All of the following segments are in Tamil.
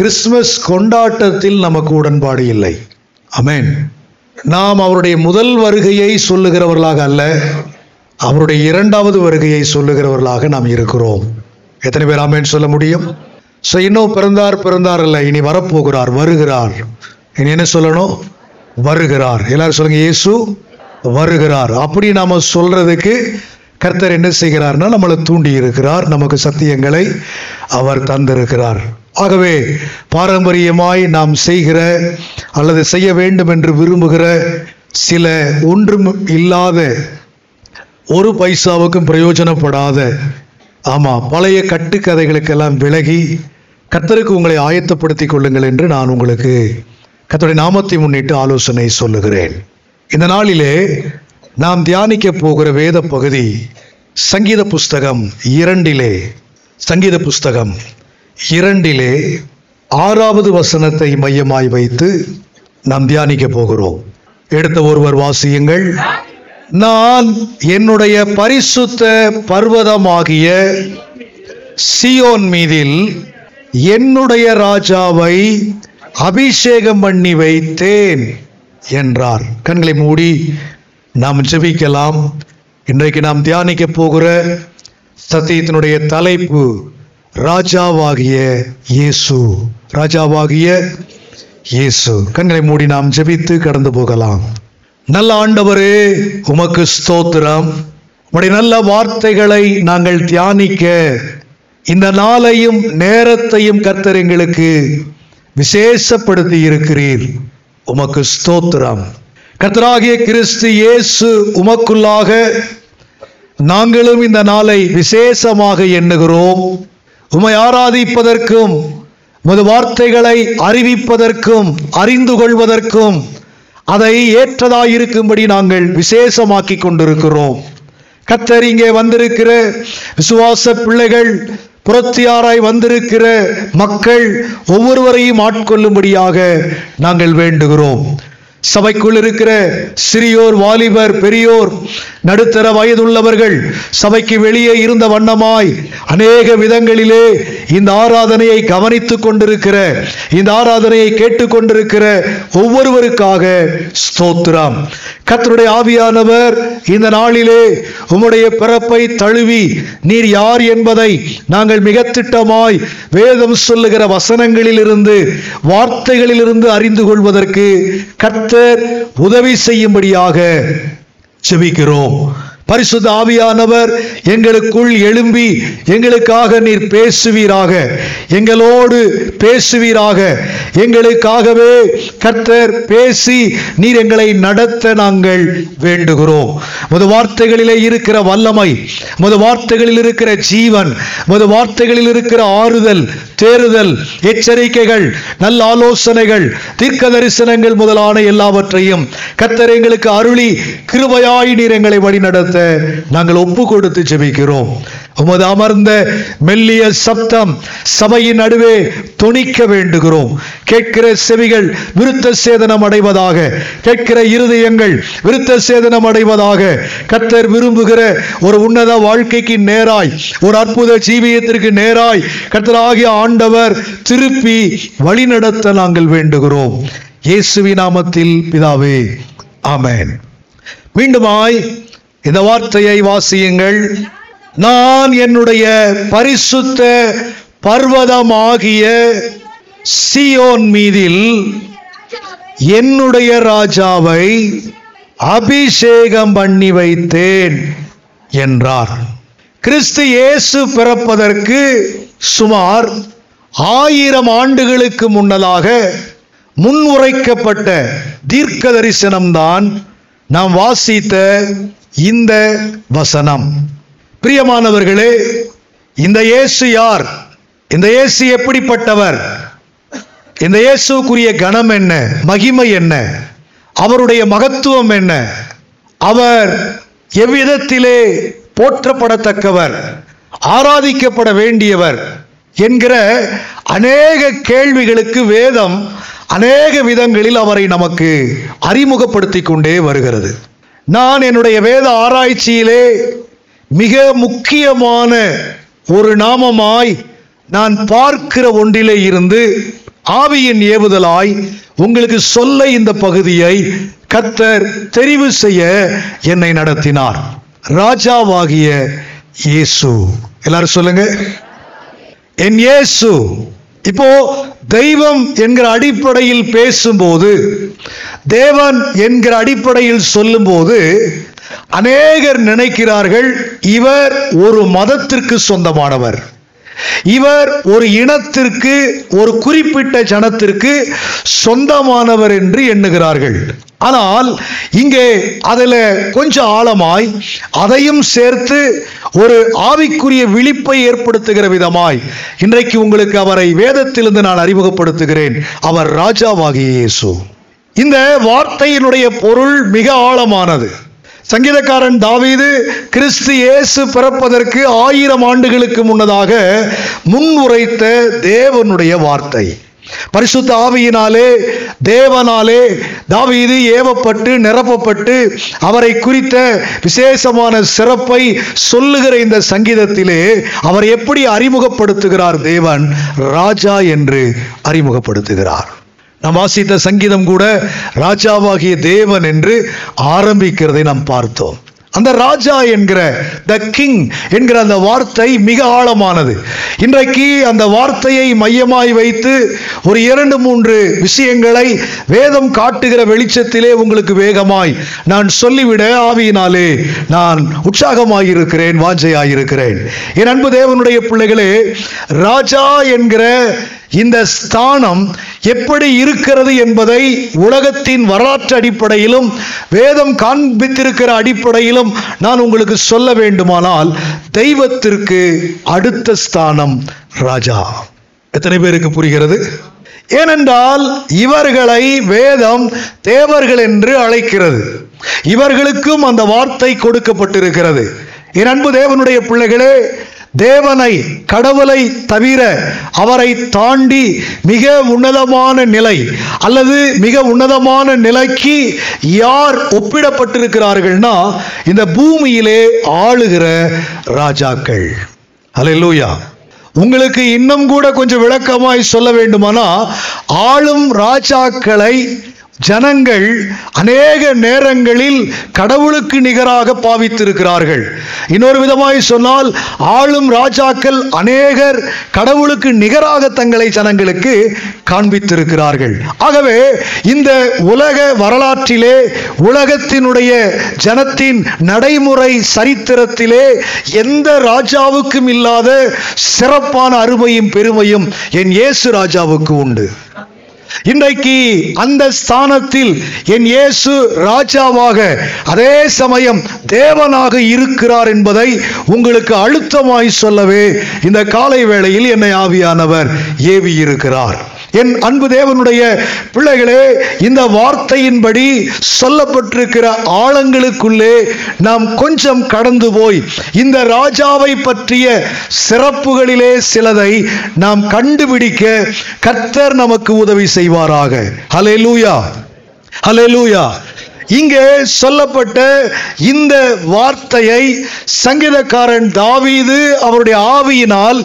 கிறிஸ்துமஸ் கொண்டாட்டத்தில் நமக்கு உடன்பாடு இல்லை. அமேன் நாம் அவருடைய முதல் வருகையை சொல்லுகிறவர்களாக அல்ல அவருடைய இரண்டாவது வருகையை சொல்லுகிறவர்களாக நாம் இருக்கிறோம். எத்தனை பேர் ஆமேன் சொல்ல முடியும்? ஸோ இன்னும் பிறந்தார் பிறந்தார் இல்லை இனி வரப்போகிறார் வருகிறார். இனி என்ன சொல்லணும்? வருகிறார். எல்லாரும் சொல்லுங்க இயேசு வருகிறார். அப்படி நாம் சொல்றதுக்கு கர்த்தர் என்ன செய்கிறார்னா நம்மளை தூண்டி இருக்கிறார் நமக்கு சத்தியங்களை அவர் தந்திருக்கிறார். ஆகவே பாரம்பரியமாய் நாம் செய்கிற அல்லது செய்ய வேண்டும் என்று விரும்புகிற சில ஒன்றும் இல்லாத ஒரு பைசாவுக்கும் பிரயோஜனப்படாத ஆமாம் பழைய கட்டுக்கதைகளுக்கெல்லாம் விலகி கத்தருக்கு உங்களை ஆயத்தப்படுத்திக் கொள்ளுங்கள் என்று நான் உங்களுக்கு கத்தோடைய நாமத்தை முன்னிட்டு ஆலோசனை சொல்லுகிறேன். இந்த நாளிலே நாம் தியானிக்க போகிற வேத பகுதி சங்கீத புஸ்தகம் இரண்டிலே. சங்கீத புஸ்தகம் இரண்டிலே ஆறாவது வசனத்தை மையமாய் வைத்து நாம் தியானிக்க போகிறோம். எடுத்த ஒருவர் வாசியுங்கள். நான் என்னுடைய பரிசுத்த பர்வதமாகிய சியோன் மீதில் என்னுடைய ராஜாவை அபிஷேகம் பண்ணி வைத்தேன் என்றார். கண்களை மூடி நாம் ஜெபிக்கலாம். இன்றைக்கு நாம் தியானிக்க போகிற சத்தியத்தினுடைய தலைப்பு ராஜாவாகிய இயேசு. ராஜாவாகிய இயேசு. கண்களை மூடி நாம் ஜெபித்து கடந்து போகலாம். நல்ல ஆண்டவரே உமக்கு ஸ்தோத்திரம். உடைய நல்ல வார்த்தைகளை நாங்கள் தியானிக்க இந்த நாளையும் நேரத்தையும் கர்த்தர் எங்களுக்கு விசேஷப்படுத்தி இருக்கிறீர். உமக்கு ஸ்தோத்திரம். கர்த்தராகிய கிறிஸ்து இயேசு உமக்குள்ளாக நாங்களும் இந்த நாளை விசேஷமாக எண்ணுகிறோம். உமை ஆராதிப்பதற்கும் உமது வார்த்தைகளை அறிவிப்பதற்கும் அறிந்து கொள்வதற்கும் அதை ஏற்றதாயிருக்கும்படி நாங்கள் விசேஷமாக்கி கொண்டிருக்கிறோம். கத்தர் இங்கே வந்திருக்கிற விசுவாச பிள்ளைகள் புறத்தியாராய் வந்திருக்கிற மக்கள் ஒவ்வொருவரையும் ஆட்கொள்ளும்படியாக நாங்கள் வேண்டுகிறோம். சபைக்குள் இருக்கிற சிறியோர் வாலிபர் பெரியோர் நடுத்தர வயதுள்ளவர்கள் சபைக்கு வெளியே இருந்த வண்ணமாய் அநேக விதங்களிலே இந்த ஆராதனையை கவனித்துக் கொண்டிருக்கிற இந்த ஆராதனையை கேட்டுக்கொண்டிருக்கிற ஒவ்வொருவருக்காக ஸ்தோத்திரம். கத்தருடைய ஆவியானவர் இந்த நாளிலே உம்முடைய பிறப்பை தழுவி நீர் யார் என்பதை நாங்கள் மிக திட்டமாய் வேதம் சொல்லுகிற வசனங்களிலிருந்து வார்த்தைகளிலிருந்து அறிந்து கொள்வதற்கு கர்த்தர் உதவி செய்யும்படியாக செபிக்கிறோம். பரிசுத்த ஆவியானவர் எங்களுக்குள் எழும்பி எங்களுக்காக நீர் பேசுவீராக. எங்களோடு பேசுவீராக. எங்களுக்காகவே கர்த்தர் பேசி நீர் எங்களை நடத்த நாங்கள் வேண்டுகிறோம். முது வார்த்தைகளிலே இருக்கிற வல்லமை முது வார்த்தைகளில் இருக்கிற ஜீவன் முது வார்த்தைகளில் இருக்கிற ஆறுதல் தேறுதல் எச்சரிக்கைகள் நல்ல ஆலோசனைகள் தீர்க்க தரிசனங்கள் முதலான எல்லாவற்றையும் கர்த்தர் எங்களுக்கு அருளி கிருபையாய் நீர் எங்களை வழிநடத்த நாங்கள் ஒப்பு கொடுத்து ஜெபிக்கிறோம். உமது அமர்ந்த மெல்லிய சப்தம் சபையின் நடுவே துணிக்க வேண்டுகிறோம். கேட்கிற செவிகள் விருத்த சேதனம் அடைவதாக கேட்கிற இருதயங்கள் விருத்த சேதனம் அடைவதாக கத்தர் விரும்புகிற ஒரு உன்னத வாழ்க்கைக்கு நேராய் ஒரு அற்புத ஜீவியத்திற்கு நேராய் கத்தராகிய ஆண்டவர் திருப்பி வழிநடத்த நாங்கள் வேண்டுகிறோம். இயேசுவி நாமத்தில் பிதாவே ஆமேன். மீண்டுமாய் இந்த வார்த்தையை வாசியுங்கள். நான் என்னுடைய பரிசுத்த பர்வதமாகிய சியோன் மீதில் என்னுடைய ராஜாவை அபிஷேகம் பண்ணி வைத்தேன் என்றார். கிறிஸ்து இயேசு பிறப்பதற்கு சுமார் ஆயிரம் ஆண்டுகளுக்கு முன்னதாக முன்னுரைக்கப்பட்ட தீர்க்க தரிசனம்தான் நாம் வாசித்த இந்த வசனம். பிரியமானவர்களே இந்த இயேசு யார்? இந்த இயேசு எப்படிப்பட்டவர்? இந்த இயேசுக்குரிய கணம் என்ன? மகிமை என்ன? அவருடைய மகத்துவம் என்ன? அவர் எவ்விதத்திலே போற்றப்படத்தக்கவர் ஆராதிக்கப்பட வேண்டியவர் என்கிற அநேக கேள்விகளுக்கு வேதம் அநேக விதங்களில் அவரை நமக்கு அறிமுகப்படுத்தி கொண்டே வருகிறது. நான் என்னுடைய வேத ஆராய்ச்சியிலே மிக முக்கியமான ஒரு நாமமாய் நான் பார்க்கிற ஒன்றிலே இருந்து ஆவியின் ஏவுதலாய் உங்களுக்கு சொல்ல இந்த பகுதியை கத்தர் தெரிவு செய்ய என்னை நடத்தினார். ராஜாவாகிய இயேசு. எல்லாரும் சொல்லுங்க. என் இயேசு. இப்போ தெய்வம் என்கிற அடிப்படையில் பேசும்போது தேவன் என்கிற அடிப்படையில் சொல்லும்போது அநேகர் நினைக்கிறார்கள் இவர் ஒரு மதத்திற்கு சொந்தமானவர். இவர் ஒரு இனத்திற்கு ஒரு குறிப்பிட்ட ஜனத்திற்கு சொந்தமானவர் என்று எண்ணுகிறார்கள். ஆனால் இங்கே அதில் கொஞ்சம் ஆழமாய் அதையும் சேர்த்து ஒரு ஆவிக்குரிய விழிப்பை ஏற்படுத்துகிற விதமாய் இன்றைக்கு உங்களுக்கு அவரை வேதத்திலிருந்து நான் அறிமுகப்படுத்துகிறேன். அவர் ராஜாவாகிய இயேசு. இந்த வார்த்தையினுடைய பொருள் மிக ஆழமானது. சங்கீதக்காரன் தாவீது கிறிஸ்து இயேசு பிறப்பதற்கு ஆயிரம் ஆண்டுகளுக்கு முன்னதாக முன்னுரைத்த தேவனுடைய வார்த்தை. பரிசுத்த ஆவியினாலே தேவனாலே தாவீது ஏவப்பட்டு நிரப்பப்பட்டு அவரை குறித்த விசேஷமான சிறப்பை சொல்லுகிற இந்த சங்கீதத்திலே அவர் எப்படி அறிமுகப்படுத்துகிறார் தேவன்? ராஜா என்று அறிமுகப்படுத்துகிறார். நாம் வாசித்த சங்கீதம் கூட ராஜாவாகிய தேவன் என்று ஆரம்பிக்கிறதை நாம் பார்த்தோம். அந்த ராஜா என்கிற த கிங் என்கிற அந்த வார்த்தை மிக ஆழமானது. இன்றைக்கு அந்த வார்த்தையை மையமாய் வைத்து ஒரு இரண்டு மூன்று விஷயங்களை வேதம் காட்டுகிற வெளிச்சத்திலே உங்களுக்கு வேகமாய் நான் சொல்லிவிட ஆவியினாலே நான் உற்சாகமாயிருக்கிறேன் வாஞ்சையாயிருக்கிறேன். என் அன்பு தேவனுடைய பிள்ளைகளே ராஜா என்கிற இந்த ஸ்தானம் எப்படி இருக்கிறது என்பதை உலகத்தின் வரலாற்று அடிப்படையிலும் வேதம் காண்பித்திருக்கிற அடிப்படையிலும் நான் உங்களுக்கு சொல்ல வேண்டுமானால் தெய்வத்திற்கு அடுத்த ஸ்தானம் ராஜா. எத்தனை பேருக்கு புரிகிறது? ஏனென்றால் இவர்களை வேதம் தேவர்கள் என்று அழைக்கிறது. இவர்களுக்கும் அந்த வார்த்தை கொடுக்கப்பட்டிருக்கிறது. என் அன்பு தேவனுடைய பிள்ளைகளே தேவனை கடவுளை தவிர அவரை தாண்டி மிக உன்னதமான நிலை அல்லது மிக உன்னதமான நிலைக்கு யார் ஒப்பிடப்பட்டிருக்கிறார்கள்னா இந்த பூமியிலே ஆளுகிற ராஜாக்கள். அலையலூயா உங்களுக்கு இன்னும் கூட கொஞ்சம் விளக்கமாய் சொல்ல வேண்டுமானா ஆளும் ராஜாக்களை ஜனங்கள் அநேக நேரங்களில் கடவுளுக்கு நிகராக பாவித்திருக்கிறார்கள். இன்னொரு விதமாய் சொன்னால் ஆளும் ராஜாக்கள் அநேகர் கடவுளுக்கு நிகராக தங்களை ஜனங்களுக்கு காண்பித்திருக்கிறார்கள். ஆகவே இந்த உலக வரலாற்றிலே உலகத்தினுடைய ஜனத்தின் நடைமுறை சரித்திரத்திலே எந்த ராஜாவுக்கும் இல்லாத சிறப்பான அருமையும் பெருமையும் என் இயேசு ராஜாவுக்கு உண்டு. இன்றைக்கு அந்த ஸ்தானத்தில் என் இயேசு ராஜாவாக அதே சமயம் தேவனாக இருக்கிறார் என்பதை உங்களுக்கு அழுத்தமாய் சொல்லவே இந்த காலை வேளையில் என்னை ஆவியானவர் ஏவி இருக்கிறார் என் அன்பு தேவனுடைய பிள்ளைகளே இந்த வார்த்தையின்படி சொல்லப்பட்டிருக்கிற ஆழங்களுக்குள்ளே நாம் கொஞ்சம் கடந்து போய் இந்த ராஜாவை பற்றிய சிறப்புகளிலே சிலதை நாம் கண்டுபிடிக்க கர்த்தர் நமக்கு உதவி செய்வாராக. ஹலே லூயா ஹலே லூயா இங்கே சொல்லப்பட்ட இந்த வார்த்தையை சங்கீதக்காரன் தாவீது அவருடைய ஆவியினால்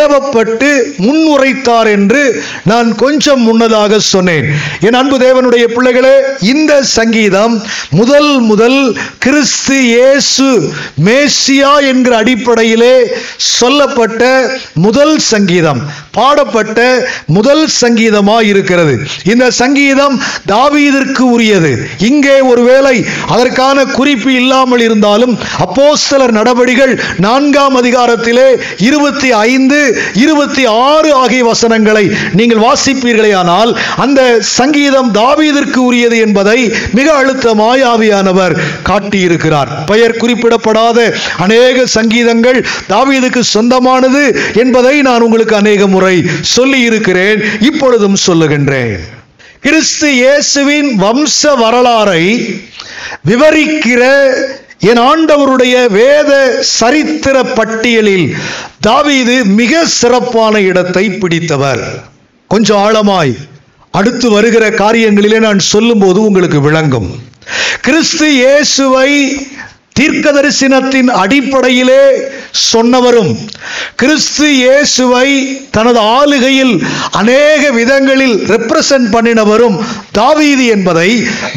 ஏவப்பட்டு முன்னுரைத்தார் என்று நான் கொஞ்சம் முன்னதாக சொன்னேன். என் அன்பு தேவனுடைய பிள்ளைகளே இந்த சங்கீதம் முதல் முதல் கிறிஸ்து இயேசு மேசியா என்கிற அடிப்படையிலே சொல்லப்பட்ட முதல் சங்கீதம் பாடப்பட்ட முதல் சங்கீதமாக இருக்கிறது இந்த சங்கீதம் தாவீதிற்கு உரியது. இங்கே ஒருவேளை அதற்கான குறிப்பு இல்லாமல் இருந்தாலும் அப்போ சிலர் நடவடிகள் நான்காம் அதிகாரத்திலே இருபத்தி ஐந்து இருபத்தி ஆறு ஆகிய வசனங்களை நீங்கள் வாசிப்பீர்களே ஆனால் அந்த சங்கீதம் தாவீதிற்கு உரியது என்பதை மிக அழுத்தமாய் ஆவியானவர் காட்டியிருக்கிறார். பெயர் குறிப்பிடப்படாத அநேக சங்கீதங்கள் தாவீதுக்கு சொந்தமானது என்பதை நான் உங்களுக்கு அநேக முறை சொல்லி இருக்கிறேன் இப்பொழுதும் சொல்லுகின்றேன். கிறிஸ்து இயேசுவின் வம்ச வரலாறை விவரிக்கிற என் ஆண்டவருடைய வேத சரித்திர பட்டியலில் தாவீது மிக சிறப்பான இடத்தை பிடித்தவர். கொஞ்சம் ஆழமாய் அடுத்து வருகிற காரியங்களிலே நான் சொல்லும்போது உங்களுக்கு விளங்கும். கிறிஸ்து இயேசுவை தீர்க்க தரிசனத்தின் அடிப்படையிலே சொன்னவரும் கிறிஸ்து இயேசுவை தனது ஆளுகையில் அநேக விதங்களில் ரெப்ரசன்ட் பண்ணினவரும் தாவீது என்பதை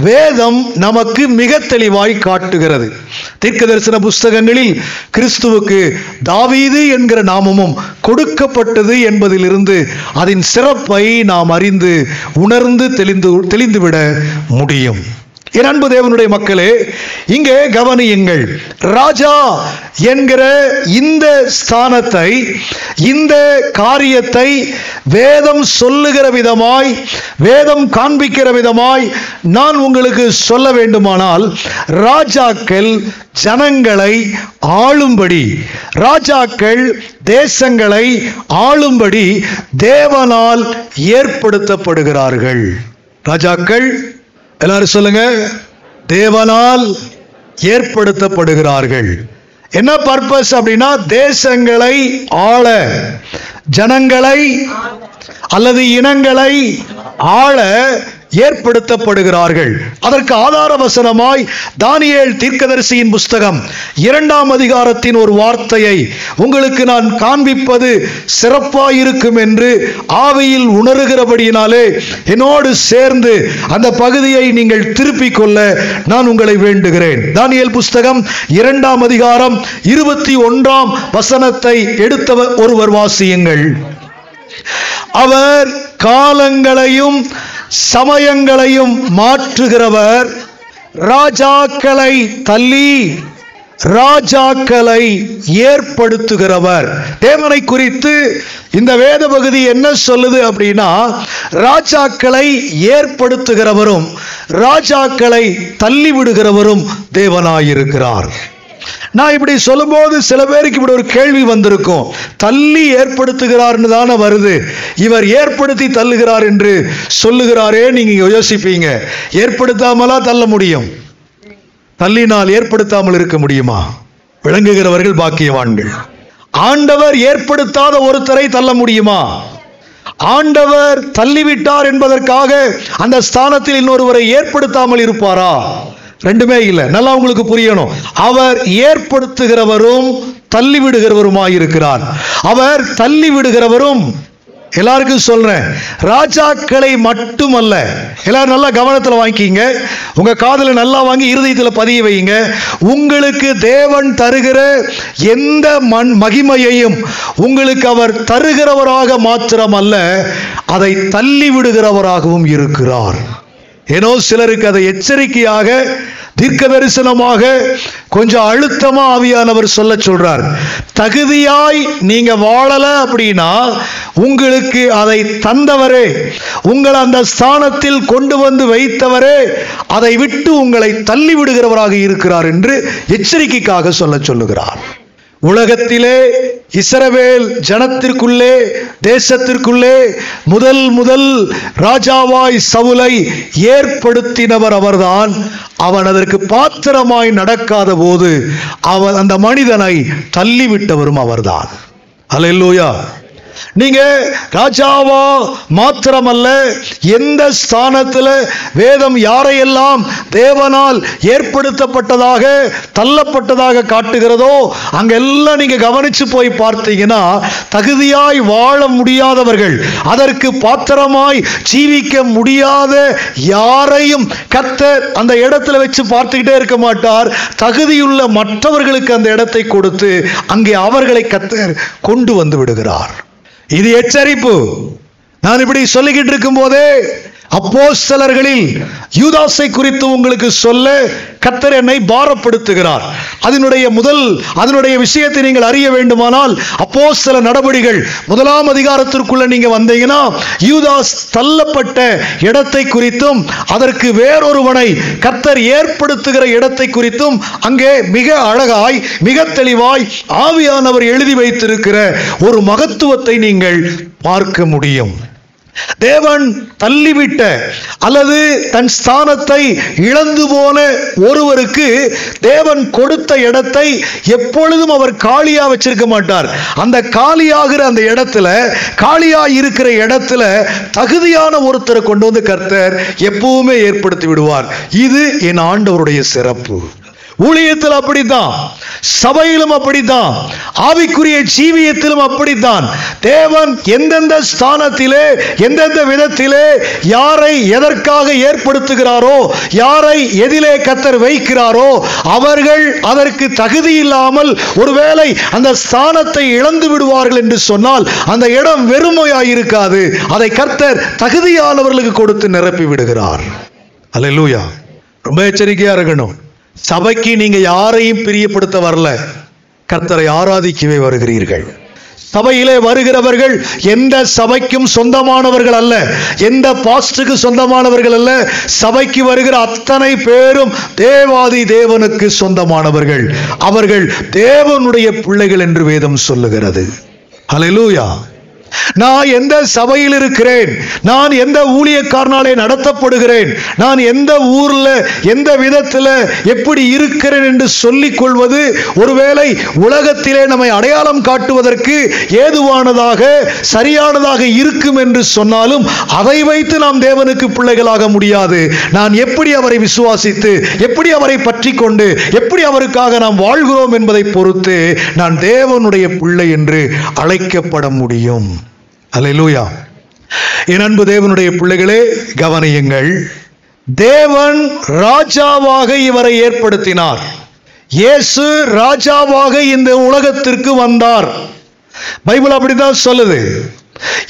வேதம் நமக்கு மிக தெளிவாய் காட்டுகிறது. தீர்க்க தரிசன புஸ்தகங்களில் கிறிஸ்துவுக்கு தாவீது என்கிற நாமமும் கொடுக்கப்பட்டது என்பதிலிருந்து அதன் சிறப்பை நாம் அறிந்து உணர்ந்து தெளிந்து தெளிந்துவிட முடியும். என் அன்பு தேவனுடைய மக்களே இங்கே கவனியுங்கள். ராஜா என்கிற இந்த ஸ்தானத்தை இந்த காரியத்தை வேதம் சொல்லுகிற விதமாய் வேதம் காண்பிக்கிற விதமாய் நான் உங்களுக்கு சொல்ல வேண்டுமானால் ராஜாக்கள் ஜனங்களை ஆளும்படி ராஜாக்கள் தேசங்களை ஆளும்படி தேவனால் ஏற்படுத்தப்படுகிறார்கள். ராஜாக்கள் எல்லாரும் சொல்லுங்க. தேவனால் ஏற்படுத்தப்படுகிறார்கள். என்ன பர்பஸ் அப்படின்னா தேசங்களை ஆள ஜனங்களை அல்லது இனங்களை ஆள ஏற்படுத்தப்படுகிறார்கள். அதற்கு ஆதார வசனமாய் தானியேல் தீர்க்கதரிசியின் புஸ்தகம் இரண்டாம் அதிகாரத்தின் ஒரு வார்த்தையை உங்களுக்கு நான் காண்பிப்பது சிறப்பாயிருக்கும் என்று ஆவியில் உணர்கிறபடியினாலே என்னோடு சேர்ந்து அந்த பகுதியை நீங்கள் திருப்பிக் கொள்ள நான் உங்களை வேண்டுகிறேன். தானியல் புஸ்தகம் இரண்டாம் அதிகாரம் இருபத்தி ஒன்றாம் வசனத்தை எடுத்தவர் ஒருவர் வாசியுங்கள். அவர் காலங்களையும் சமயங்களையும் மாற்றுகிறவர் ராஜாக்களை தள்ளி ராஜாக்களை ஏற்படுத்துகிறவர். தேவனை குறித்து இந்த வேத பகுதி என்ன சொல்லுது அப்படின்னா ராஜாக்களை ஏற்படுத்துகிறவரும் ராஜாக்களை தள்ளிவிடுகிறவரும் தேவனாயிருக்கிறார். நான் இப்படி சொல்லும்போது சில பேருக்கு இப்படி ஒரு கேள்வி வந்திருக்கும். தள்ளி ஏற்படுத்துகிறார்னு தானே வருது. இவர் ஏற்படுத்தி தள்ளுகிறார் என்று சொல்லுகிறாரே நீங்க யோசிப்பீங்க. ஏற்படுத்தாமலா தள்ள முடியும்? தள்ளினால் ஏற்படுத்தாமல் இருக்க முடியுமா? விளங்குகிறவர்கள் பாக்கியவான்கள். ஆண்டவர் ஏற்படுத்தாத ஒருத்தரை தள்ள முடியுமா? ஆண்டவர் தள்ளிவிட்டார் என்பதற்காக அந்த ஸ்தானத்தில் இன்னொருவரை ஏற்படுத்தாமல் இருப்பாரா? ரெண்டுமே இல்லை. நல்லா உங்களுக்கு புரியணும். அவர் ஏற்படுத்துகிறவரும் தள்ளி விடுகிறவருமாயிருக்கிறார் அவர் தள்ளி விடுகிறவரும் எல்லாருக்கும் சொல்றேன் ராஜாக்களை மட்டுமல்ல. எல்லாரும் நல்லா கவனத்தில் வாங்கிக்கிங்க. உங்க காதுல நல்லா வாங்கி இருதயத்தில் பதிய வைங்க உங்களுக்கு தேவன் தருகிற எந்த மண் மகிமையையும் உங்களுக்கு அவர் தருகிறவராக மாத்திரமல்ல அதை தள்ளி விடுகிறவராகவும் இருக்கிறார். ஏனோ சிலருக்கு அதை எச்சரிக்கையாக தீர்க்க தரிசனமாக கொஞ்சம் அழுத்தமா ஆவியானவர் சொல்ல சொல்றார். தகுதியாய் நீங்க வாழல அப்படின்னா உங்களுக்கு அதை தந்தவரே உங்களை அந்த ஸ்தானத்தில் கொண்டு வந்து வைத்தவரே அதை விட்டு உங்களை தள்ளி விடுகிறவராக இருக்கிறார் என்று எச்சரிக்கைக்காக சொல்ல சொல்லுகிறார். உலகத்திலே இஸ்ரவேல் ஜனத்திற்குள்ளே தேசத்திற்குள்ளே முதல் முதல் ராஜாவாய் சவுலை ஏற்படுத்தினவர் அவர்தான். அவன் அதற்கு பாத்திரமாய் நடக்காத போது அவன் அந்த மனிதனை தள்ளிவிட்டவரும் அவர்தான். அல்லோயா நீங்க ராஜாவா மாத்திரமல்ல எந்த ஸ்தானத்தில் வேதம் யாரையெல்லாம் தேவனால் ஏற்படுத்தப்பட்டதாக தள்ளப்பட்டதாக காட்டுகிறதோ அங்கெல்லாம் நீங்க கவனிச்சு போய் பார்த்தீங்கன்னா தகுதியாய் வாழ முடியாதவர்கள் அதற்கு பாத்திரமாய் ஜீவிக்க முடியாத யாரையும் கத்தர் அந்த இடத்துல வச்சு பார்த்துக்கிட்டே இருக்க மாட்டார். தகுதியுள்ள மற்றவர்களுக்கு அந்த இடத்தை கொடுத்து அங்கே அவர்களை கத்தர் கொண்டு வந்து விடுகிறார். இது எச்சரிப்பு. நான் இப்படி சொல்லிக்கிட்டு இருக்கும் போதே அப்போ சிலர்களில் யூதாசை குறித்து உங்களுக்கு சொல்ல கத்தர் என்னை பாரப்படுத்துகிறார். அதனுடைய முதல் அதனுடைய விஷயத்தை நீங்கள் அறிய வேண்டுமானால் அப்போ சில நடவடிகள் முதலாம் அதிகாரத்திற்குள்ள நீங்க வந்தீங்கன்னா யூதாஸ் தள்ளப்பட்ட இடத்தை குறித்தும் அதற்கு வேறொருவனை கத்தர் ஏற்படுத்துகிற இடத்தை குறித்தும் அங்கே மிக அழகாய் மிக தெளிவாய் ஆவியானவர் எழுதி வைத்திருக்கிற ஒரு மகத்துவத்தை நீங்கள் பார்க்க முடியும். தேவன் தள்ளிவிட்ட அல்லது தன் ஸ்தானத்தை இழந்து போன ஒருவருக்கு தேவன் கொடுத்த இடத்தை எப்பொழுதும் அவர் காலியாக வச்சிருக்க மாட்டார். அந்த காலியாகிற அந்த இடத்துல காலியாக இருக்கிற இடத்துல தகுதியான ஒருத்தரை கொண்டு வந்து கர்த்தர் எப்பவுமே ஏற்படுத்தி விடுவார். இது என் ஆண்டவருடைய சிறப்பு. ஊழியத்தில் அப்படித்தான் சபையிலும் அப்படித்தான் ஆவிக்குரிய ஜீவியத்திலும் அப்படித்தான். தேவன் எந்தெந்த ஸ்தானத்திலே எந்தெந்த விதத்திலே யாரை எதற்காக ஏற்படுத்துகிறாரோ யாரை எதிலே கத்தர் வைக்கிறாரோ அவர்கள் அதற்கு தகுதி இல்லாமல் ஒருவேளை அந்த ஸ்தானத்தை இழந்து விடுவார்கள் என்று சொன்னால் அந்த இடம் வெறுமையாயிருக்காது அதை கர்த்தர் தகுதியானவர்களுக்கு கொடுத்து நிரப்பி விடுகிறார். அல்லேலூயா. ரொம்ப எச்சரிக்கையா இருக்கணும். சபைக்கு நீங்க யாரையும் பிரியப்படுத்த வரல. கர்த்தரை ஆராதிக்கவே வருகிறீர்கள். சபையிலே வருகிறவர்கள் எந்த சபைக்கும் சொந்தமானவர்கள் அல்ல. எந்த பாஸ்டுக்கு சொந்தமானவர்கள் அல்ல. சபைக்கு வருகிற அத்தனை பேரும் தேவாதி தேவனுக்கு சொந்தமானவர்கள். அவர்கள் தேவனுடைய பிள்ளைகள் என்று வேதம் சொல்லுகிறது. ஹalleluya. நான் எந்த சபையில் இருக்கிறேன்? நான் எந்த ஊழியக்காரனாலே நடத்தப்படுகிறேன்? நான் எந்த ஊர்ல எந்த விதத்தில் எப்படி இருக்கிறேன் என்று சொல்லிக் கொள்வது? ஒருவேளை உலகத்திலே நம்மை அடையாளம் காட்டுவதற்கு ஏதுவானதாக சரியானதாக இருக்கும் என்று சொன்னாலும் அதை வைத்து நாம் தேவனுக்கு பிள்ளைகளாக முடியாது. நான் எப்படி அவரை விசுவாசித்து எப்படி அவரை பற்றி கொண்டு எப்படி அவருக்காக நாம் வாழ்கிறோம் என்பதை பொறுத்து நான் தேவனுடைய பிள்ளை என்று அழைக்கப்பட முடியும். அல்லேலூயா என் அன்பு தேவனுடைய பிள்ளைகளே கவனியுங்கள். தேவன் ராஜாவாக இவரை ஏற்படுத்தினார். இயேசு ராஜாவாக இந்த உலகத்திற்கு வந்தார். பைபிள் அப்படிதான் சொல்லுது.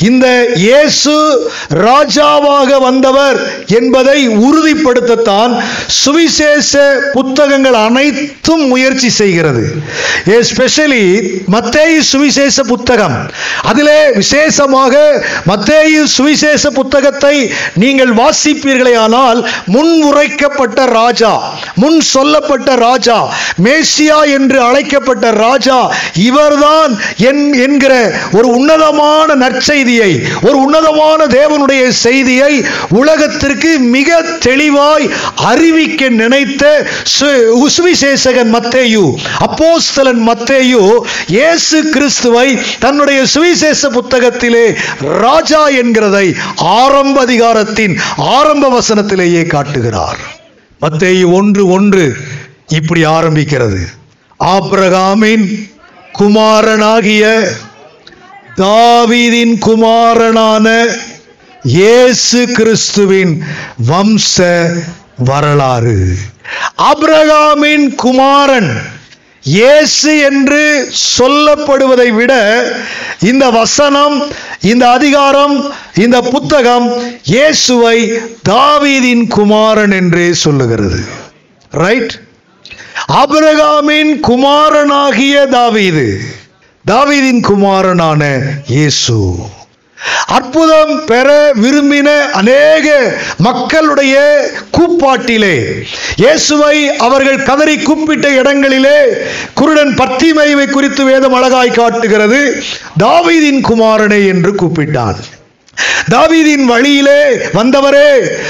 இந்த இயேசு ராஜாவாக வந்தவர் என்பதை உறுதிப்படுத்தத்தான் சுவிசேஷ புத்தகங்கள் அனைத்தும் முயற்சி செய்கிறது. எஸ்பெஷலி மத்தேயு சுவிசேஷ புத்தகம். அதிலே விசேஷமாக மத்தேயு சுவிசேஷ புத்தகத்தை நீங்கள் வாசிப்பீர்களே ஆனால் முன் உரைக்கப்பட்ட ராஜா முன் சொல்லப்பட்ட ராஜா மேசியா என்று அழைக்கப்பட்ட ராஜா இவர்தான் என்கிற ஒரு உன்னதமான நற்செய்தியை ஒரு உன்னதமான தேவனுடைய செய்தியை உலகத்திற்கு மிக தெளிவாய் அறிவிக்க நினைத்த சுவிசேஷகன் மத்தேயு அப்போஸ்தலன் மத்தேயு இயேசு கிறிஸ்துவை தன்னுடைய சுவிசேஷ புத்தகத்திலே ராஜா என்கிறதை ஆரம்ப அதிகாரத்தின் ஆரம்ப வசனத்திலேயே காட்டுகிறார். மத்தேயு ஒன்று ஒன்று இப்படி ஆரம்பிக்கிறது. ஆப்ரகாமின் குமாரனாகிய தாவீதின் குமாரனான இயேசு கிறிஸ்துவின் வம்ச வரலாறு. அப்ரகாமின் குமாரன் இயேசு என்று சொல்லப்படுவதை விட இந்த வசனம் இந்த அதிகாரம் இந்த புத்தகம் இயேசுவை தாவீதின் குமாரன் என்றே சொல்லுகிறது. ரைட் அபிரகாமின் குமாரனாகிய தாவீது. தாவீதின் குமாரனான இயேசு. அற்புதம் பெற விரும்பின அநேக மக்களுடைய கூப்பாட்டிலே இயேசுவை அவர்கள் கதறி கூப்பிட்ட இடங்களிலே குருடன் பத்திமைவை குறித்து வேதம் அழகாய் காட்டுகிறது தாவீதின் குமாரனை என்று கூப்பிட்டான் தாவீதின் வழியிலே வந்தவரே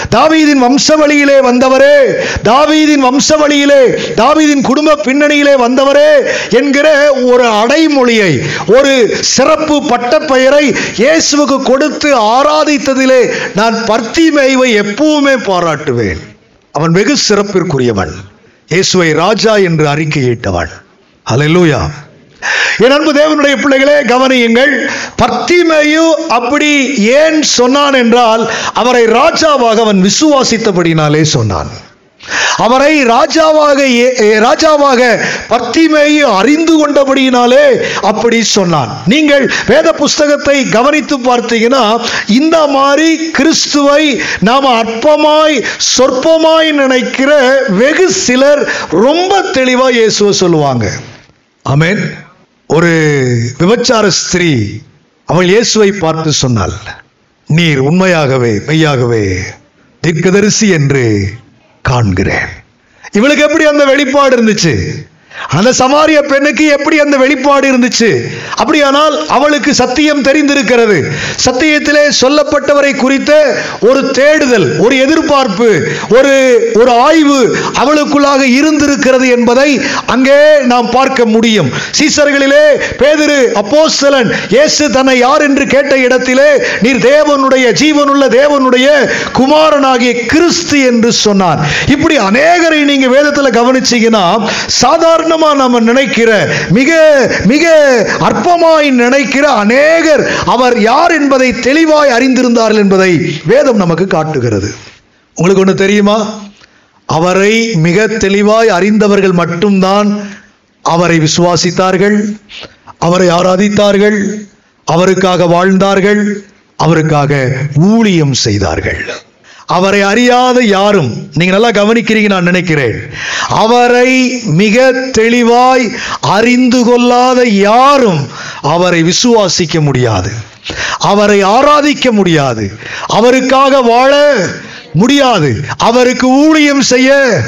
தாவீதின் வம்ச வழியிலே வந்தவரே தாவீதின் வம்ச வழியிலே தாவீதின் குடும்ப பின்னணியிலே வந்தவரே என்கிற ஒரு அடைமொழியை ஒரு சிறப்பு பட்டப்பெயரை இயேசுவுக்கு கொடுத்து ஆராதித்ததிலே நான் பர்த்திமேய்வை எப்பவுமே பாராட்டுவேன். அவன் வெகு சிறப்பிற்குரியவன். இயேசுவை ராஜா என்று அறிக்கையிட்டவன். அல்லேலூயா என் அன்பு தேவனுடைய பிள்ளைகளே கவனியுங்கள். பர்த்திமேயு அப்படி ஏன் சொன்னான் என்றால் அவரை ராஜாவாக அவன் விசுவாசித்தபடினாலே சொன்னான். அவரை ராஜாவாக ராஜாவாக பர்த்திமேயு அறிந்து கொண்டபடியினாலே அப்படி சொன்னான். நீங்கள் வேத புஸ்தகத்தை கவனித்து பார்த்தீங்கன்னா இந்த மாதிரி கிறிஸ்துவை நாம் அற்பமாய் சொற்பமாய் நினைக்கிற வெகு சிலர் ரொம்ப தெளிவா இயேசுவை சொல்லுவாங்க. ஆமென். ஒரு விபச்சார ஸ்திரீ அவள் இயேசுவை பார்த்து சொன்னாள் நீர் உண்மையாகவே மெய்யாகவே தீர்க்கதரிசி என்று காண்கிறேன். இவளுக்கு எப்படி அந்த வெளிப்பாடு இருந்துச்சு? அந்த சமாரிய பெண்ணுக்கு எப்படி அந்த வெளிப்பாடு இருந்துச்சு? அப்படியானால் அவளுக்கு சத்தியம் தெரிந்திருக்கிறது. சத்தியத்திலே சொல்லப்பட்டவரை குறித்த ஒரு தேடுதல் ஒரு எதிர்பார்ப்பு ஒரு ஒரு ஆய்வு அவளுக்குள்ளாக இருந்திருக்கிறது என்பதை அங்கே நாம் பார்க்க முடியும். சீசர்களிலே பேதிரு அப்போஸ்தலன் இயேசு தன்னை யார் என்று கேட்ட இடத்திலே நீர் தேவனுடைய ஜீவனுள்ள தேவனுடைய குமாரனாகிய கிறிஸ்து என்று சொன்னார். இப்படி அநேகரை நீங்க வேதத்தில் கவனிச்சீங்கன்னா சாதாரண சாதாரணமா நம்ம நினைக்கிற மிக மிக அற்பமாய் நினைக்கிற அநேகர் அவர் யார் என்பதை தெளிவாய் அறிந்திருந்தார்கள் என்பதை வேதம் நமக்கு காட்டுகிறது. உங்களுக்கு ஒன்று தெரியுமா? அவரை மிக தெளிவாய் அறிந்தவர்கள் மட்டும்தான் அவரை விசுவாசித்தார்கள் அவரை ஆராதித்தார்கள் அவருக்காக வாழ்ந்தார்கள் அவருக்காக ஊழியம் செய்தார்கள். அவரை அறியாத யாரும் நீங்க நல்லா கவனிக்கிறீங்க நான் நினைக்கிறேன். அவரை மிக தெளிவாய் அறிந்து கொள்ளாத யாரும் அவரை விசுவாசிக்க முடியாது. அவரை ஆராதிக்க முடியாது. அவருக்காக வாழ முடியாது. அவருக்கு ஊழியம் செய்ய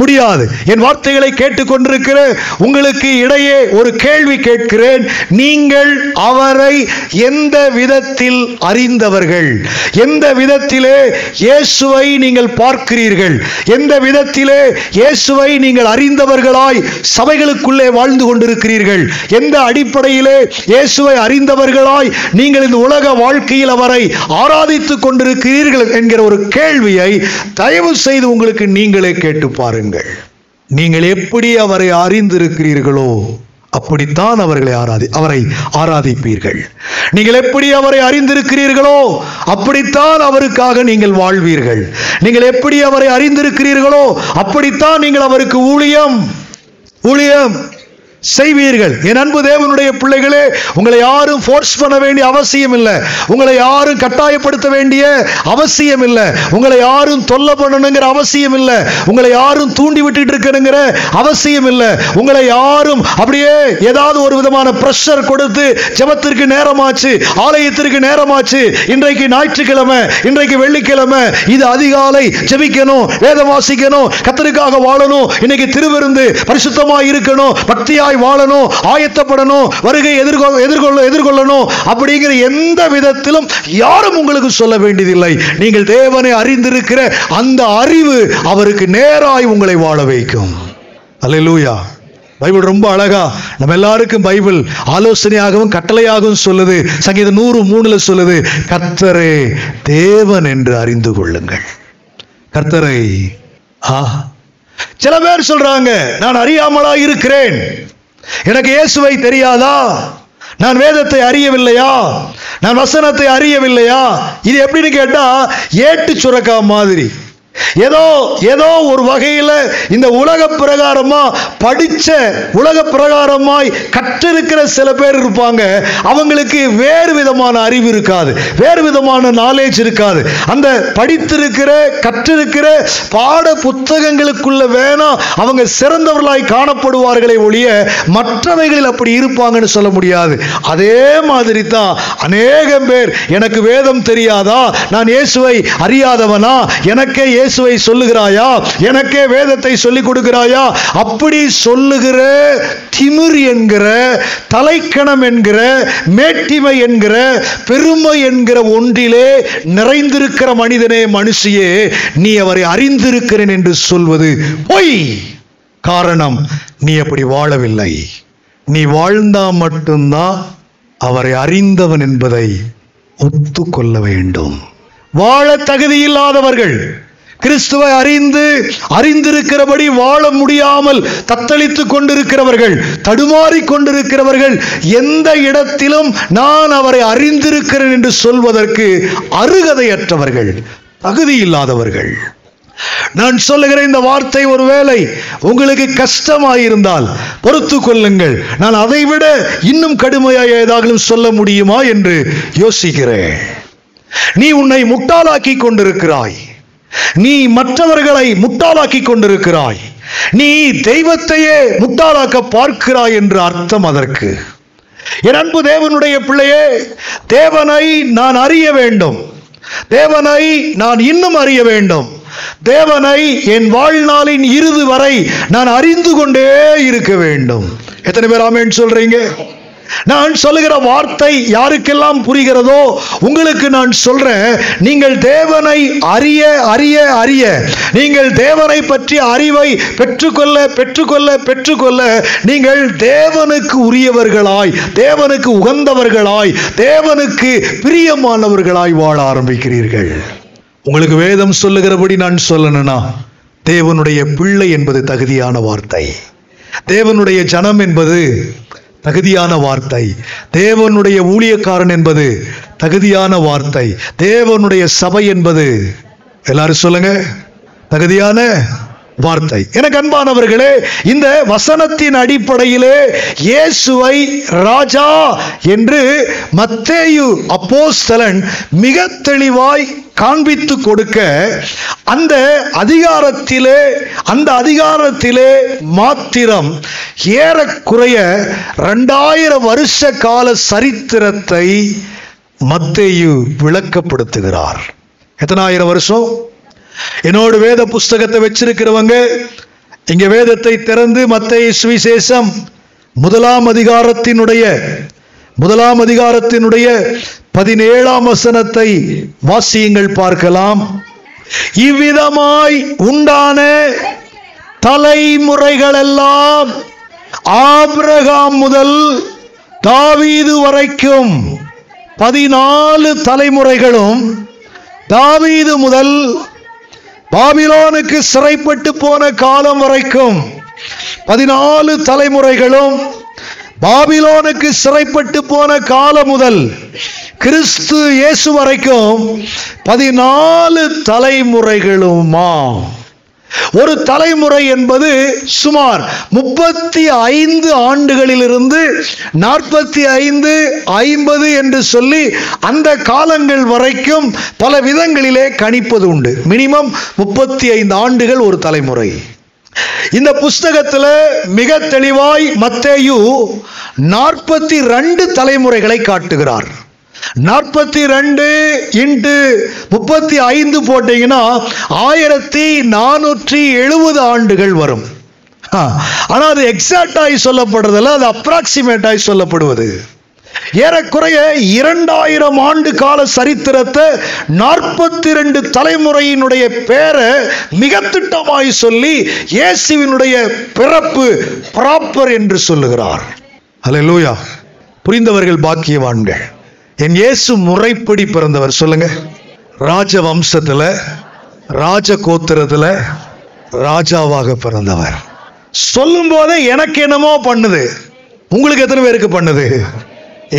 முடியாது. என் வார்த்தைகளை கேட்டுக்கொண்டிருக்கிற உங்களுக்கு இடையே ஒரு கேள்வி கேட்கிறேன். நீங்கள் அவரை எந்த விதத்தில் அறிந்தவர்கள்? எந்த விதத்திலே இயேசுவை நீங்கள் பார்க்கிறீர்கள்? எந்த விதத்திலே இயேசுவை நீங்கள் அறிந்தவர்களாய் சபைகளுக்குள்ளே வாழ்ந்து கொண்டிருக்கிறீர்கள்? எந்த அடிப்படையிலே இயேசுவை அறிந்தவர்களாய் நீங்கள் இந்த உலக வாழ்க்கையில் அவரை ஆராதித்துக் கொண்டிருக்கிறீர்கள் என்கிற ஒரு கேள்வியை தயவு செய்து உங்களுக்கு நீங்களே கேட்டு பாருங்கள். நீங்கள் எப்படி அவரை அறிந்திருக்கிறீர்களோ அப்படித்தான் அவர்களை ஆராதி அவரை ஆராதிப்பீர்கள். நீங்கள் எப்படி அவரை அறிந்திருக்கிறீர்களோ அப்படித்தான் அவருக்காக நீங்கள் வாழ்வீர்கள். நீங்கள் எப்படி அவரை அறிந்திருக்கிறீர்களோ அப்படித்தான் நீங்கள் அவருக்கு ஊழியம். ஊழியம். செய்வீர்கள். என் அன்பு தேவனுடைய பிள்ளைகளே உங்களை யாரும் ஃபோர்ஸ் பண்ண வேண்டிய அவசியம் இல்லை உங்களை யாரும் கட்டாயப்படுத்த வேண்டிய அவசியம் இல்லை உங்களை யாரும் தொல்லை பண்ணணுங்கிற அவசியம் இல்லை உங்களை யாரும் தூண்டி விட்டுட்டு இருக்கணுங்கிற அவசியம் இல்லை உங்களை யாரும் அப்படியே ஏதாவது ஒரு விதமான ப்ரெஷர் கொடுத்து ஜபத்திற்கு நேரமாச்சு ஆலயத்திற்கு நேரமாச்சு இன்றைக்கு ஞாயிற்றுக்கிழமை இன்றைக்கு வெள்ளிக்கிழமை இது அதிகாலை ஜபிக்கணும் வேதம் வாசிக்கணும் கத்தருக்காக வாழணும் இன்னைக்கு திருவிருந்து பரிசுத்தமாக இருக்கணும் பக்தியாக பக்தியாய் வாழணும் ஆயத்தப்படணும் வருகை எதிர்கொ எதிர்கொள்ள எதிர்கொள்ளணும் அப்படிங்கிற எந்த விதத்திலும் யாரும் உங்களுக்கு சொல்ல வேண்டியதில்லை. நீங்கள் தேவனை அறிந்திருக்கிற அந்த அறிவு அவருக்கு நேராய் உங்களை வாழ வைக்கும். அல்லேலூயா. பைபிள் ரொம்ப அழகா நம்ம எல்லாருக்கும் பைபிள் ஆலோசனையாகவும் கட்டளையாகவும் சொல்லுது. சங்கீதம் நூறு மூணுல சொல்லுது கர்த்தரே தேவன் என்று அறிந்து கொள்ளுங்கள். கர்த்தரை ஆ சில பேர் சொல்றாங்க நான் அறியாமலா இருக்கிறேன். எனக்கு இயேசுவை தெரியாதா? நான் வேதத்தை அறியவில்லையா? நான் வசனத்தை அறியவில்லையா? இது எப்படின்னு கேட்டா ஏட்டு சுரக்கா மாதிரி. ஏதோ ஏதோ ஒரு வகையில் இந்த உலக பிரகாரமா படிச்ச உலக பிரகாரமாய் கற்றிருக்கிற சில பேர் இருப்பாங்க. அவங்களுக்கு வேறு விதமான அறிவு இருக்காது. வேறு விதமான நாலேஜ் இருக்காது. அந்த படித்திருக்கிற கற்றிருக்கிற பாட புத்தகங்களுக்குள்ள வேணா அவங்க சிறந்தவர்களாய் காணப்படுவார்களே ஒழிய மற்றவைகளில் அப்படி இருப்பாங்கன்னு சொல்ல முடியாது. அதே மாதிரி தான் அநேகம் பேர் எனக்கு வேதம் தெரியாதா? நான் இயேசுவை அறியாதவனா? எனக்கே இயேசுவை சொல்லுகிறாயா? எனக்கே வேதத்தை சொல்லிக் கொடுக்கிறாயா? அப்படி சொல்லுகிற திமிர் என்கிற தலைக்கணம் என்கிற மேட்டிமை என்கிற பெருமை என்கிற ஒன்றிலே நிறைந்திருக்கிற மனிதனே மனுஷியே நீ அவரை அறிந்திருக்கிறேன் என்று சொல்வது பொய். காரணம் நீ அப்படி வாழவில்லை. நீ வாழ்ந்தா மட்டும்தான் அவரை அறிந்தவன் என்பதை ஒத்துக்கொள்ள வேண்டும். வாழ தகுதியில்லாதவர்கள் கிறிஸ்துவை அறிந்து அறிந்திருக்கிறபடி வாழ முடியாமல் தத்தளித்துக் கொண்டிருக்கிறவர்கள் தடுமாறிக் கொண்டிருக்கிறவர்கள் எந்த இடத்திலும் நான் அவரை அறிந்திருக்கிறேன் என்று சொல்வதற்கு அருகதையற்றவர்கள் தகுதி இல்லாதவர்கள் நான் சொல்லுகிற இந்த வார்த்தை ஒருவேளை உங்களுக்கு கஷ்டமாயிருந்தால் பொறுத்து கொள்ளுங்கள். நான் அதை விட இன்னும் கடுமையாக ஏதாவது சொல்ல முடியுமா என்று யோசிக்கிறேன். நீ உன்னை முட்டாளாக்கி கொண்டிருக்கிறாய். நீ மற்றவர்களை முட்டாளாக்கி கொண்டிருக்கிறாய். நீ தெய்வத்தையே முட்டாளாக்க பார்க்கிறாய் என்று அர்த்தம் அதற்கு. என் அன்பு தேவனுடைய பிள்ளையே தேவனை நான் அறிய வேண்டும். தேவனை நான் இன்னும் அறிய வேண்டும். தேவனை என் வாழ்நாளின் இறுதி வரை நான் அறிந்து கொண்டே இருக்க வேண்டும். எத்தனை பேர் ஆமேன்னு சொல்றீங்க? நான் சொல்லுகிற வார்த்தை யாருக்கெல்லாம் புரிகிறதோ உங்களுக்கு நான் சொல்றேன். நீங்கள் தேவனை அறிய அறிய அறிய. நீங்கள் தேவனை பற்றி அறிவை பெற்றுக்கொள்ள பெற்றுக்கொள்ள பெற்றுக்கொள்ள நீங்கள் தேவனுக்கு உரியவர்களாய் தேவனுக்கு உகந்தவர்களாய் தேவனுக்கு பிரியமானவர்களாய் வாழ ஆரம்பிக்கிறீர்கள். உங்களுக்கு வேதம் சொல்லுகிறபடி நான் சொல்லணும்னா தேவனுடைய பிள்ளை என்பது தகுதியான வார்த்தை. தேவனுடைய ஜனம் என்பது தகுதியான வார்த்தை. தேவனுடைய ஊழியக்காரன் என்பது தகுதியான வார்த்தை. தேவனுடைய சபை என்பது. எல்லாரும் சொல்லுங்க. தகுதியான வார்த்தை. எனக்கு அன்பானவர்களே இந்த வசனத்தின் அடிப்படையிலே இயேசுவை ராஜா என்று மத்தேயு அப்போஸ்தலன் மிக தெளிவாய் காண்பித்து கொடுக்க அந்த அதிகாரத்திலே அந்த அதிகாரத்திலே மாத்திரம் ஏறக்குறைய ரெண்டாயிரம் வருஷ கால சரித்திரத்தை மத்தேயு விளக்கப்படுத்துகிறார். எத்தனாயிரம் வருஷம்? என்னோடு வேத புஸ்தகத்தை வச்சிருக்கிறவங்க இங்க வேதத்தை திறந்து மத்திய சுவிசேஷம் முதலாம் அதிகாரத்தினுடைய முதலாம் அதிகாரத்தினுடைய பதினேழாம் வசனத்தை வாசியங்கள் பார்க்கலாம். இவ்விதமாய் உண்டான தலைமுறைகளெல்லாம் ஆபிரகாம் முதல் தாவீது வரைக்கும் பதினாலு தலைமுறைகளும் தாவீது முதல் பாபிலோனுக்கு சிறைப்பட்டு போன காலம் வரைக்கும் பதினாலு தலைமுறைகளும் பாபிலோனுக்கு சிறைப்பட்டு போன காலம் முதல் கிறிஸ்து இயேசு வரைக்கும் பதினாலு தலைமுறைகளுமா? ஒரு தலைமுறை என்பது சுமார் முப்பத்தி ஐந்து ஆண்டுகளிலிருந்து நாற்பத்தி ஐந்து ஐம்பது என்று சொல்லி அந்த காலங்கள் வரைக்கும் பல விதங்களிலே கணிப்பது உண்டு. மினிமம் முப்பத்தி ஐந்து ஆண்டுகள் ஒரு தலைமுறை. இந்த புஸ்தகத்தில் மிக தெளிவாய் மத்தேயு நாற்பத்தி ரெண்டு தலைமுறைகளை காட்டுகிறார். நாற்பத்தி ரெண்டு இன்ட்டு முப்பத்தி ஐந்து போட்டீங்கன்னா ஆயிரத்தி நானூற்றி எழுபது ஆண்டுகள் வரும். ஆனால் அது எக்ஸாக்டாகி சொல்லப்படுறதில்ல அது அப்ராக்சிமேட்டாகி சொல்லப்படுவது. ஏறக்குறைய இரண்டாயிரம் ஆண்டு கால சரித்திரத்தை நாற்பத்தி ரெண்டு தலைமுறையினுடைய பேரை மிக திட்டமாய் சொல்லி இயேசுவினுடைய பிறப்பு ப்ராப்பர் என்று சொல்லுகிறார். அல்லேலூயா புரிந்தவர்கள் பாக்கியவான்கள். என் இயேசு முறைப்படி பிறந்தவர். சொல்லுங்க. ராஜ வம்சத்தில் ராஜ கோத்திரத்தில் ராஜாவாக பிறந்தவர். சொல்லும் போதே எனக்கு என்னமோ பண்ணுது. உங்களுக்கு எத்தனை பேருக்கு பண்ணுது?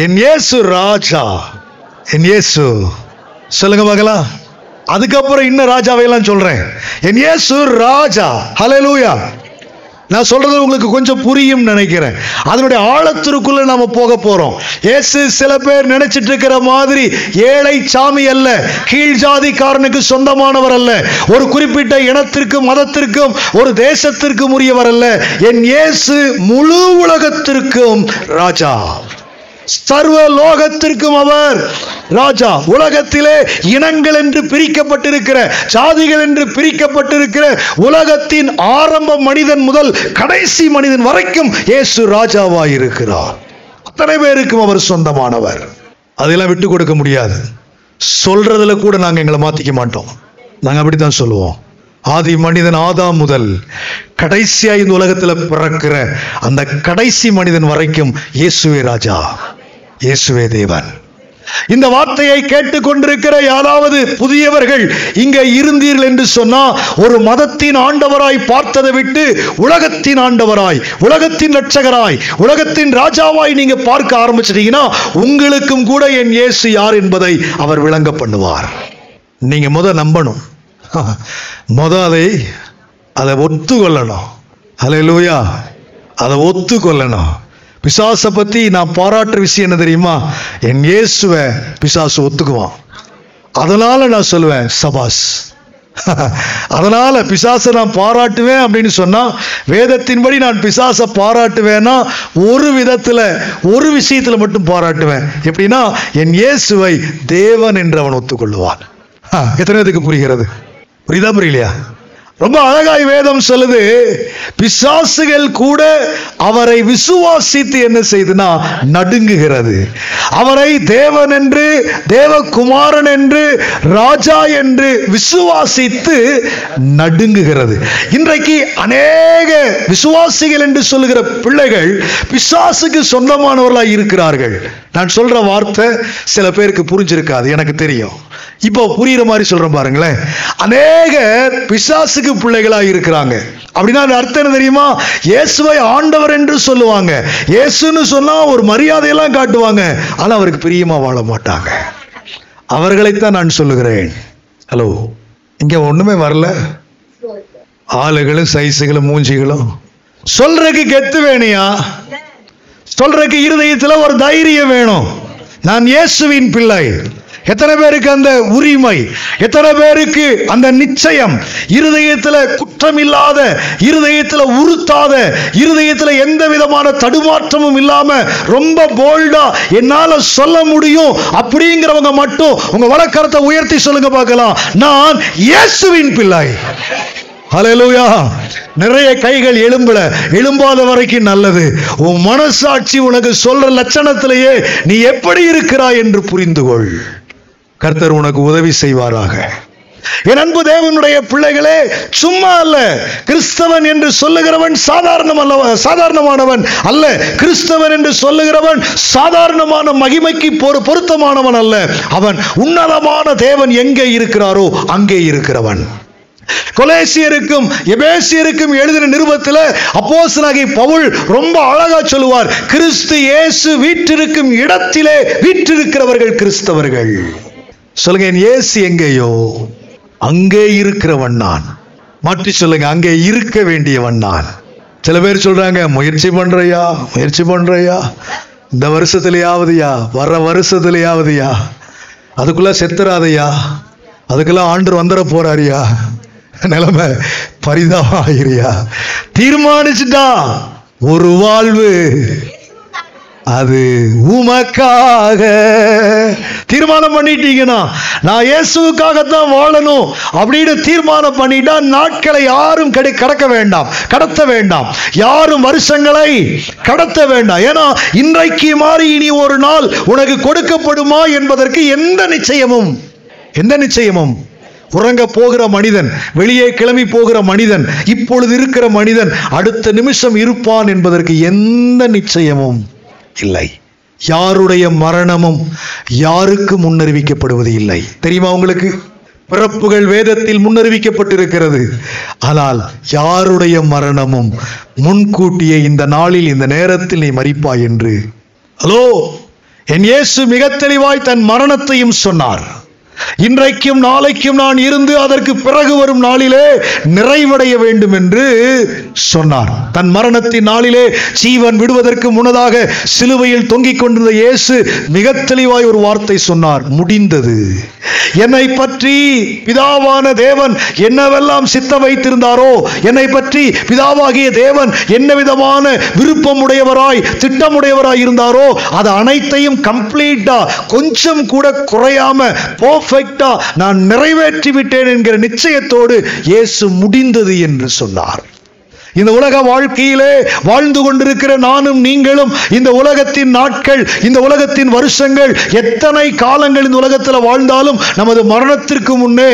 என் இயேசு ராஜா. என் இயேசு. சொல்லுங்க பார்க்கலாம் அதுக்கப்புறம் இன்னும் ராஜாவையெல்லாம் சொல்றேன். என் இயேசு ராஜா. லூயா நான் சொல்றது உங்களுக்கு கொஞ்சம் புரியும் நினைக்கிறேன். அதனுடைய ஆழத்திற்குள்ள நாம போக போறோம். ஏசு சில பேர் நினைச்சிட்டு இருக்கிற மாதிரி ஏழை சாமி அல்ல கீழ் ஜாதிக்காரனுக்கு சொந்தமானவர் அல்ல ஒரு குறிப்பிட்ட இனத்திற்கும் மதத்திற்கும் ஒரு தேசத்திற்கும் உரியவர் அல்ல. என் இயேசு முழு உலகத்திற்கும் ராஜா. சர்வ லோகத்திற்கும் அவர் ராஜா. உலகத்திலே இனங்கள் என்று பிரிக்கப்பட்டிருக்கிற சாதிகள் என்று பிரிக்கப்பட்டிருக்கிற உலகத்தின் ஆரம்ப மனிதன் முதல் கடைசி மனிதன் வரைக்கும் இயேசு ராஜாவா இருக்கிறார் அத்தனை பேருக்கும் அவர் சொந்தமானவர். அதெல்லாம் விட்டு கொடுக்க முடியாது. சொல்றதுல கூட நாங்க எங்களை மாத்திக்க மாட்டோம். நாங்க அப்படித்தான் சொல்லுவோம். ஆதி மனிதன் ஆதாம் முதல் கடைசியா இந்த உலகத்துல பிறக்கிற அந்த கடைசி மனிதன் வரைக்கும் இயேசுவே ராஜா இயேசுவே தேவன். இந்த வார்த்தையை கேட்டுக்கொண்டிருக்கிற யாராவது புதியவர்கள் இங்க இருந்தீர்கள் என்று சொன்னா ஒரு மதத்தின் ஆண்டவராய் பார்த்ததை விட்டு உலகத்தின் ஆண்டவராய் உலகத்தின் ரட்சகராய் உலகத்தின் ராஜாவாய் நீங்க பார்க்க ஆரம்பிச்சிட்டீங்கன்னா உங்களுக்கும் கூட என் இயேசு யார் என்பதை அவர் விளங்க பண்ணுவார். நீங்க முத நம்பணும். மொதல் அதை அதை ஒத்துக்கொள்ளணும் அலையிலூயா அதை ஒத்துக்கொள்ளணும் பிசாசை பற்றி நான் பாராட்டுற விஷயம் என்ன தெரியுமா? என் இயேசுவை பிசாசு ஒத்துக்குவான். அதனால் நான் சொல்லுவேன் சபாஸ். அதனால் பிசாசை நான் பாராட்டுவேன் அப்படின்னு சொன்னால் வேதத்தின்படி நான் பிசாசை பாராட்டுவேன்னா ஒரு விதத்தில் ஒரு விஷயத்தில் மட்டும் பாராட்டுவேன். எப்படின்னா என் இயேசுவை தேவன் என்று அவன் ஒத்துக்கொள்ளுவான். எத்தனை இதுக்கு புரிகிறது? புரியுதா புரியலையா ரொம்ப அழகாய் வேதம் சொல்லுது பிசாசுகள் கூட அவரை விசுவாசித்து என்ன செய்துனா நடுங்குகிறது. அவரை தேவன் என்று தேவகுமாரன் என்று ராஜா என்று விசுவாசித்து நடுங்குகிறது. இன்றைக்கு அநேக விசுவாசிகள் என்று சொல்லுகிற பிள்ளைகள் பிசாசுக்கு சொந்தமானவர்களாய் இருக்கிறார்கள். நான் சொல்ற வார்த்தை சில பேருக்கு புரிஞ்சிருக்காது எனக்கு தெரியும். இப்போ புரியுற மாதிரி சொல்றேன் பாருங்களேன். அநேக பிசாசு பிசாசுக்கு பிள்ளைகளாக இருக்கிறாங்க. அப்படின்னா அர்த்தம் என்ன தெரியுமா? இயேசுவை ஆண்டவர் என்று சொல்லுவாங்க. இயேசுன்னு சொன்னால் ஒரு மரியாதையெல்லாம் காட்டுவாங்க. ஆனால் அவருக்கு பிரியமாக வாழ மாட்டாங்க. அவர்களைத்தான் நான் சொல்லுகிறேன். ஹலோ இங்கே ஒன்றுமே வரல. ஆளுகளும் சைஸுகளும் மூஞ்சிகளும். சொல்றதுக்கு கெத்து வேணியா சொல்றதுக்கு இருதயத்தில் ஒரு தைரியம் வேணும். நான் இயேசுவின் பிள்ளை. எத்தனை பேருக்கு அந்த உரிமை? எத்தனை பேருக்கு அந்த நிச்சயம்? இருதயத்துல குற்றம் இல்லாத இருதயத்துல உறுத்தாத இருதயத்துல எந்த விதமான தடுமாற்றமும் இல்லாம ரொம்ப போல்டா என்னால சொல்ல முடியும் அப்படிங்கிறவங்க மட்டும் உங்க வழக்கரத்தை உயர்த்தி சொல்லுங்க பார்க்கலாம். நான் இயேசுவின் பிள்ளை. ஹலலூயா நிறைய கைகள் எழும்பல. எழும்பாத வரைக்கும் நல்லது. உன் மனசாட்சி உனக்கு சொல்ற லட்சணத்திலேயே நீ எப்படி இருக்கிறாய் என்று புரிந்து கொள் கர்த்தர் உனக்கு உதவி செய்வாராக. என் அன்பு தேவனுடைய பிள்ளைகளே சும்மா அல்ல. கிறிஸ்தவன் என்று சொல்லுகிறவன் சாதாரணம் அல்ல சாதாரணமானவன் அல்ல. கிறிஸ்தவன் என்று சொல்லுகிறவன் சாதாரணமான மகிமைக்கு பொரு பொருத்தமானவன் அல்ல. அவன் உன்னதமான தேவன் எங்கே இருக்கிறாரோ அங்கே இருக்கிறவன். கொலேசியருக்கும் எபேசியருக்கும் எழுதின நிருபத்தில் அப்போசனாகி பவுல் ரொம்ப அழகா சொல்லுவார் கிறிஸ்து இயேசு வீற்றிருக்கும் இடத்திலே வீற்றிருக்கிறவர்கள் கிறிஸ்தவர்கள். சொல்லுங்க என் ஏசு எங்கேயோ? அங்கே இருக்கிறவன் நான். மாற்றி சொல்லுங்க அங்கே இருக்க வேண்டியவன் நான். சில பேர் சொல்றாங்க முயற்சி பண்றையா? முயற்சி பண்றையா? இந்த வருஷத்துலயாவதுயா? வர்ற வருஷத்துலயாவதுயா? அதுக்குள்ள செத்துறாதையா? அதுக்கெல்லாம் ஆண்டு வந்துட போறாரியா? நிலைமை பரிதாபம் ஆகிறியா தீர்மானிச்சுட்டா ஒரு வாழ்வு. அது உமக்காக. தீர்மானம் பண்ணிட்டீங்கன்னா நான் இயேசுக்காகத்தான் வாழணும் அப்படின்னு தீர்மானம் பண்ணிட்டா நாட்களை யாரும் கடை கடக்க வேண்டாம் கடத்த வேண்டாம். யாரும் வருஷங்களை கடத்த வேண்டாம். ஏன்னா இன்றைக்கு மாறி இனி ஒரு நாள் உனக்கு கொடுக்கப்படுமா என்பதற்கு எந்த நிச்சயமும் எந்த நிச்சயமும்? உறங்க போகிற மனிதன் வெளியே கிளம்பி போகிற மனிதன் இப்பொழுது இருக்கிற மனிதன் அடுத்த நிமிஷம் இருப்பான் என்பதற்கு எந்த நிச்சயமும்? இல்லை. யாருடைய மரணமும் யாருக்கு முன்னறிவிக்கப்படுவது இல்லை? தெரியுமா உங்களுக்கு? பிறப்புகள் வேதத்தில் முன்னறிவிக்கப்பட்டிருக்கிறது. ஆனால் யாருடைய மரணமும் முன்கூட்டியே இந்த நாளில் இந்த நேரத்தில் நீ மறிப்பாய் என்று? ஹலோ என் இயேசு மிக தெளிவாய் தன் மரணத்தையும் சொன்னார். இன்றைக்கும் நாளைக்கும் நான் இருந்து அதற்கு பிறகு வரும் நாளிலே நிறைவடைய வேண்டும் என்று சொன்னார். தன் மரணத்தின் நாளிலே ஜீவன் விடுவதற்கு முன்னதாக சிலுவையில் தொங்கிக் கொண்டிருந்த இயேசு மிக தெளிவாய் ஒரு வார்த்தை சொன்னார். முடிந்தது. என்னை பற்றி பிதாவான தேவன் என்னவெல்லாம் சித்தம் வைத்திருந்தாரோ என்னை பற்றி பிதாவாகிய தேவன் என்ன விதமான விருப்பம் உடையவராய் திட்டமுடையவராய் இருந்தாரோ அது அனைத்தையும் கம்ப்ளீட்டா கொஞ்சம் கூட குறையாம பர்ஃபெக்டா நான் நிறைவேற்றி விட்டேன் என்கிற நிச்சயத்தோடு இயேசு முடிந்தது என்று சொன்னார். இந்த உலக வாழ்க்கையிலே வாழ்ந்து கொண்டிருக்கிற நானும் நீங்களும் இந்த உலகத்தின் நாட்கள் இந்த உலகத்தின் வருஷங்கள் எத்தனை காலங்கள் இந்த உலகத்தில் வாழ்ந்தாலும் நமது மரணத்திற்கு முன்னே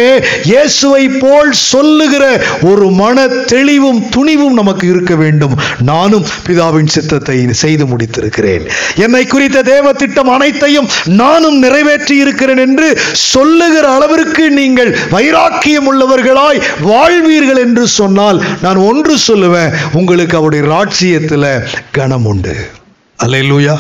இயேசுவை போல் சொல்லுகிற ஒரு மன தெளிவும் துணிவும் நமக்கு இருக்க வேண்டும். நானும் பிதாவின் சித்தத்தை செய்து முடித்திருக்கிறேன். என்னை குறித்த தேவ திட்டம் அனைத்தையும் நானும் நிறைவேற்றி இருக்கிறேன் என்று சொல்லுகிற அளவிற்கு நீங்கள் வைராக்கியம் உள்ளவர்களாய் வாழ்வீர்கள் என்று சொன்னால் நான் ஒன்று சொல்லுவேன். உங்களுக்கு அவருடைய ராட்சியத்தில் கனம் உண்டு அல்லேலூயா.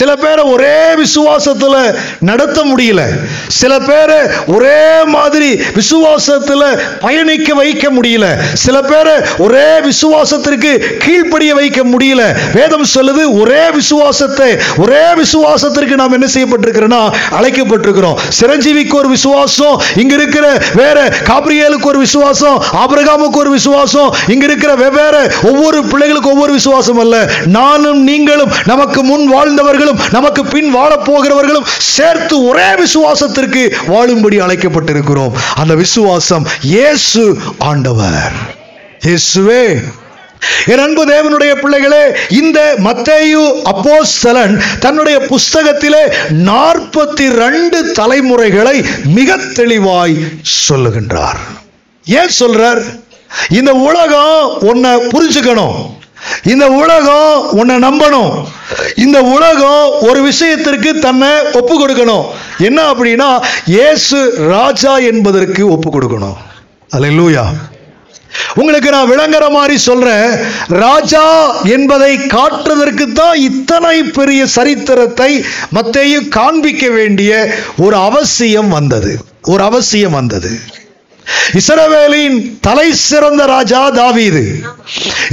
சில பேரை ஒரே விசுவாசத்தில் நடத்த முடியல. சில பேரை ஒரே மாதிரி விசுவாசத்தில் பயணிக்க வைக்க முடியல. சில பேரை ஒரே விசுவாசத்திற்கு கீழ்ப்படிய வைக்க முடியல. வேதம் சொல்லுது ஒரே விசுவாசத்தை ஒரே விசுவாசத்திற்கு நாம் என்ன செய்யப்பட்டிருக்கிறோம்னா அழைக்கப்பட்டிருக்கிறோம். சிரஞ்சீவிக்கு ஒரு விசுவாசம் இங்க இருக்கிற வேற காப்ரியலுக்கு ஒரு விசுவாசம் ஆபிரகாமுக்கு ஒரு விசுவாசம் இங்க இருக்கிற வெவ்வேறு ஒவ்வொரு பிள்ளைகளுக்கு ஒவ்வொரு விசுவாசம் அல்ல. நானும் நீங்களும் நமக்கு முன் வாழ்ந்தவர்கள் போகிறவர்களும் நமக்கு பின் வாழப் போகிறவர்களும் சேர்த்து ஒரே விசுவாசத்திற்கு வாழும்படி அழைக்கப்பட்டிருக்கிறோம். அந்த விசுவாசம் இயேசு ஆண்டவர். இயேசுவே என் அன்பு தேவனுடைய பிள்ளைகளே இந்த மத்தேயு அப்போஸ்தலன் தன்னுடைய புஸ்தகத்திலே நாற்பத்தி ரெண்டு தலைமுறைகளை மிக தெளிவாய் சொல்லுகின்றார். ஏன் சொல்றார்? இந்த உலகம் உன்னை புரிஞ்சுக்கணும். இந்த உலகம் உன்னை நம்பணும். இந்த உலகம் ஒரு விஷயத்திற்கு தன்னை ஒப்பு கொடுக்கணும். என்ன அப்படின்னா இயேசு ராஜா என்பதற்கு ஒப்பு கொடுக்கணும். அல்லேலூயா. உங்களுக்கு நான் விளங்குற மாதிரி சொல்றேன் ராஜா என்பதை காட்டுறதற்கு தான் இத்தனை பெரிய சரித்திரத்தை மத்தையும் காண்பிக்க வேண்டிய ஒரு அவசியம் வந்தது. ஒரு அவசியம் வந்தது. இசரவேலின் தலை சிறந்த ராஜா தாவீது.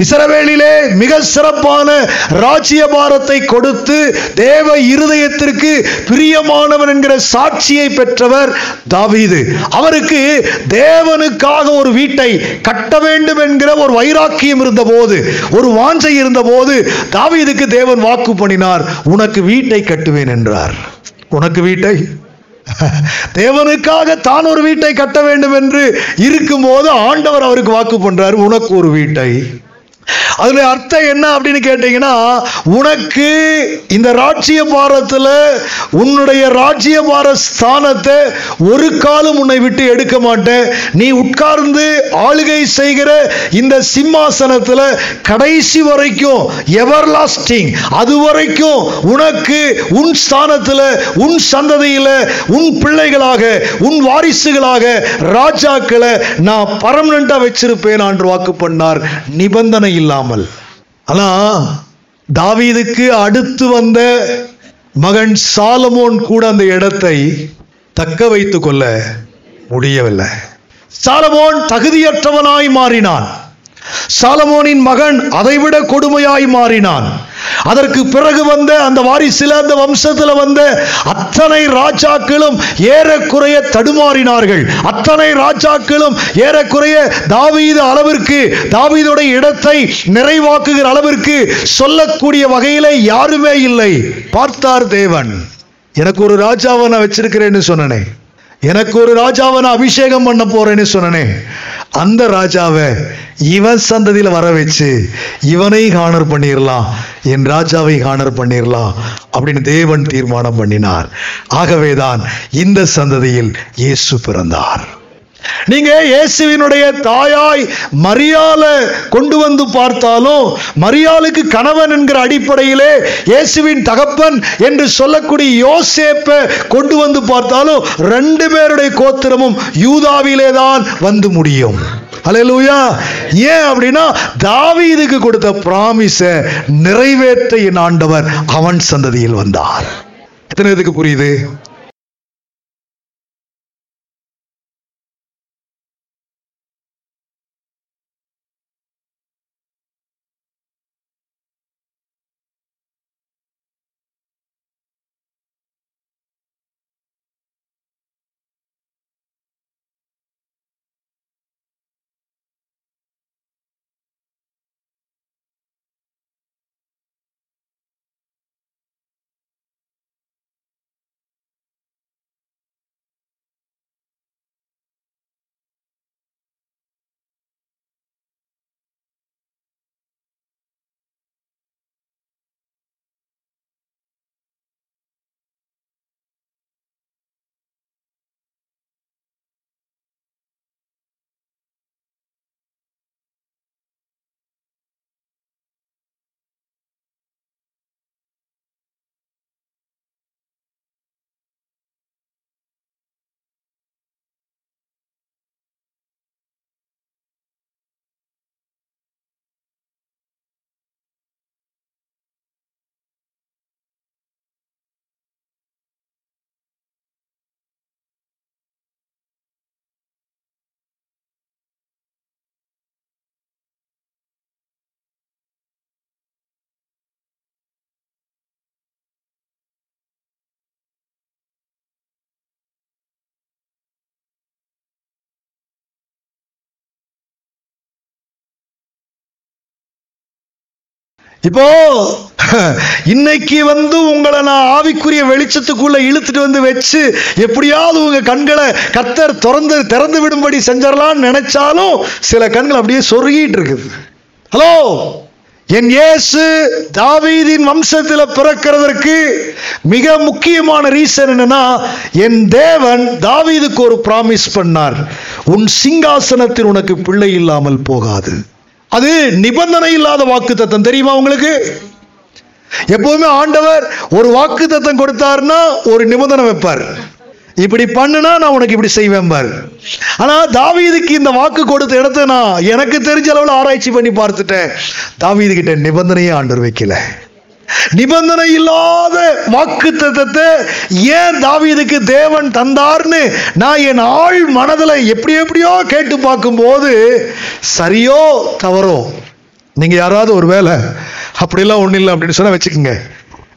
இசரவேலிலே மிக சிறப்பான ராஜ்யபாரத்தை கொடுத்து தேவ இருதயத்திற்கு பிரியமானவன் என்கிற சாட்சியை பெற்றவர் தாவீது. அவருக்கு தேவனுக்காக ஒரு வீட்டை கட்ட வேண்டும் என்கிற ஒரு வைராக்கியம் இருந்தபோது ஒரு வாஞ்சை இருந்தபோது தாவீதுக்கு தேவன் வாக்கு பண்ணினார் உனக்கு வீட்டை கட்டுவேன் என்றார். உனக்கு வீட்டை தேவனுக்காக தான் ஒரு வீட்டை கட்ட வேண்டும் என்று இருக்கும்போது ஆண்டவர் அவருக்கு வாக்கு பண்றார் உனக்கு ஒரு வீட்டை. அதில் அர்த்தம் என்ன அப்படின்னு கேட்டீங்கன்னா உனக்கு இந்த ராட்சிய பாரத்தில் உன்னுடைய ராஜ்ய பார ஸ்தானத்தை ஒரு காலம் உன்னை விட்டு எடுக்க மாட்டேன். நீ உட்கார்ந்து ஆளுகை செய்கிற இந்த சிம்மாசனத்தில் கடைசி வரைக்கும் எவர் லாஸ்டிங் அது வரைக்கும் உனக்கு உன் ஸ்தானத்தில் உன் சந்ததியில் உன் பிள்ளைகளாக உன் வாரிசுகளாக ராஜாக்களை நான் பர்மனண்டா வச்சிருப்பேன் என்று வாக்கு பண்ணார் நிபந்தனை இல்லாமல். ஆனா தாவீதுக்கு அடுத்து வந்த மகன் சாலமோன் கூட அந்த இடத்தை தக்க வைத்துக் கொள்ள முடியவில்லை. சாலமோன் தகுதியற்றவனாய் மாறினான். சாலமோனின் மகன் அதைவிட கொடுமையாய் மாறினான். அதற்கு பிறகு வந்த அந்த வாரிசில அந்த வம்சத்துல வந்த அத்தனை ராஜாக்களும் ஏறக்குறைய தடுமாறினார்கள். அத்தனை ராஜாக்களும் ஏறக்குறைய தாவீது அளவிற்கு தாவீதோட இடத்தை நிறைவாக்குகிற அளவிற்கு சொல்லக்கூடிய வகையில் யாருமே இல்லை. பார்த்தார் தேவன். எனக்கு ஒரு ராஜாவை நான் வச்சிருக்கிறேன்னு சொன்னனே. எனக்கு ஒரு ராஜாவை நான் அபிஷேகம் பண்ண போறேன்னு சொன்னனே. அந்த ராஜாவை இவன் சந்ததியில் வர வச்சு இவனை ஹானர் பண்ணிடலாம் என் ராஜாவை ஹானர் பண்ணிடலாம் அப்படின்னு தேவன் தீர்மானம் பண்ணினார். ஆகவேதான் இந்த சந்ததியில் இயேசு பிறந்தார். நீங்க இயேசுவினுடைய தாயாய் மரியால கொண்டு வந்து பார்த்தாலும் மரியாளுக்கு கணவன் என்கிற அடிப்படையிலே இயேசுவின் தகப்பன் என்று சொல்லக்கூடிய யோசேப்பை கொண்டு வந்து பார்த்தாலும் ரெண்டு பேருடைய கோத்திரமும் யூதாவிலே தான் வந்து முடியும். அலையலூயா ஏன் அப்படின்னா தாவீதுக்கு கொடுத்த பிராமிஸ நிறைவேற்ற என் ஆண்டவர் அவன் சந்ததியில் வந்தார். எத்தனை இதுக்கு புரியுது? இப்போ இன்னைக்கு வந்து உங்களை நான் ஆவிக்குரிய வெளிச்சத்துக்குள்ள இழுத்துட்டு வந்து வச்சு எப்படியாவது உங்க கண்களை கத்தர் திறந்து திறந்து விடும்படி செஞ்சிடலாம்னு நினைச்சாலும் சில கண்கள் அப்படியே சொருகிட்டு இருக்குது. ஹலோ என் இயேசு தாவீதின் வம்சத்தில் பிறக்கிறதற்கு மிக முக்கியமான ரீசன் என்னன்னா என் தேவன் தாவீதுக்கு ஒரு ப்ராமிஸ் பண்ணார். உன் சிங்காசனத்தில் உனக்கு பிள்ளை இல்லாமல் போகாது. அது நிபந்தனை இல்லாத வாக்கு தத்தம் தெரியுமா உங்களுக்கு? எப்பவுமே ஆண்டவர் ஒரு வாக்கு தத்தம் கொடுத்தாருன்னா ஒரு நிபந்தனை வைப்பார். இப்படி பண்ணுனா நான் உனக்கு இப்படி செய்வேன் பாரு ஆனா தாவீதுக்கு இந்த வாக்கு கொடுத்த இடத்த நான் எனக்கு தெரிஞ்ச அளவில் ஆராய்ச்சி பண்ணி பார்த்துட்டேன். தாவீது கிட்ட நிபந்தனையே ஆண்டவர் வைக்கல. நிபந்தனை இல்லாத வாக்கு தத்தத்தை ஏன் தாவீதுக்கு தேவன் தந்தார்னு நான் என் ஆள் மனதில் எப்படி எப்படியோ கேட்டு பார்க்கும்போது சரியோ தவறோ? நீங்க யாராவது ஒரு வேலை அப்படிலாம் ஒன்றும் இல்லை அப்படின்னு சொன்னால் வச்சுக்கோங்க.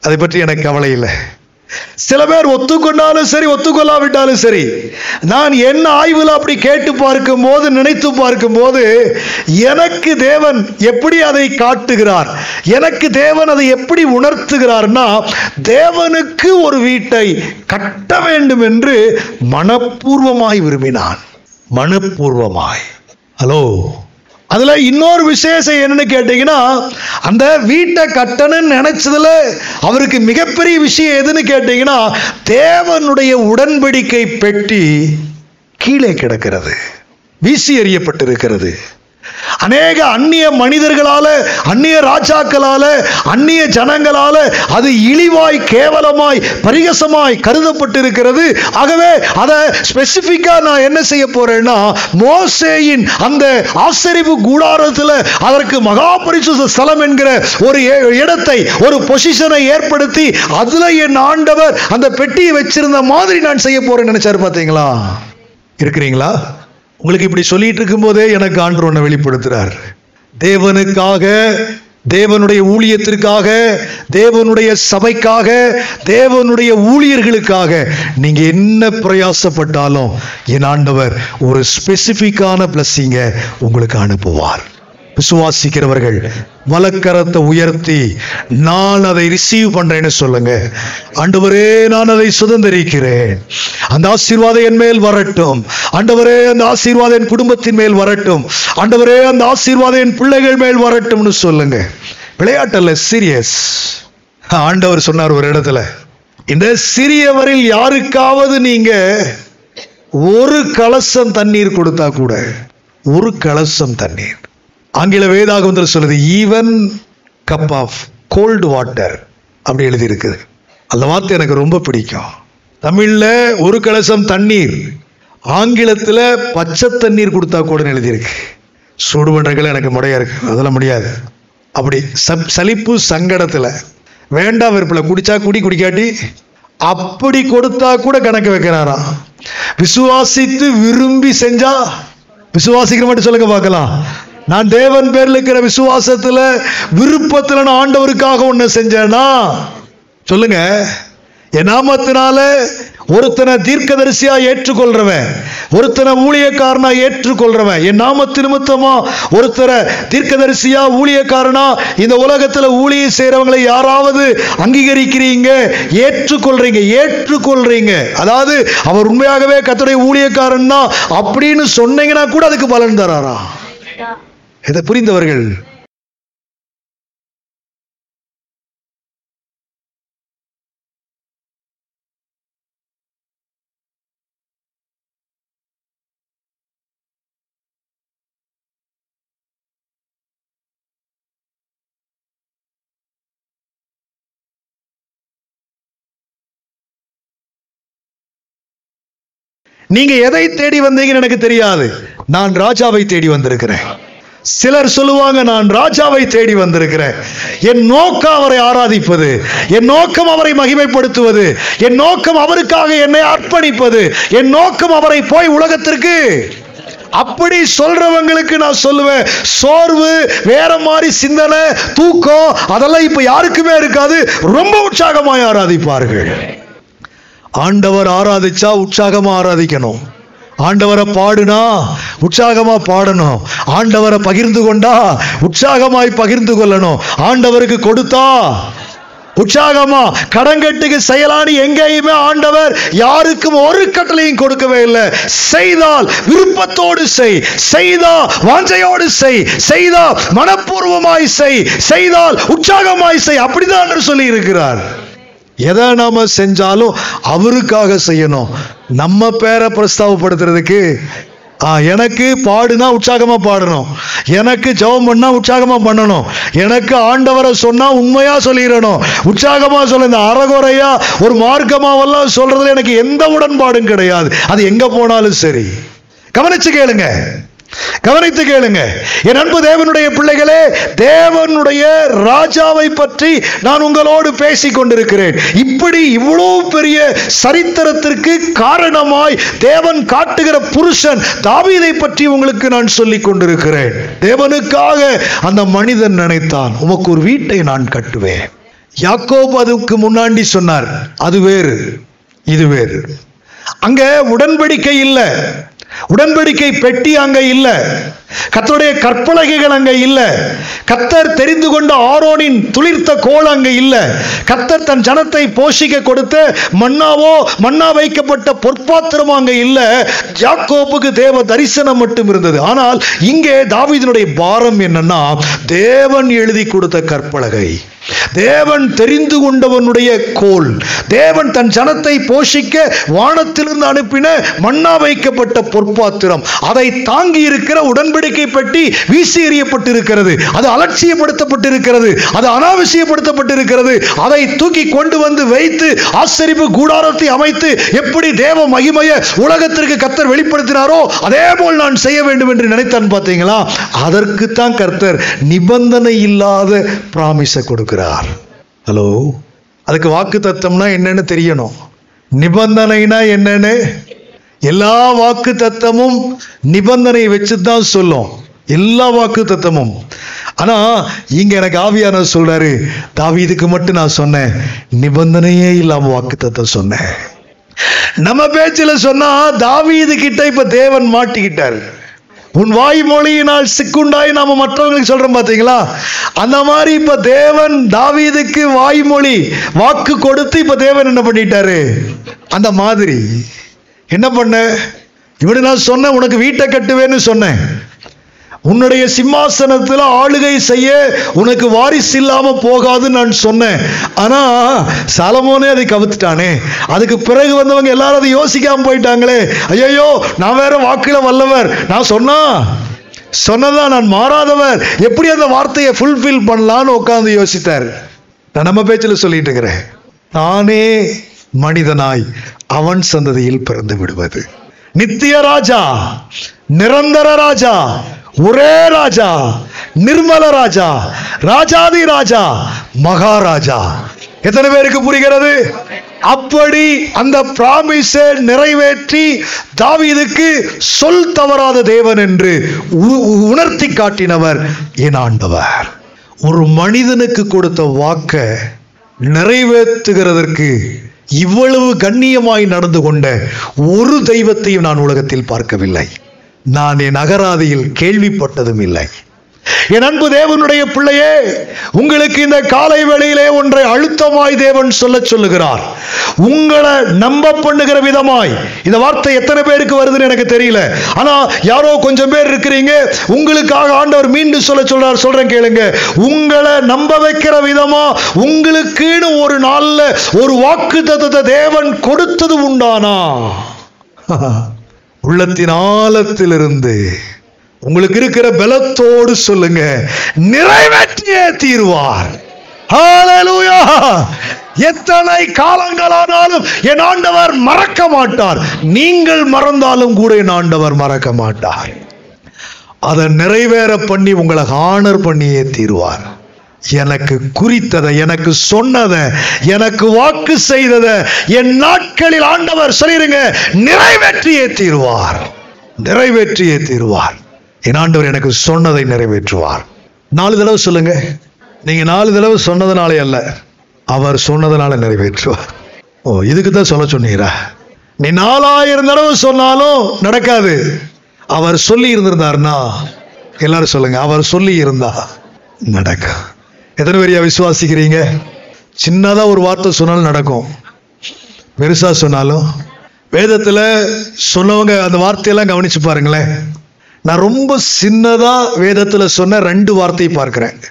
அதை பற்றி எனக்கு கவலை இல்லை. சில பேர் ஒத்துக்கொண்டாலும் சரி ஒத்துக்கொள்ளாவிட்டாலும் சரி நான் என்ன ஆய்வில் அப்படி கேட்டு பார்க்கும் போது நினைத்து பார்க்கும் போது எனக்கு தேவன் எப்படி அதை காட்டுகிறார்? எனக்கு தேவன் அதை எப்படி உணர்த்துகிறார்னா தேவனுக்கு ஒரு வீட்டை கட்ட வேண்டும் என்று மனப்பூர்வமாய் விரும்பினான். மனப்பூர்வமாய். ஹலோ அதுல இன்னொரு விசேஷம் என்னன்னு கேட்டீங்கன்னா அந்த வீட்டை கட்டணும்னு நினைச்சதுல அவருக்கு மிகப்பெரிய விஷயம் எதுன்னு கேட்டீங்கன்னா தேவனுடைய உடன்படிக்கை பெட்டி கீழே கிடக்கிறது வீசி எறியப்பட்டிருக்கிறது. அநேக அந்நிய மனிதர்களால அந்நிய ராஜாக்களால அந்நிய ஜனங்களால அது இழிவாய் கேவலமாய் பரிகசமாய் கருதப்பட்டிருக்கிறது. ஆகவே அதை ஸ்பெசிஃபிக்கா நான் என்ன செய்ய போறேன்னா மோசேயின் அந்த ஆசரிப்பு கூடாரத்தில் அதற்கு மகா பரிசுத்த ஸ்தலம் என்கிற ஒரு இடத்தை ஒரு பொசிஷனை ஏற்படுத்தி அதுல என் ஆண்டவர் அந்த பெட்டியை வச்சிருந்த மாதிரி நான் செய்ய போறேன்னு நினைச்சாரு பாத்தீங்களா? இருக்கிறீங்களா? உங்களுக்கு இப்படி சொல்லிட்டு இருக்கும்போதே எனக்கு ஆண்டு ஒன்று வெளிப்படுத்துறார். தேவனுக்காக தேவனுடைய ஊழியத்திற்காக தேவனுடைய சபைக்காக தேவனுடைய ஊழியர்களுக்காக நீங்க என்ன பிரயாசப்பட்டாலும் என் ஆண்டவர் ஒரு ஸ்பெசிஃபிக்கான பிளஸ்ஸிங்க உங்களுக்கு அனுப்புவார். விசுவாசிக்கிறவர்கள் வலக்கரத்தை உயர்த்தி நான் அதை ரிசீவ் பண்றேன்னு சொல்லுங்க. ஆண்டவரே நான் அதை சுதந்திரிக்கிறேன். அந்த ஆசீர்வாதம் என் மேல் வரட்டும். ஆண்டவரே அந்த ஆசீர்வாதம் என் குடும்பத்தின் மேல் வரட்டும். ஆண்டவரே அந்த ஆசீர்வாதம் என் பிள்ளைகள் மேல் வரட்டும்னு சொல்லுங்க. விளையாட்டல்ல சீரியஸ் ஆண்டவர் சொன்னார் ஒரு இடத்துல இந்த சிறியவரில் யாருக்காவது நீங்க ஒரு கலசம் தண்ணீர் கொடுத்தா கூட ஒரு கலசம் தண்ணீர். ஆங்கில வேதாகமத்தில் சொல்லுது even cup of cold water அப்படி எழுதியிருக்குது. அந்த வார்த்தை எனக்கு ரொம்ப பிடிக்கும். தமிழில் ஒரு கலசம் தண்ணீர் ஆங்கிலத்தில் பச்சை தண்ணீர் கொடுத்தா கூட எழுதியிருக்கு. சூடு பண்றதுல எனக்கு முறையா இருக்கு அதெல்லாம் முடியாது. அப்படி சப் சலிப்பு சங்கடத்தில் வேண்டாம் வெறுப்பில் குடிச்சா குடி குடிக்காட்டி அப்படி கொடுத்தா கூட கணக்கு வைக்கிறாராம். விசுவாசித்து விரும்பி செஞ்சா விசுவாசிக்கிற மட்டும் சொல்லுங்க பார்க்கலாம். நான் தேவன் பேரில் இருக்கிற விசுவாசத்துல விருப்பத்தில் நான் ஆண்டவருக்காக ஒன்று செஞ்சேனா? சொல்லுங்க. என் நாமத்தினால ஒருத்தனை தீர்க்கதரிசியா ஏற்றுக்கொள்றவன் ஒருத்தனை ஊழியக்காரனா ஏற்றுக்கொள்றவன் என் நாமத்து நிமித்தமா ஒருத்தரை தீர்க்கதரிசியா ஊழியக்காரனா இந்த உலகத்துல ஊழிய செய்யறவங்களை யாராவது அங்கீகரிக்கிறீங்க? ஏற்றுக்கொள்றீங்க ஏற்றுக்கொள்றீங்க. அதாவது அவர் உண்மையாகவே கத்துடைய ஊழியக்காரன்னா அப்படின்னு சொன்னீங்கன்னா கூட அதுக்கு பலன் தராரா? இதை புரிந்தவர்கள்? நீங்க எதை தேடி வந்தீங்கன்னு எனக்கு தெரியாது. நான் ராஜாவை தேடி வந்திருக்கிறேன். சிலர் சொல்லுவாங்க நான் ராஜாவை தேடி வந்திருக்கிறேன். என் நோக்கம் அவரை ஆராதிப்பது என் நோக்கம் அவரை மகிமைப்படுத்துவது என் நோக்கம் அவருக்காக என்னை அர்ப்பணிப்பது என் நோக்கம் அவரை போய் உலகத்திற்கு. அப்படி சொல்றவங்களுக்கு நான் சொல்லுவேன் சோர்வு வேற மாதிரி சிந்தனை தூக்கம் அதெல்லாம் இப்ப யாருக்குமே இருக்காது. ரொம்ப உற்சாகமாய் ஆராதிப்பார்கள். ஆண்டவர் ஆராதிச்சா உற்சாகமா ஆராதிக்கணும். ஆண்டவரை பாடுனா உற்சாகமா பாடணும். ஆண்டவரை பகிர்ந்து கொண்டா உற்சாகமாய் பகிர்ந்து கொள்ளணும். ஆண்டவருக்கு கொடுத்தா உற்சாகமா கடங்கட்டுக்கு செயலானி எங்கேயுமே ஆண்டவர் யாருக்கும் ஒரு கட்டளையும் கொடுக்கவே இல்லை. செய்தால் விருப்பத்தோடு செய் செய்தா வாஞ்சையோடு செய் செய்தா மனப்பூர்வமாய் செய் செய்தால் உற்சாகமாய் செய். அப்படிதான் சொல்லி இருக்கிறார் எதை நாம் செஞ்சாலும் அவருக்காக செய்யணும். நம்ம பேரை பிரஸ்தாவப்படுத்துறதுக்கு எனக்கு பாடுனா உற்சாகமாக பாடணும். எனக்கு ஜெபம் பண்ணால் உற்சாகமாக பண்ணணும். எனக்கு ஆண்டவரை சொன்னால் உண்மையாக சொல்லிடணும். உற்சாகமாக சொல்ல இந்த அறகுறையாக ஒரு மார்க்கமாவெல்லாம் சொல்கிறதுல எனக்கு எந்த உடன்பாடும் கிடையாது. அது எங்கே போனாலும் சரி. கவனிச்சு கேளுங்க. கவனித்து கேளுங்க. என் அன்பு தேவனுடைய பிள்ளைகளே தேவனுடைய ராஜாவை பற்றி நான் உங்களோடு பேசிக் கொண்டிருக்கிறேன். இப்படி இவ்வளவு பெரிய சரித்திரத்திற்கு காரணமாய் தேவன் காட்டுகிற புருஷன் தாவீதை பற்றி உங்களுக்கு நான் சொல்லிக் கொண்டிருக்கிறேன். தேவனுக்காக அந்த மனிதன் நினைத்தான் உமக்கு ஒரு வீட்டை நான் கட்டுவேன். யாக்கோப் அதுக்கு முன்னாடி சொன்னார் அது வேறு இது வேறு. அங்க உடன்படிக்கை இல்லை. உடன்படிக்கை பெட்டி அங்க இல்ல. கத்தருடைய கற்பலகைகள் அங்கே இல்லை. கத்தர் தெரிந்து கொண்ட ஆரோனின் துளிர்த்த கோல் அங்கே இல்லை. கத்தர் தன் ஜனத்தை போஷிக்க கொடுத்த மன்னாவோ மன்னா வைக்கப்பட்ட பொற்பாத்திரமோ அங்கே இல்லை. ஜாக்கோப்புக்கு தேவ தரிசனம் மட்டும் இருந்தது. ஆனால் இங்கே தாவிதனுடைய பாரம் என்னன்னா தேவன் எழுதி கொடுத்த கற்பலகை. தேவன் தெரிந்து கொண்டவனுடைய கோல் தேவன் தன் ஜனத்தை போஷிக்க வானத்திலிருந்து அனுப்பின மன்னா வைக்கப்பட்ட பொற்பாத்திரம். அதை தாங்கி இருக்கிற உடன்படி உடன்படிக்கை பெட்டி வீசி எறியப்பட்டிருக்கிறது அது அலட்சியப்படுத்தப்பட்டிருக்கிறது. அது அனாவசியப்படுத்தப்பட்டிருக்கிறது. அதை தூக்கி கொண்டு வந்து வைத்து ஆசரிப்பு கூடாரத்தை அமைத்து எப்படி தேவ மகிமைய உலகத்திற்கு கர்த்தர் வெளிப்படுத்தினாரோ அதே போல் நான் செய்ய வேண்டும் என்று நினைத்தான் பார்த்தீங்களா? அதற்குத்தான் கர்த்தர் நிபந்தனை இல்லாத பிராமிஸை கொடுக்கிறார். ஹலோ அதுக்கு வாக்கு தத்தம்னா என்னன்னு தெரியணும். நிபந்தனைனா என்னன்னு எல்லா வாக்கு தத்தமும் நிபந்தனை வச்சு தான் சொல்லும். எல்லா வாக்கு தத்தமும் ஆனா இங்க எனக்கு ஆவியான சொல்றாரு தாவீதுக்கு மட்டும் நான் சொன்னேன். நிபந்தனையே இல்லாம வாக்கு தத்தம் சொன்னேன். நம்ம பேச்சுல சொன்னா தாவீது கிட்ட இப்ப தேவன் மாட்டிக்கிட்டார். உன் வாய்மொழியினால் சிக்குண்டாய் நாம மற்றவங்களுக்கு சொல்றோம் பாத்தீங்களா? அந்த மாதிரி இப்ப தேவன் தாவீதுக்கு வாய்மொழி வாக்கு கொடுத்து இப்ப தேவன் என்ன பண்ணிட்டாரு? அந்த மாதிரி. என்ன பண்ண? இப்படி நான் சொன்னேன் உனக்கு வீட்டை கட்டுவேன்னு சொன்னேன். உன்னுடைய சிம்மாசனத்தில் ஆளுகை செய்ய உனக்கு வாரிசு இல்லாம போகாதுன்னு நான் சொன்னேன். ஆனா சலமோனே அதை கவுத்துட்டானே. அதுக்கு பிறகு வந்தவங்க எல்லாரும் அதை யோசிக்காம போயிட்டாங்களே. ஐயோ நான் வேற வாக்குல வல்லவர். நான் சொன்னா சொன்னதா நான் மாறாதவர். எப்படி அந்த வார்த்தையை ஃபுல்ஃபில் பண்ணலான்னு உட்காந்து யோசித்தார். நான் நம்ம பேச்சில் சொல்லிட்டு இருக்கிறேன். தானே மனிதனாய். அவன் சந்ததியில் பிறந்து விடுவது. நித்திய ராஜா நிரந்தர ராஜா ஒரே ராஜா நிர்மல ராஜா ராஜாதி ராஜா மகாராஜா. எத்தனை பேருக்கு புரிகிறது? அப்படி அந்த பிராமிஸை நிறைவேற்றி தாவீதுக்கு சொல் தவறாத தேவன் என்று உ- உணர்த்தி காட்டினவர் என் ஆண்டவர். ஒரு மனிதனுக்கு கொடுத்த வாக்க நிறைவேற்றுகிறதற்கு இவ்வளவு கண்ணியமாய் நடந்து கொண்ட ஒரு தெய்வத்தையும் நான் உலகத்தில் பார்க்கவில்லை. நான் என் அகராதியில் கேள்விப்பட்டதும் இல்லை. என் அன்பு தேவனுடைய பிள்ளையே உங்களுக்கு இந்த காலை வேளையிலே ஒன்றை அழுத்தமாய் தேவன் சொல்ல சொல்லுகிறார். உங்களை நம்ப பண்ணுகிற விதமாய். இந்த வார்த்தை எத்தனை பேருக்கு வருதுன்னு எனக்கு தெரியல. ஆனா யாரோ கொஞ்சம் பேர் இருக்கிறீங்க உங்களுக்காக ஆண்டவர் மீண்டும் சொல்ல சொல்றார். சொல்றேன் கேளுங்க. உங்களை நம்ப வைக்கிற விதமா உங்களுக்குன்னு ஒரு நாள்ல ஒரு வாக்கு தத்தத்தை தேவன் கொடுத்தது உண்டானா? உள்ளத்தின் ஆழத்திலிருந்து. உங்களுக்கு இருக்கிற பலத்தோடு சொல்லுங்க. நிறைவேற்றியே தீர்வார். எத்தனை காலங்களானாலும் என் ஆண்டவர் மறக்க மாட்டார். நீங்கள் மறந்தாலும் கூட என் ஆண்டவர் மறக்க மாட்டார். அதை நிறைவேற பண்ணி உங்களை ஹானர் பண்ணியே தீர்வார். எனக்கு குறித்ததை எனக்கு சொன்னதை எனக்கு வாக்கு செய்ததை என் நாட்களில் ஆண்டவர் சொல்லிருங்க நிறைவேற்றியே தீர்வார். நிறைவேற்றியே தீர்வார். என் ஆண்டவர் எனக்கு சொன்னதை நிறைவேற்றுவார். நாலு தடவை சொல்லுங்க. நீங்கள் நாலு தடவை சொன்னதுனாலே அல்ல அவர் சொன்னதுனால நிறைவேற்றுவார். ஓ இதுக்கு தான் சொல்ல சொன்னீரா? நீ நாலாயிரம் தடவை சொன்னாலும் நடக்காது. அவர் சொல்லி இருந்திருந்தார்னா எல்லாரும் சொல்லுங்க அவர் சொல்லி இருந்தா நடக்கும். எத்தனை பேரையா விசுவாசிக்கிறீங்க? சின்னதாக ஒரு வார்த்தை சொன்னாலும் நடக்கும். பெருசாக சொன்னாலும் வேதத்தில் சொன்னவங்க அந்த வார்த்தையெல்லாம் கவனிச்சு பாருங்களேன். நான் ரொம்ப சின்னதாக வேதத்தில் சொன்ன ரெண்டு வார்த்தை பார்க்குறேன்.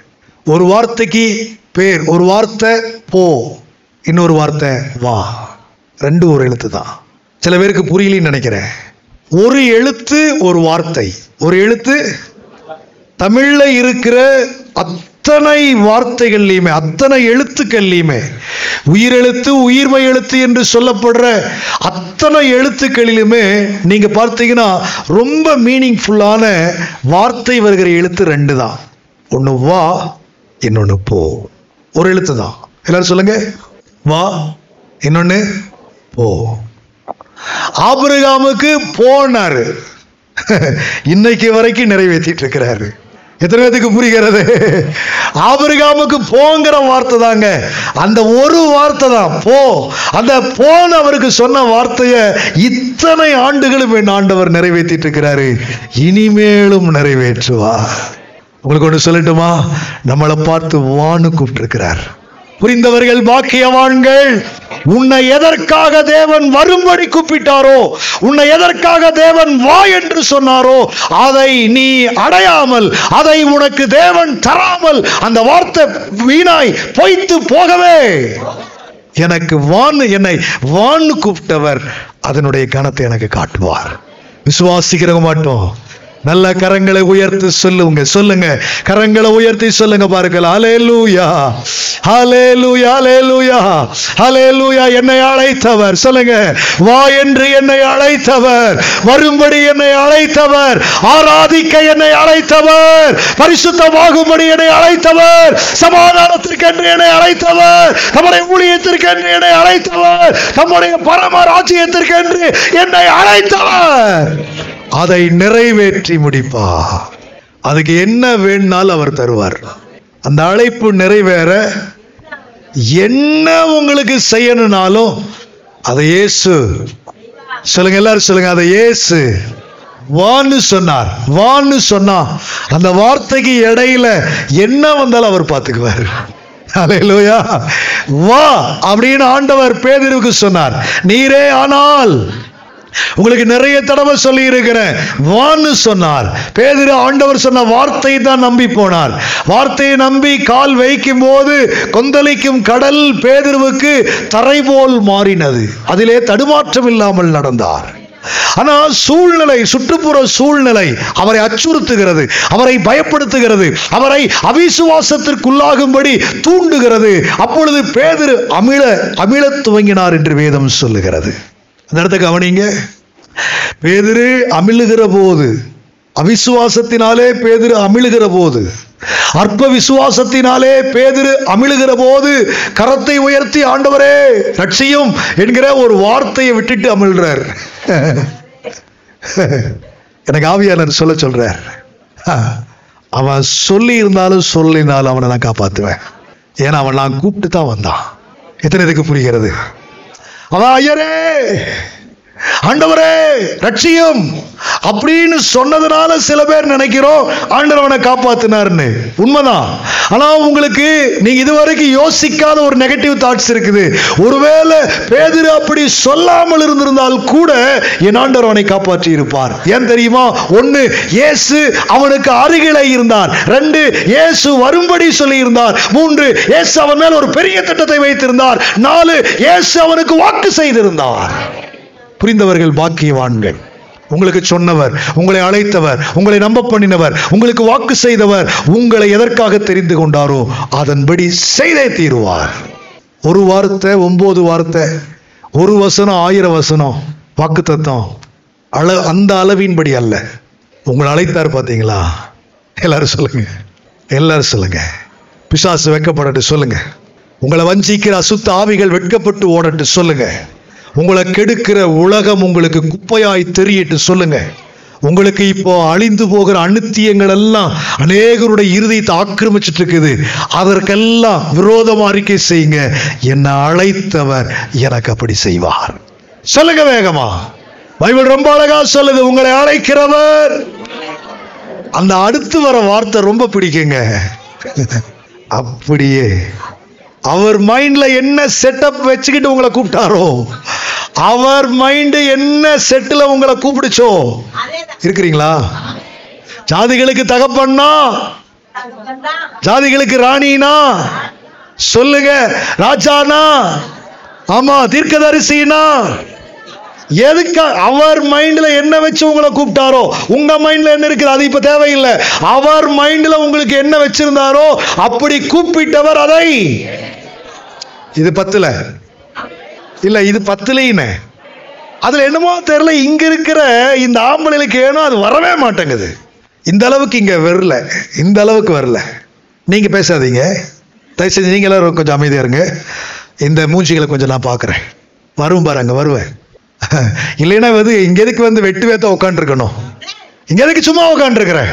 ஒரு வார்த்தைக்கு பேர் ஒரு வார்த்தை போ இன்னொரு வார்த்தை வா. ரெண்டு ஒரு எழுத்து தான். சில பேருக்கு புரியலன்னு நினைக்கிறேன். ஒரு எழுத்து ஒரு வார்த்தை. ஒரு எழுத்து தமிழில் இருக்கிற அத்தனை வார்த்தைகள்லையுமே அத்தனை எழுத்துக்கள்லையுமே உயிரெழுத்து உயிர்மை எழுத்து என்று சொல்லப்படுற அத்தனை எழுத்துக்களிலுமே நீங்க பார்த்தீங்கன்னா ரொம்ப மீனிங்ஃபுல்லான வார்த்தை வருகிற எழுத்து ரெண்டு தான் ஒன்று வா இன்னொன்று போ. ஒரு எழுத்து தான் எல்லாரும் சொல்லுங்க. வா இன்னொன்று போ. ஆபிரகாமுக்கு போனாரு. இன்னைக்கு வரைக்கும் நிறைவேற்றிட்டு இருக்கிறாரு. எத்தனை பேத்துக்கு புரிகிறது? ஆபிரகாமுக்கு போங்கிற வார்த்தை தாங்க. அந்த ஒரு வார்த்தை தான். போ. அந்த போன அவருக்கு சொன்ன வார்த்தைய இத்தனை ஆண்டுகளும் என் ஆண்டவர் நிறைவேற்றிட்டு இருக்கிறாரு. இனிமேலும் நிறைவேற்றுவா உங்களுக்கு ஒன்று சொல்லட்டுமா? நம்மளை பார்த்து வான்னு கூப்பிட்டு புரிந்தவர்கள் பாக்கியவான்கள் உன்னை எதற்காக தேவன் வரும்படி கூப்பிட்டாரோ உன்னை எதற்காக தேவன் வா என்று சொன்னாரோ அதை நீ அடையாமல் அதை உனக்கு தேவன் தராமல் அந்த வார்த்தை வீணாய் பொய்த்து போகவே. எனக்கு வான்னு என்னை வான்னு கூப்பிட்டவர் அதனுடைய கணத்தை எனக்கு காட்டுவார். விசுவாசிக்கிறவங்க மாட்டோம். நல்ல கரங்களை உயர்த்தி சொல்லுங்க சொல்லுங்க. கரங்களை உயர்த்தி சொல்லுங்க பாருங்கள். அலே லூயா ஹalleluya லூயா என்னை அழைத்தவர். சொல்லுங்க. வா என்று என்னை அழைத்தவர். வரும்படி என்னை அழைத்தவர். ஆராதிக்க என்னை அழைத்தவர். பரிசுத்தமாகும்படி என்னை அழைத்தவர். சமாதானத்திற்கு என்று என்னை அழைத்தவர். நம்முடைய ஊழியத்திற்கு என்று என்னை அழைத்தவர். நம்முடைய பரம ராஜ்யத்திற்கு என்று என்னை அழைத்தவர். அதை நிறைவேற்றி முடிப்பா. அதுக்கு என்ன வேணும்னாலும் அவர் தருவார். அந்த அழைப்பு நிறைவேற என்ன உங்களுக்கு செய்யணும்னாலும் அதை இயேசு சொல்லுங்க எல்லாரும் சொல்லுங்க அதை இயேசு வான்னு சொன்னார். வான்னு சொன்னா அந்த வார்த்தைக்கு இடையில என்ன வந்தாலும் அவர் பார்த்துக்குவார். ஹalleluya. வா அப்படின்னு ஆண்டவர் பேதிருக்கு சொன்னார். நீரே ஆனால் உங்களுக்கு நிறைய தடவை சொல்லி இருக்கிறேன் வான்னு சொன்னார் பேதிரு ஆண்டவர் சொன்ன வார்த்தையை தான் நம்பி போனார். வார்த்தையை நம்பி கால் வைக்கும் போது கொந்தளிக்கும் கடல் பேதிருவுக்கு தரை போல் மாறினது. அதிலே தடுமாற்றம் இல்லாமல் நடந்தார். ஆனால் சூழ்நிலை சுற்றுப்புற சூழ்நிலை அவரை அச்சுறுத்துகிறது அவரை பயப்படுத்துகிறது அவரை அவிசுவாசத்திற்குள்ளாகும்படி தூண்டுகிறது. அப்பொழுது பேதிரு அமிழ அமிழத் துவங்கினார் என்று வேதம் சொல்லுகிறது. அந்த இடத்த கவனிங்க. பேதிரு அமிழுகிற போது அவிசுவாசத்தினாலே பேதிரு அமிழுகிற போது அற்ப விசுவாசத்தினாலே பேதிரு அமிழுகிற போது கரத்தை உயர்த்தி ஆண்டவரே ரட்சியும் என்கிற ஒரு வார்த்தையை விட்டுட்டு அமிழ்றார். எனக்கு ஆவியாளர் சொல்ல சொல்றார். அவன் சொல்லி இருந்தாலும் சொல்லினாலும் அவனை நான் காப்பாத்துவேன். ஏன்னா அவன் நான் கூப்பிட்டு தான் வந்தான். எத்தனை இதுக்கு புரிகிறது? அவன் ஐயரே ஆண்டவரே ரட்சியம். அப்படின்னு சொன்னதுனால சில பேர் நினைக்கிறோம் ஆண்டவர் அவனை காப்பாத்தினார்னு. உண்மைதான். ஆனா உங்களுக்கு நீங்க இதுவரைக்கும் யோசிக்காத ஒரு நெகட்டிவ் தாட்ஸ் இருக்குது. ஒருவேளை பேதிரு அப்படி சொல்லாமல் இருந்திருந்தால் கூட என் ஆண்டவர் அவனை காப்பாற்றி இருப்பார் ஏன் தெரியுமா? ஒன்னு இயேசு அவனுக்கு அருகில இருந்தார். ரெண்டு இயேசு வரும்படி சொல்லி இருந்தார் மூன்று இயேசு அவன் மேல் ஒரு பெரிய திட்டத்தை வைத்திருந்தார். நாலு இயேசு அவனுக்கு வாக்கு செய்திருந்தார். புரிந்தவர்கள் பாக்கியவான்கள். உங்களுக்கு சொன்னவர் உங்களை அழைத்தவர் உங்களை நம்ப பண்ணினவர் உங்களுக்கு வாக்கு செய்தவர் உங்களை எதற்காக தெரிந்து கொண்டாரோ அதன்படி செய்தே தீருவார். ஒரு வார்த்தை ஒன்பது வார்த்தை ஒரு வசனம் ஆயிரம் வசனம் வாக்கு தத்துவம் அள அந்த அளவின்படி அல்ல. உங்களை அழைத்தார் பார்த்தீங்களா? எல்லாரும் சொல்லுங்க. எல்லாரும் சொல்லுங்க. பிசாசு வெட்கப்படட்டு சொல்லுங்க. உங்களை வஞ்சிக்கிற அசுத்த ஆவிகள் வெட்கப்பட்டு ஓடட்டு சொல்லுங்க. உங்களை கெடுக்கிற உலகம் உங்களுக்கு குப்பையாய் தெரியட்டு சொல்லுங்க. உங்களுக்கு இப்போ அழிந்து போகிற அனுத்தியங்கள் எல்லாம் அநேகருடைய இருதயத்தை ஆக்கிரமிச்சிட்டு இருக்குது அதற்கெல்லாம் விரோதமா அறிக்கை செய்யுங்க. என்னை அழைத்தவர் எனக்கு அப்படி செய்வார். சொல்லுங்க வேகமா. பைபிள் ரொம்ப அழகா சொல்லுது உங்களை அழைக்கிறவர். அந்த அடுத்து வர வார்த்தை ரொம்ப பிடிக்குங்க. அப்படியே அவர் மைண்டில் என்ன செட்டப் வச்சுக்கிட்டு உங்களை கூப்பிட்டாரோ அவர் மைண்டு என்ன செட்டில் உங்களை கூப்பிடுச்சோ இருக்கிறீங்களா? ஜாதிகளுக்கு தகப்பண்ணா ஜாதிகளுக்கு ராணினா? சொல்லுங்க ராஜானா? ஆமா தீர்க்கதரிசினா? எதுக்கு அவர் மைண்டில் என்ன வச்சு உங்களை கூப்பிட்டாரோ உங்க மைண்டில் என்ன இருக்குது அது இப்போ தேவையில்லை. அவர் மைண்டில் உங்களுக்கு என்ன வச்சிருந்தாரோ அப்படி கூப்பிட்டவர் அதை இது பத்துல. இல்ல இது பத்துலையுமே. அதுல என்னமோ தெரியல இங்க இருக்கிற இந்த ஆம்பளைகளுக்கு ஏனோ அது வரவே மாட்டேங்குது. இந்த அளவுக்கு இங்க வரல இந்த அளவுக்கு வரல. நீங்க பேசாதீங்க. தயவு செஞ்சு நீங்க எல்லாரும் கொஞ்சம் அமைதியா இருங்க. இந்த மூஞ்சிகளை கொஞ்சம் நான் பார்க்குறேன் வரும் பாருங்க வருவேன். இல்லைன்னா வந்து இங்க எதுக்கு வந்து வெட்டு வேத்த உட்காந்துருக்கணும் இங்க எதுக்கு சும்மா உட்காந்துருக்கிறேன்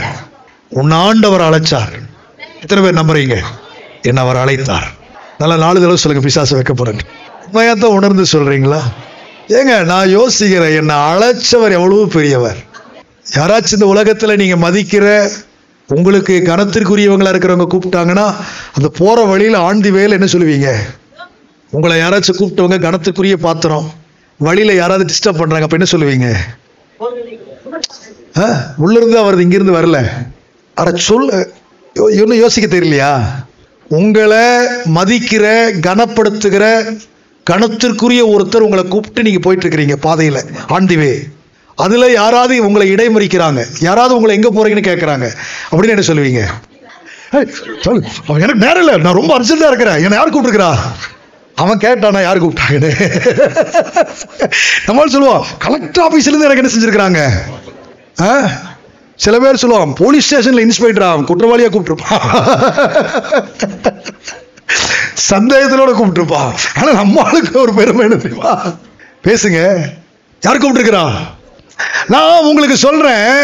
உன் ஆண்டவர் அழைச்சார். எத்தனை பேர் நம்புறீங்க? என்ன அவர் அழைத்தார். நல்லா நாலு தடவை சொல்லுங்க பிசாசு வைக்க போறேன் உண்மையாத்தான் உணர்ந்து சொல்றீங்களா? ஏங்க நான் யோசிக்கிறேன் என்னை அழைச்சவர் எவ்வளவு பெரியவர். யாராச்சும் இந்த உலகத்தில் நீங்கள் மதிக்கிற உங்களுக்கு கனத்திற்குரியவங்களாக இருக்கிறவங்க கூப்பிட்டாங்கன்னா அந்த போகிற வழியில் ஆண்டி வேலை என்ன சொல்லுவீங்க? உங்களை யாராச்சும் கூப்பிட்டவங்க கனத்துக்குரிய பாத்திரம் வழியில் யாராவது டிஸ்டர்ப் பண்ணுறாங்க அப்போ என்ன சொல்லுவீங்க? ஆ, உள்ள இருந்து வருது இங்கிருந்து வரல. அட சொல் இன்னும் யோசிக்க தெரியலையா? உங்களை மதிக்கிற கனப்படுத்துகிற கணத்திற்குரிய ஒருத்தர் உங்களை கூப்பிட்டு நீங்கள் போயிட்டுருக்கிறீங்க பாதையில் ஆண்டிவே. அதில் யாராவது உங்களை இடைமறிக்கிறாங்க. யாராவது உங்களை எங்கே போகிறீங்கன்னு கேட்குறாங்க அப்படின்னு என்ன சொல்லுவீங்க? சொல் அவன் எனக்கு நேரம் இல்லை. நான் ரொம்ப அர்ஜென்ட்டாக இருக்கிறேன். என்னை யார் கூப்பிட்டுருக்கிறா? அவன் கேட்டானா யார் கூப்பிட்டாங்கன்னு? நம்மளும் சொல்லுவோம். கலெக்டர் ஆஃபீஸ்லேருந்து எனக்கு என்ன செஞ்சிருக்கிறாங்க? ஆ? சில பேர் சொல்லுவான் போலீஸ் ஸ்டேஷன்ல இன்ஸ்பெக்டரா அவன் குற்றவாளியா கூப்பிட்டுருப்பான். சந்தேகத்திலோட கூப்பிட்டுருப்பான். ஆனா நம்ம ஆளுக்கு ஒரு பெருமை என்ன தெரியுமா? பேசுங்க. யார் கூப்பிட்டுருக்கிறா? நான் உங்களுக்கு சொல்றேன்.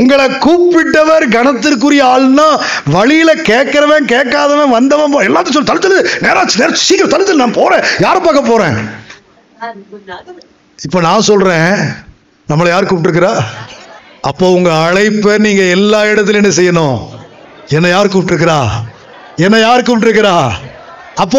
உங்களை கூப்பிட்டவர் கணத்திற்குரிய ஆள்னா வழியில கேட்கிறவன் கேட்காதவன் வந்தவன் எல்லாத்தையும் சொல்லி. தடுத்தது நேராச்சு நேரம் சீக்கிரம் தடுத்து நான் போறேன். யாரை பார்க்க போறேன்? இப்ப நான் சொல்றேன். நம்மளை யார் கூப்பிட்டுருக்கிறா? அப்போ உங்க அழைப்பை நீங்க எல்லா இடத்துலையும் என்ன செய்யணும்? என்னை யார் கூப்பிட்டுருக்கிறா? என்னை யார் கூப்பிட்டுருக்கிறா?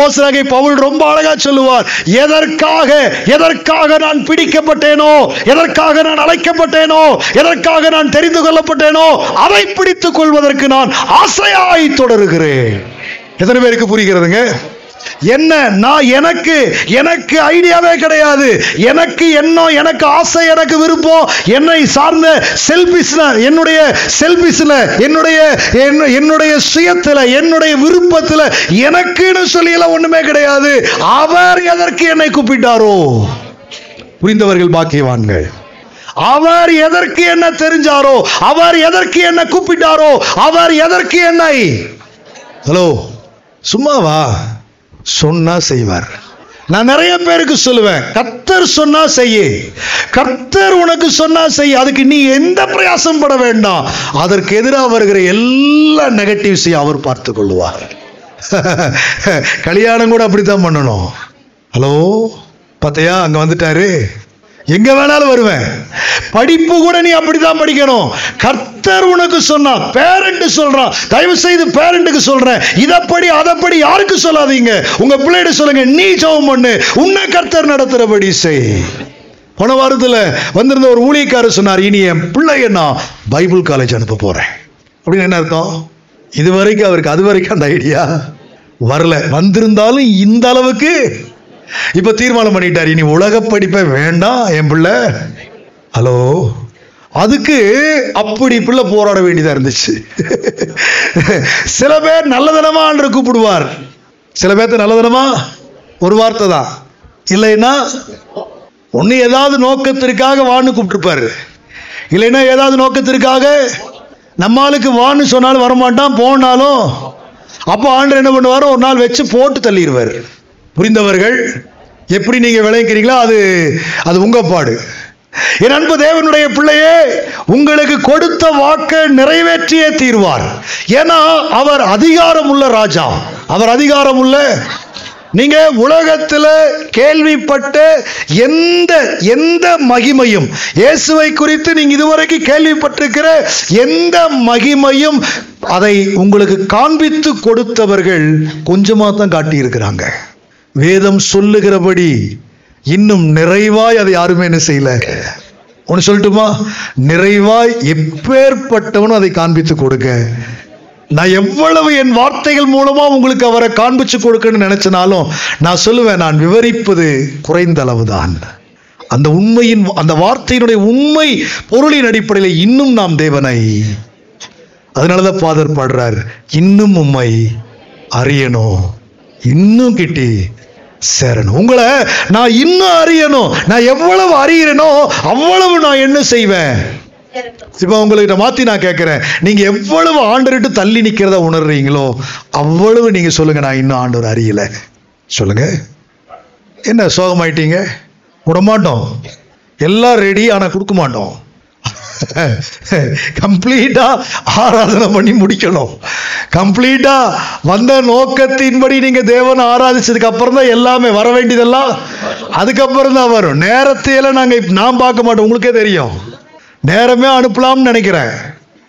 சிறகை பவுல் ரொம்ப அழகா சொல்லுவார் எதற்காக எதற்காக நான் பிடிக்கப்பட்டேனோ எதற்காக நான் அழைக்கப்பட்டேனோ எதற்காக நான் தெரிந்து கொள்ளப்பட்டேனோ அதை பிடித்துக் கொள்வதற்கு நான் ஆசையாய் தொடருகிறேன். எத்தனை பேருக்கு புரிகிறதுங்க? என்ன? நான் எனக்கு எனக்கு ஐடியாவே கிடையாது. எனக்கு என்ன எனக்கு ஆசை எனக்கு விருப்பம். என்னை சார்ந்த செல்பிஸ்ல என்னுடைய செல்பிஸ்ல என்னுடைய என்ன- என்னுடைய சுயத்துல என்னுடைய விருப்பத்துல எனக்குன்னு சொல்லி எல்லாம் ஒண்ணுமே கிடையாது. அவர் எதற்கு என்னை கூப்பிட்டாரோ? புரிந்தவர்கள் பாக்கியவான்கள். அவர் எதற்கு என்ன தெரிஞ்சாரோ? அவர் எதற்கு என்ன கூப்பிட்டாரோ? அவர் எதற்கு என்னை? ஹலோ சும்மாவா? சொன்னா செய்வார். நான் நிறைய பேருக்கு சொல்லுவேன் கர்த்தர் சொன்னா செய்ய. கர்த்தர் உனக்கு சொன்னா செய்ய. அதுக்கு நீ எந்த பிரயாசம் பட வேண்டாம். அதற்கு எதிராக வருகிற எல்லா நெகட்டிவ்ஸையும் அவர் பார்த்து கொள்வார் கல்யாணம் கூட அப்படித்தான் பண்ணணும். ஹலோ? பார்த்தையா அங்க வந்துட்டாரு? எங்க வேணாலும் வருவேன். படிப்பு கூட நீ அப்படிதான் படிக்கணும். கர்த்தர் உனக்கு சொன்னா பேரண்ட் சொல்றான் தயவு செய்து பேரண்ட்டுக்கு சொல்றேன். இதப்படி அதப்படி யாருக்கு சொல்லாதீங்க. உங்க பிள்ளைகிட்ட சொல்லுங்க நீ ஜெபம் பண்ணு. உன்னை கர்த்தர் நடத்துறபடி செய். போன வாரத்தில் வந்திருந்த ஒரு ஊழியக்காரர் சொன்னார் இனி என் பிள்ளைய நான் பைபிள் காலேஜ் அனுப்ப போறேன். அப்படின்னு என்ன அர்த்தம்? இது வரைக்கும் அவருக்கு அது வரைக்கும் அந்த ஐடியா வரல. வந்திருந்தாலும் இந்த அளவுக்கு இப்ப தீர்மானம் பண்ணிட்டார். இனி உலக படிப்பை வேண்டாம் என் பிள்ளை. ஹலோ? அதுக்கு அப்படி பிள்ளை போராட வேண்டியதா இருந்துச்சு. சில பேர் நல்லதனமா என்று கூப்பிடுவார். சில பேர்த்த நல்லதனமா? ஒரு வார்த்தை தான். இல்லைன்னா ஒண்ணு ஏதாவது நோக்கத்திற்காக வான்னு கூப்பிட்டுருப்பாரு. இல்லைன்னா ஏதாவது நோக்கத்திற்காக நம்ம ஆளுக்கு வான்னு சொன்னாலும் வரமாட்டான் போனாலும் அப்போ ஆண்டு என்ன பண்ணுவார்? ஒரு நாள் வச்சு போட்டு தள்ளிடுவார். புரிந்தவர்கள் எப்படி நீங்கள் விளைவிக்கிறீங்களோ அது அது உங்கள் பாடு. என் அன்பு தேவனுடைய பிள்ளையே உங்களுக்கு கொடுத்த வாக்கை நிறைவேற்றியே தீர்வார். ஏன்னா அவர் அதிகாரம் உள்ள ராஜா. அவர் அதிகாரம் உள்ள நீங்க உலகத்துல கேள்விப்பட்ட எந்த எந்த மகிமையும் இயேசுவை குறித்து நீங்க இதுவரைக்கும் கேள்விப்பட்டிருக்கிற எந்த மகிமையும் அதை உங்களுக்கு காண்பித்து கொடுத்தவர்கள் கொஞ்சமாக தான் காட்டியிருக்கிறாங்க. வேதம் சொல்லுகிறபடி இன்னும் நிறைவாய் அதை யாருமே என்ன செய்யல. ஒன்று சொல்லட்டுமா? நிறைவாய் எப்பேற்பட்டவனும் அதை காண்பித்து கொடுக்க. நான் எவ்வளவு என் வார்த்தைகள் மூலமா உங்களுக்கு அவரை காண்பிச்சு கொடுக்கணும்னு நினைச்சனாலும் நான் சொல்லுவேன் நான் விவரிப்பது குறைந்த அளவுதான். அந்த உண்மையின் அந்த வார்த்தையினுடைய உண்மை பொருளின் அடிப்படையில் இன்னும் நாம் தேவனை. அதனாலதான் பாதர் பாடுறார் இன்னும் உண்மை அறியணும். இன்னும் கிட்டி சேரணும். உங்களை நான் இன்னும் அறியணும். நான் எவ்வளவு அறியறேனோ அவ்வளவு நான் என்ன செய்வேன்? இப்போ உங்களுக்கு மாற்றி நான் கேட்குறேன் நீங்கள் எவ்வளவு ஆண்டர்கிட்ட தள்ளி நிற்கிறத உணர்றீங்களோ அவ்வளவு நீங்கள் சொல்லுங்கள் நான் இன்னும் ஆண்டவர் அறியல. சொல்லுங்கள் என்ன சோகமாயிட்டீங்க? விட மாட்டோம் எல்லாம் ரெடி ஆனால் கொடுக்க மாட்டோம். கம்ப்ளீட்டாக ஆராதனை பண்ணி முடிக்கணும். கம்ப்ளீட்டாக வந்த நோக்கத்தின்படி நீங்கள் தேவனை ஆராதிச்சதுக்கு அப்புறம் தான் எல்லாமே வர வேண்டியதெல்லாம் அதுக்கப்புறம் தான் வரும். நேரத்தையெல்லாம் நாங்கள் இப்ப- நான் பார்க்க மாட்டோம். உங்களுக்கே தெரியும். நேரமே அனுப்பலாம்னு நினைக்கிறேன்.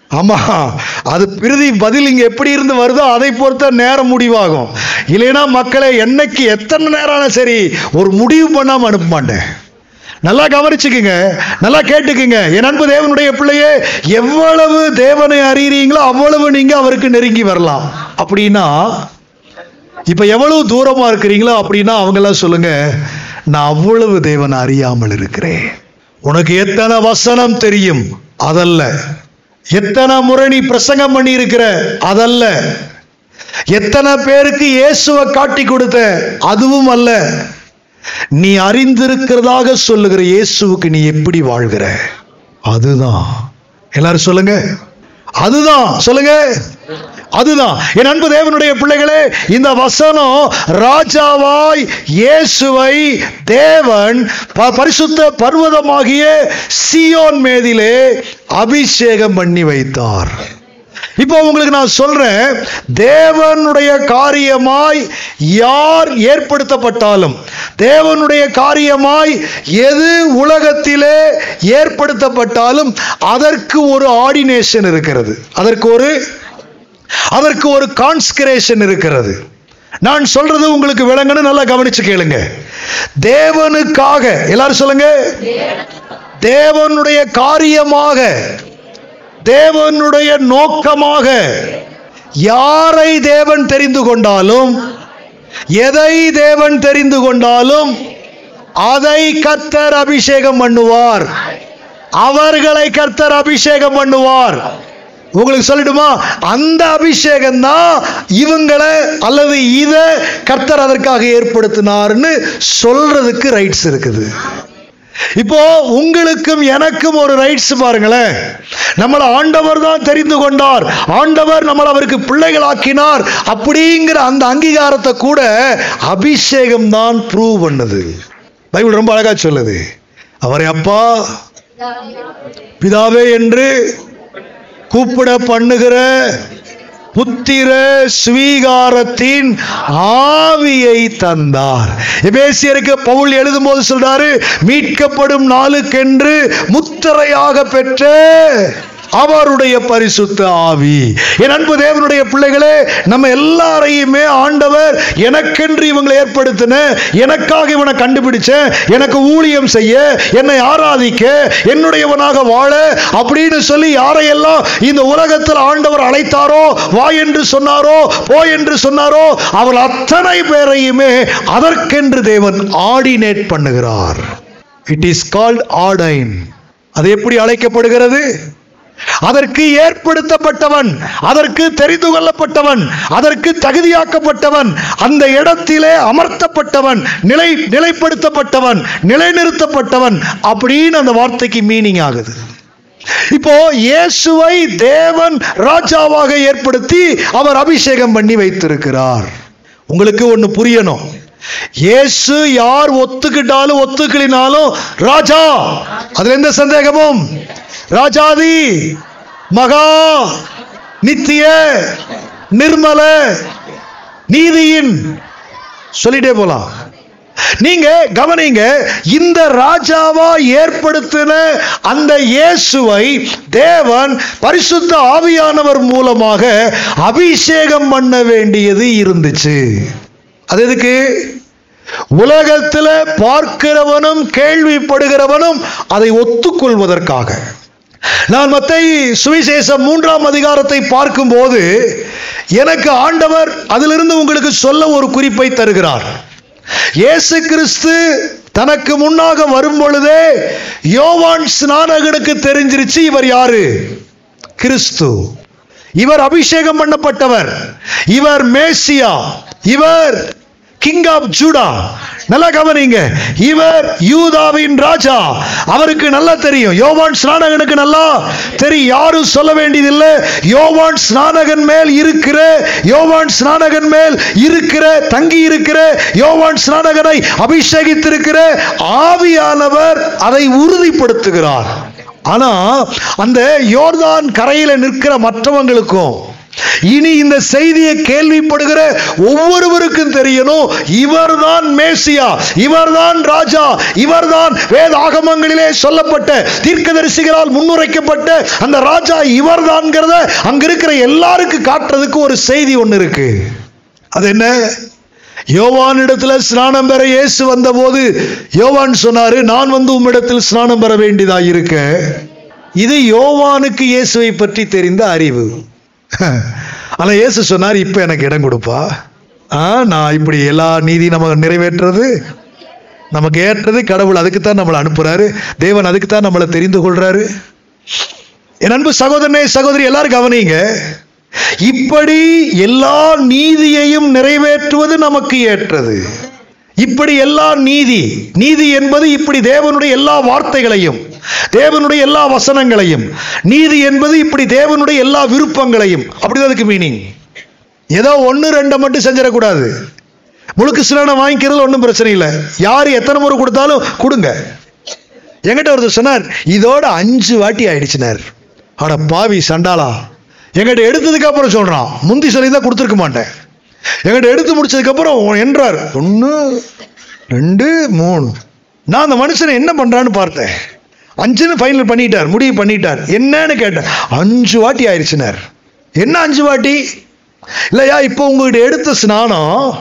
ஆமாம் அது பிரிதி பதில் இங்கே எப்படி இருந்து வருதோ அதை பொறுத்த நேரம் முடிவாகும். இல்லைன்னா மக்களை என்னைக்கு எத்தனை நேரம் ஆனாலும் சரி ஒரு முடிவு பண்ணாமல் அனுப்ப மாட்டேன். நல்லா கவனிச்சுக்குங்க. நல்லா கேட்டுக்குங்க. என் அன்பு தேவனுடைய பிள்ளையே எவ்வளவு தேவனை அறியறீங்களோ அவ்வளவு நீங்க அவருக்கு நெருங்கி வரலாம். அப்படின்னா இப்ப எவ்வளவு தூரமா இருக்கிறீங்களோ அப்படின்னா அவங்கெல்லாம் சொல்லுங்க நான் அவ்வளவு தேவனை அறியாமல் இருக்கிறேன். உனக்கு எத்தனை வசனம் தெரியும்? அதல்ல. எத்தனை முறை நீ பிரசங்கம் பண்ணி இருக்கிற அதல்ல. எத்தனை பேருக்கு இயேசுவை காட்டி கொடுத்த? அதுவும் அல்ல. நீ அறிந்திருக்கிறதாக சொல்லுகிற இயேசுவுக்கு நீ எப்படி வாழ்கிற? அதுதான். எல்லாரும் சொல்லுங்க. அதுதான். சொல்லுங்க. அதுதான். என் அன்பு தேவனுடைய பிள்ளைகளே இந்த வசனம் ராஜாவாய் இயேசுவை தேவன் ப- பரிசுத்த பர்வதமாகிய சியோன் மேதிலே அபிஷேகம் பண்ணி வைத்தார். இப்போ உங்களுக்கு நான் சொல்றேன் தேவனுடைய காரியமாய் யார் ஏற்படுத்தப்பட்டாலும் தேவனுடைய காரியமாய் எது உலகத்திலே ஏற்படுத்தப்பட்டாலும் அதற்கு ஒரு ஆர்டினேஷன் இருக்கிறது. அதற்கு ஒரு அதற்கு ஒரு கான்ஸ்கிரேஷன் இருக்கிறது. நான் சொல்றது உங்களுக்கு விளங்கணும் நல்லா கவனிச்சு கேளுங்க. தேவனுக்காக எல்லாரும் சொல்லுங்க. தேவனுடைய காரியமாக தேவனுடைய நோக்கமாக யாரை தேவன் தெரிந்து கொண்டாலும் எதை தேவன் தெரிந்து கொண்டாலும் அதை கர்த்தர் அபிஷேகம் பண்ணுவார். அவர்களை கர்த்தர் அபிஷேகம் பண்ணுவார். உங்களுக்கு சொல்லிடுமா? அந்த அபிஷேகம் தான் இவங்களை அல்லது இதை கர்த்தர் அதற்காக ஏற்படுத்தினார்னு சொல்றதுக்கு ரைட்ஸ் இருக்குது. இப்போ உங்களுக்கும் எனக்கும் ஒரு ரைட்ஸ் பாருங்களேன். நம்மளை ஆண்டவர் தான் தெரிந்து கொண்டார். ஆண்டவர் நம்மளை அவருக்கு பிள்ளைகளாக்கினார். அப்படிங்கிற அந்த அங்கீகாரத்தை கூட அபிஷேகம் தான் ப்ரூவ் பண்ணுது. பைபிள் ரொம்ப அழகா சொல்லுது. அவரை அப்பா பிதாவே என்று கூப்பிட பண்ணுகிற புத்திர ஸ்வீகாரத்தின் ஆவியை தந்தார். எபேசியருக்கு பவுல் எழுதும்போது சொல்றாரு மீட்கப்படும் நாளுக்கென்று முத்திரையாக பெற்ற அவருடைய பரிசுத்த ஆவி. என் அன்பு தேவனுடைய பிள்ளைகளே நம்ம எல்லாரையுமே ஆண்டவர் எனக்கென்று இவங்களை ஏற்படுத்தின எனக்காக இவனை கண்டுபிடிச்சேன் எனக்கு ஊழியம் செய்ய என்னை ஆராதிக்க என்னுடையவனாக வாழ அப்படின்னு சொல்லி யாரையெல்லாம் இந்த உலகத்தில் ஆண்டவர் அழைத்தாரோ வா என்று சொன்னாரோ போ என்று சொன்னாரோ அவர் அத்தனை பேரையுமே அதற்கென்று தேவன் ஆர்டினேட் பண்ணுகிறார். இட் இஸ் கால்ட் ஆர்டைன் அது எப்படி அழைக்கப்படுகிறது? அதற்கு ஏற்படுத்தப்பட்டவன் அதற்கு தெரிந்து கொள்ளப்பட்டவன் அதற்கு தகுதியாக்கப்பட்டவன் அந்த இடத்திலே அமர்த்தப்பட்டவன் நிலை நிலைப்படுத்தப்பட்டவன் நிலைநிறுத்தப்பட்டவன் அப்படின்னு அந்த வார்த்தைக்கு மீனிங் ஆகுது. இப்போ இயேசுவை தேவன் ராஜாவாக ஏற்படுத்தி அவர் அபிஷேகம் பண்ணி வைத்திருக்கிறார். உங்களுக்கு ஒண்ணு புரியணும். இயேசு யார் ஒத்துக்கிட்டாலும் ஒத்துக்கலினாலும் ராஜா. அதுல எந்த சந்தேகமும்? ராஜாதி மகா நித்திய நிர்மல நீதியின். சொல்லிட்டே போலாம். நீங்க கவனிங்க இந்த ராஜாவா ஏற்படுத்தின அந்த இயேசுவை தேவன் பரிசுத்த ஆவியானவர் மூலமாக அபிஷேகம் பண்ண வேண்டியது இருந்துச்சு. அது எதுக்கு? உலகத்தில் பார்க்கிறவனும் கேள்விப்படுகிறவனும் அதை ஒத்துக்கொள்வதற்காக. நான் மத்தை சுவிசேஷம் மூன்றாம் அதிகாரத்தை பார்க்கும்போது எனக்கு ஆண்டவர் அதிலிருந்து உங்களுக்கு சொல்ல ஒரு குறிப்பை தருகிறார். இயேசு கிறிஸ்து தனக்கு முன்னாக வரும் பொழுதே யோவான் ஸ்நானகனுக்கு தெரிஞ்சிருச்சு இவர் யாரு? கிறிஸ்து. இவர் அபிஷேகம் பண்ணப்பட்டவர். இவர் மேசியா. இவர் கிங் ஆஃப் ஜூடா நல்லா கவனிங்க. இவர் யூதாவின் ராஜா. அவருக்கு நல்லா தெரியும். யோவான் ஸ்நானகனுக்கு நல்லா தெரியும். யாரும் சொல்ல வேண்டியதில்லை. யோவான் ஸ்நானகன் மேல் இருக்கிற யோவான் ஸ்நானகன் மேல் இருக்கிற தங்கி இருக்கிற யோவான் ஸ்நானகனை அபிஷேகித்திருக்கிற ஆவியானவர் அதை உறுதிப்படுத்துகிறார். ஆனா அந்த யோர்தான் கரையில் நிற்கிற மற்றவங்களுக்கும் இனி இந்த செய்தியை கேள்விப்படுகிற ஒவ்வொருவருக்கும் தெரியணும். இவர்தான் மேசியா இவர்தான் ராஜா இவர்தான் வேத ஆகமங்களிலே சொல்லப்பட்ட தீர்க்கதரிசிகளால் முன்னுரைக்கப்பட்ட அந்த ராஜா இவர்தான்ங்கிறத அங்க இருக்கிற எல்லாருக்கும் காட்டுறதுக்கு ஒரு செய்தி ஒன்று இருக்கு. அது என்ன? யோவானிடத்துல ஸ்நானம் பெற இயேசு வந்தபோது யோவான் சொன்னாரு நான் வந்து உம்மிடத்தில் ஸ்நானம் பெற வேண்டியதாக இருக்க. இது யோவானுக்கு இயேசுவை பற்றி தெரிந்த அறிவு. ஆனால் இயேசு சொன்னார் இப்போ எனக்கு இடம் கொடுப்பா. ஆ நான் இப்படி எல்லா நீதி நம்ம நிறைவேற்றுறது நமக்கு ஏற்றது கடவுள் அதுக்குத்தான் நம்மளை அனுப்புகிறாரு தேவன் அதுக்கு தான் நம்மளை தெரிந்து கொள்கிறாரு என் அன்பு சகோதரனே சகோதரி எல்லாரும் கவனிங்க. இப்படி எல்லா நீதியையும் நிறைவேற்றுவது நமக்கு ஏற்றது. இப்படி எல்லா நீதி நீதி என்பது இப்படி தேவனுடைய எல்லா வார்த்தைகளையும் தேவனுடைய எல்லா வசனங்களையும். நீதி என்பது இப்படி தேவனுடைய எல்லா விருப்பங்களையும். அப்படிதான் அதுக்கு மீனிங் ஏதோ ஒன்று ரெண்டை மட்டும் செஞ்சிடக்கூடாது. முழுக்கு சிலான வாங்கிக்கிறது ஒன்றும் பிரச்சனை இல்லை. யார் எத்தனை முறை கொடுத்தாலும் கொடுங்க. எங்கிட்ட ஒருத்தர் சொன்னார் இதோட அஞ்சு வாட்டி ஆயிடுச்சுனார். ஆட பாவி சண்டாளா. எங்கிட்ட எடுத்ததுக்கு அப்புறம் சொல்றான். முந்தி சொல்லி தான் கொடுத்துருக்க மாட்டேன். எங்கிட்ட எடுத்து முடிச்சதுக்கு அப்புறம் என்றார். ஒன்று ரெண்டு மூணு. நான் அந்த மனுஷனை என்ன பண்றான்னு பார்த்தேன். அஞ்சுன்னு ஃபைனல் பண்ணிட்டார் முடிவு பண்ணிட்டார். என்னன்னு கேட்டேன். அஞ்சு வாட்டி ஆயிடுச்சுனார் என்ன அஞ்சு வாட்டி? இல்லையா இப்போ உங்ககிட்ட எடுத்த ஸ்நானம்?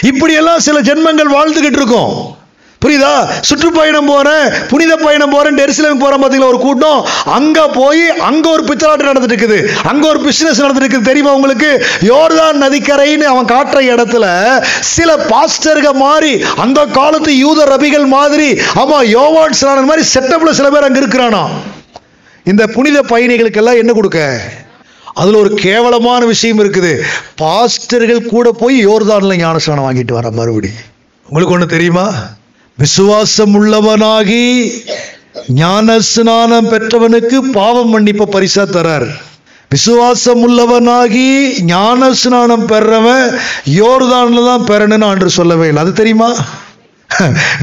இப்படியெல்லாம் சில ஜென்மங்கள் வாழ்ந்துகிட்டு இருக்கோம். புரியுதா? சுற்றுப்பயணம் போகிறேன் புனித பயணம் போகிறேன் எருசலேம் போகிறேன் பாத்தீங்களா? ஒரு கூட்டம். அங்கே போய் அங்கே ஒரு பித்தலாட்டம் நடந்துட்டு இருக்குது அங்கே ஒரு பிஸ்னஸ் நடந்துட்டு இருக்குது தெரியுமா உங்களுக்கு? யோர்தான் நதிக்கரைன்னு அவன் காட்டுற இடத்துல சில பாஸ்டர்கள் மாதிரி அந்த காலத்து யூத ரபிகள் மாதிரி ஆமாம் யோவான் ஸ்நானன் மாதிரி செட்டப்பில் சில பேர் அங்கே இருக்கிறானா? இந்த புனித பயணிகளுக்கெல்லாம் என்ன கொடுக்க? அதுல ஒரு கேவலமான விஷயம் இருக்குது. பாஸ்டர்கள் கூட போய் யோர்தான்ல ஞானஸ்நானம் வாங்கிட்டு வர மறுபடி. உங்களுக்கு ஒன்று தெரியுமா? விசுவாசம் உள்ளவனாகி ஞான ஸ்நானம் பெற்றவனுக்கு பாவம் மன்னிப்பு பரிசா தரார். விசுவாசம் உள்ளவனாகி ஞான ஸ்நானம் பெறவன் யோர்தான்ல தான் பெறணும்னு ஆண்டு சொல்லவே இல்லை. அது தெரியுமா?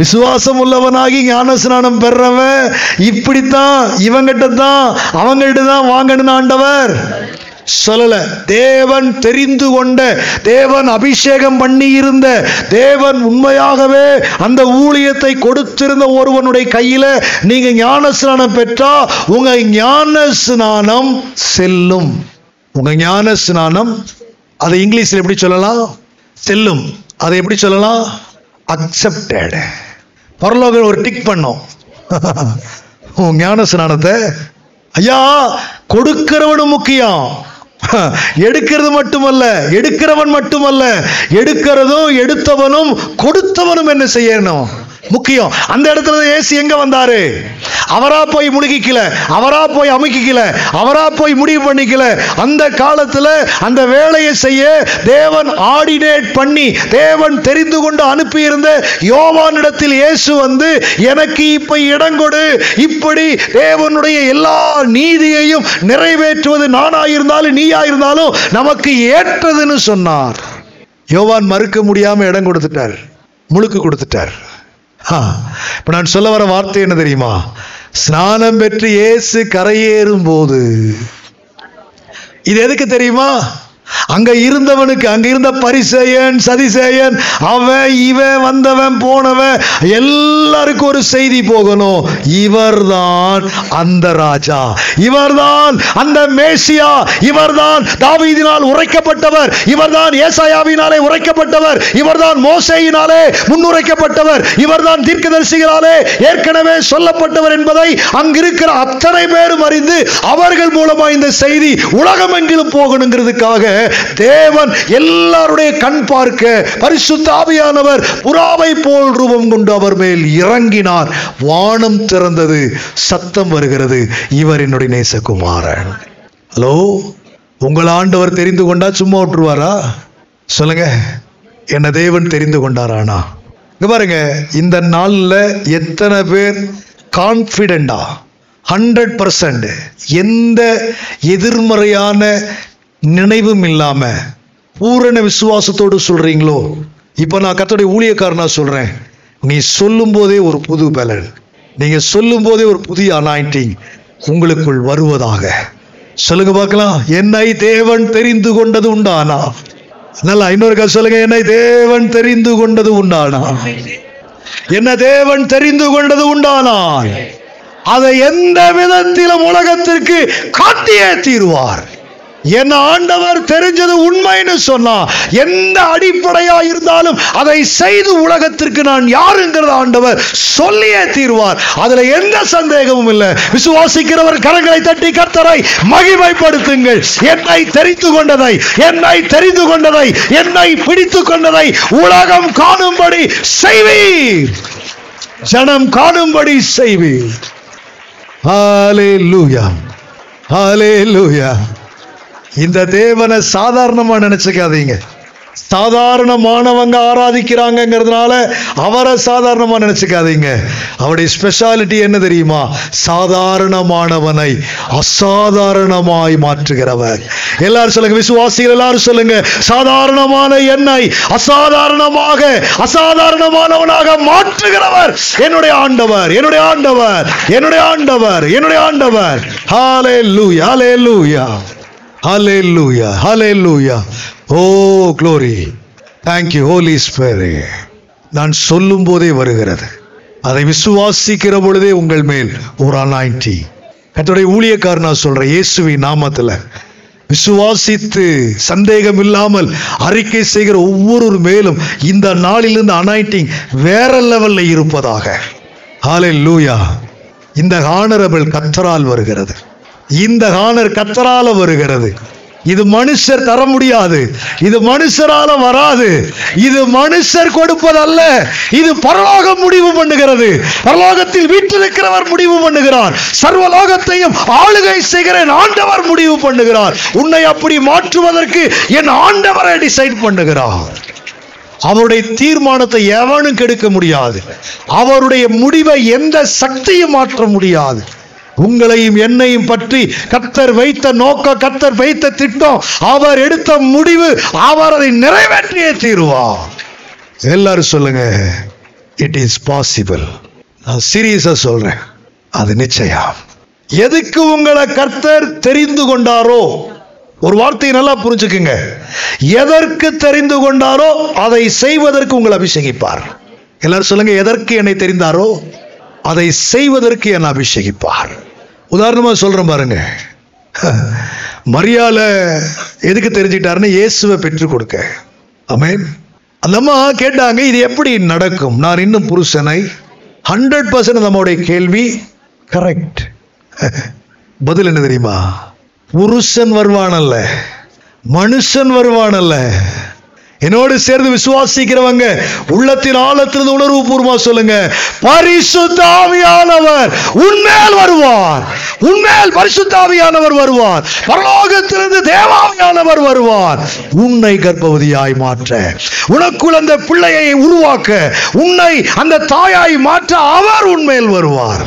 விசுவாசம் உள்ளவனாகி ஞான ஸ்நானம் பெறவன் இப்படித்தான் இவங்கிட்ட தான் அவங்கள்ட்ட தான் வாங்கணும்னு ஆண்டவர் சொல்லல. தேவன் தெரிந்து கொண்ட தேவன் அபிஷேகம் பண்ணி இருந்த தேவன் உண்மையாகவே அந்த ஊழியத்தை கொடுத்திருந்த ஒருவனுடைய கையில நீங்க ஞானஸ்நானம் பெற்றா உங்க ஞானஸ்நானம் செல்லும். உங்க ஞான ஸ்நானம் அதை இங்கிலீஷில் எப்படி சொல்லலாம்? செல்லும். அதை எப்படி சொல்லலாம்? அக்செப்டட் பரலோகம் ஒரு டிக் பண்ணோம். உன் ஞான ஸ்நானத்தை ஐயா கொடுக்கிறவனும் முக்கியம். எடுக்கிறது மட்டுமல்ல எடுக்கிறவன் மட்டுமல்ல எடுக்கிறதும் எடுத்தவனும் கொடுத்தவனும் என்ன செய்யணும்? முக்கியம். அந்த இடத்துல ஏசி எங்க வந்தாரு? அவரா போய் முழுகிக்கல அவரா போய் அமுக்கிக்கல அவரா போய் முடிவு பண்ணிக்கல. அந்த காலத்துல அந்த வேலையை செய்ய தேவன் ஆர்டினேட் பண்ணி தேவன் தெரிந்து கொண்டு அனுப்பியிருந்த யோவானிடத்தில் இயேசு வந்து எனக்கு இப்ப இடம் கொடு. இப்படி தேவனுடைய எல்லா நீதியையும் நிறைவேற்றுவது நானாயிருந்தாலும் நீயாயிருந்தாலும் நமக்கு ஏற்றதுன்னு சொன்னார். யோவான் மறுக்க முடியாம இடம் கொடுத்துட்டார். முழுக்கு கொடுத்துட்டார். இப்போ நான் சொல்ல வர வார்த்தை என்ன தெரியுமா? ஸ்நானம் பெற்று இயேசு கரையேறும் போது இது எதுக்கு தெரியுமா? அங்க இருந்தவனுக்கு அங்க இருந்த பரிசேயன் சதிசேயன் அவன் இவன் வந்தவன் போனவன் எல்லாருக்கும் ஒரு செய்தி போகணும். இவர்தான் அந்த ராஜா. இவர்தான் அந்த மேசியா. இவர்தான் தாவீதினால் உரைக்கப்பட்டவர். இவர்தான் ஏசாயாவினாலே உரைக்கப்பட்டவர். இவர்தான் மோசையினாலே முன்னுரைக்கப்பட்டவர். இவர்தான் தீர்க்கதரிசிகளாலே ஏற்கனவே சொல்லப்பட்டவர் என்பதை அங்கிருக்கிற அத்தனை பேரும் அறிந்து அவர்கள் மூலமா இந்த செய்தி உலகமெங்கிலும் போகணுங்கிறதுக்காக தேவன் எல்லாருடைய கண் பார்க்க பரிசுத்தாவியானவர் புறாவை போல் ரூபம் கொண்டு அவர் மேல் இறங்கினார். வானம் திறந்தது சத்தம் வருகிறது. இவர் என்னுடைய நேசகுமாரன். ஹலோ? உங்கள் ஆண்டவர் தெரிந்து கொண்டா சும்மா விட்டுருவாரா? சொல்லுங்க. என்ன தேவன் தெரிந்து கொண்டாரானா? இங்க பாருங்க. இந்த நாளில் எத்தனை பேர் கான்பிடண்டா ஹண்ட்ரட் பர்சன்ட் எந்த எதிர்மறையான நினைவும் இல்லாம பூரண விசுவாசத்தோடு சொல்றீங்களோ? இப்ப நான் கத்தோடைய ஊழியக்காரனா சொல்றேன். நீ சொல்லும் போதே ஒரு புது பலன். நீங்க சொல்லும் போதே ஒரு புதிய அனாயிண்டிங் உங்களுக்குள் வருவதாக. சொல்லுங்க பார்க்கலாம். என்னை தேவன் தெரிந்து கொண்டது உண்டானா? நல்லா இன்னொரு கதை சொல்லுங்க. என்னை தேவன் தெரிந்து கொண்டது உண்டானா? என்ன தேவன் தெரிந்து கொண்டது உண்டானால் அதை எந்த விதத்திலும் உலகத்திற்கு காட்டியே தீர்வார். என் ஆண்டவர் தெரிஞ்சது உண்மைன்னு சொன்னா எந்த அடிப்படையா இருந்தாலும் அதை செய்து உலகத்திற்கு நான் யாருங்கிறத ஆண்டவர் சொல்லியே தீர்வார். அதுல எந்த சந்தேகமும் இல்லை. விசுவாசிக்கிறவர் கரங்களை தட்டி கர்த்தரை மகிமைப்படுத்துங்கள். என்னை தெரிந்து கொண்டதை என்னை தெரிந்து கொண்டதை என்னை பிடித்து கொண்டதை உலகம் காணும்படி செய்வீர். ஜனம் காணும்படி செய்வீர். ஹalleluya. ஹalleluya. இந்த தேவனை சாதாரணமா நினைச்சுக்காதீங்க. சாதாரணமானவங்க ஆராதிக்கிறாங்கங்கிறதுனால அவரை சாதாரணமாக நினச்சிக்காதீங்க. அவருடைய ஸ்பெஷாலிட்டி என்ன தெரியுமா? சாதாரணமானவனை அசாதாரணமாய் மாற்றுகிறவர். எல்லாரும் சொல்லுங்க விசுவாசிகள் எல்லாரும் சொல்லுங்க சாதாரணமான என்னை அசாதாரணமாக அசாதாரணமானவனாக மாற்றுகிறவர் என்னுடைய ஆண்டவர் என்னுடைய ஆண்டவர் என்னுடைய ஆண்டவர் என்னுடைய ஆண்டவர். ஹalleluya லூயா ஹalleluya லூயா ஓ glory thank you holy spirit நான் சொல்லும் போதே வருகிறது. அதை விசுவாசிக்கிற பொழுதே உங்கள் மேல் ஒரு அனாயிண்டி கத்தோடைய ஊழியக்காரர் நான் சொல்றேன் இயேசுவின் நாமத்தில். விசுவாசித்து சந்தேகம் இல்லாமல் அறிக்கை செய்கிற ஒவ்வொரு மேலும் இந்த நாளிலிருந்து அனாயிட்டிங் வேற லெவல்ல இருப்பதாக. ஹாலே லூயா இந்த ஹானரபிள் கத்தரால் வருகிறது. இந்த ஹானர் கத்தரால வருகிறது. இது மனுஷர் தர முடியாது. இது மனுஷரால வராது. இது மனுஷர் கொடுப்பதல்ல. இது பரலோகம் முடிவு பண்ணுகிறது. பரலோகத்தில் வீட்டிருக்கிறவர் முடிவு பண்ணுகிறார். சர்வலோகத்தையும் ஆளுகை செய்கிற ஆண்டவர் முடிவு பண்ணுகிறார். உன்னை அப்படி மாற்றுவதற்கு என் ஆண்டவரை டிசைட் பண்ணுகிறார். அவருடைய தீர்மானத்தை எவனும் கெடுக்க முடியாது. அவருடைய முடிவை எந்த சக்தியும் மாற்ற முடியாது. உங்களையும் என்னையும் பற்றி கத்தர் வைத்த நோக்க கத்தர் வைத்த திட்டம் அவர் எடுத்த முடிவு அவர் அதை நிறைவேற்றியே தீருவார். எல்லாரும் சொல்லுங்க இட் இஸ் பாசிபிள் நான் சீரியஸா சொல்றேன் அது நிச்சயம். எதுக்கு உங்களை கர்த்தர் தெரிந்து கொண்டாரோ? ஒரு வார்த்தையை நல்லா புரிஞ்சுக்குங்க. எதற்கு தெரிந்து கொண்டாரோ அதை செய்வதற்கு உங்களை அபிஷேகிப்பார். எல்லாரும் சொல்லுங்க எதற்கு என்னை தெரிந்தாரோ அதை செய்வதற்கு என்னை அபிஷேகிப்பார். உதாரணமாக சொல்றேன் பாருங்க. மரியால எதுக்கு தெரிஞ்சுக்கிட்டாருன்னு இயேசுவை பெற்றுக் கொடுக்க. ஆமென். அந்த அம்மா கேட்டாங்க இது எப்படி நடக்கும்? நான் இன்னும் புருஷனை. ஹண்ட்ரட் பர்சன்ட் நம்மளுடைய கேள்வி கரெக்ட் பதில் என்ன தெரியுமா? புருஷன் வருவானல்ல. மனுஷன் வருவானல்ல. என்னோடு சேர்ந்து விசுவாசிக்கிறவங்க உள்ளத்தின் ஆழத்திலிருந்து உணர்வு பூர்வமா சொல்லுங்க. பரிசுத்தாவியானவர் உன்மேல் வருவார். உன்மேல் பரிசுத்தாவியானவர் வருவார். பரலோகத்திலிருந்து தேவாவியானவர் வருவார். உன்னை கர்ப்பவதியாய் மாற்ற உனக்குள் அந்த பிள்ளையை உருவாக்க உன்னை அந்த தாயாய் மாற்ற அவர் உண்மையில் வருவார்.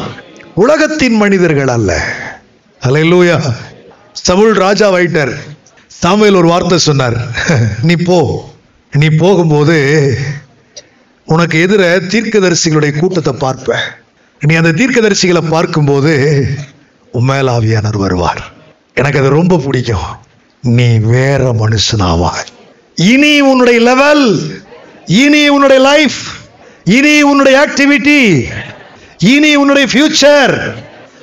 உலகத்தின் மனிதர்கள் அல்ல. அல்லேலூயா சவுல் ராஜா வைட்டர் சாமுவேல் ஒரு வார்த்தை சொன்னார். நீ போ. நீ போகும்போது உனக்கு எதிர தீர்க்கதரிசிகளுடைய கூட்டத்தை பார்ப்ப. நீ அந்த தீர்க்கதரிசிகளை பார்க்கும்போது உமேலாவியானர் வருவார். எனக்கு அது ரொம்ப பிடிக்கும். நீ வேற மனுஷனாவாய். இனி உன்னுடைய லெவல் இனி உன்னுடைய லைஃப் இனி உன்னுடைய ஆக்டிவிட்டி இனி உன்னுடைய ஃபியூச்சர்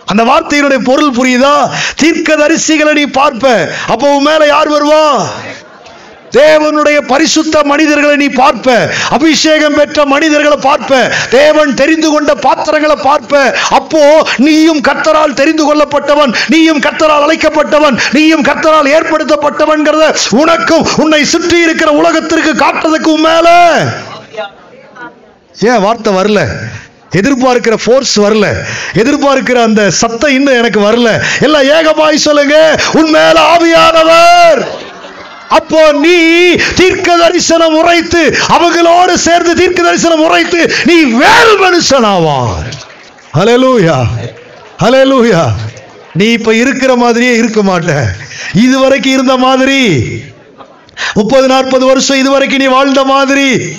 அந்த வார்த்தையினுடைய பொருள் புரியுதா? தீர்க்கதரிசிகளை நீ பார்ப்ப. அப்போ உன் மேல யார் வருவா? தேவனுடைய பரிசுத்த மனிதர்களை நீ பார்ப்ப. அபிஷேகம் பெற்ற மனிதர்களை பார்ப்ப. தேவன் தெரிந்து கொண்ட பாத்திரங்களை பார்ப்ப. அப்போ நீயும் கர்த்தரால் தெரிந்து கொள்ளப்பட்டவன் நீயும் கர்த்தரால் அழைக்கப்பட்டவன் நீயும் கர்த்தரால் ஏற்படுத்தப்பட்டவன்கிறத உனக்கும் உன்னை சுற்றி இருக்கிற உலகத்திற்கு காட்டுறதுக்கு மேல. ஏன் வார்த்தை வரல? எதிர்பார்க்கிற ஃபோர்ஸ் வரல. எதிர்பார்க்கிற அந்த சத்தம் இன்னும் எனக்கு வரல. எல்லாம் ஏகமாய் சொல்லுங்க. உன் மேல ஆவியானவர். அப்போ நீ தீர்க்க தரிசனம் உரைத்து அவங்களோடு சேர்ந்து தீர்க்க தரிசனம் உரைத்து நீ வேறு மனுஷனாவார் ஹalleluya ஹalleluya. நீ இப்ப இருக்கிற மாதிரியே இருக்க மாட்ட. இதுவரைக்கும் இருந்த மாதிரி. முப்பது நாற்பது வருஷம் இதுவரைக்கும் நீ வாழ்ந்த மாதிரி.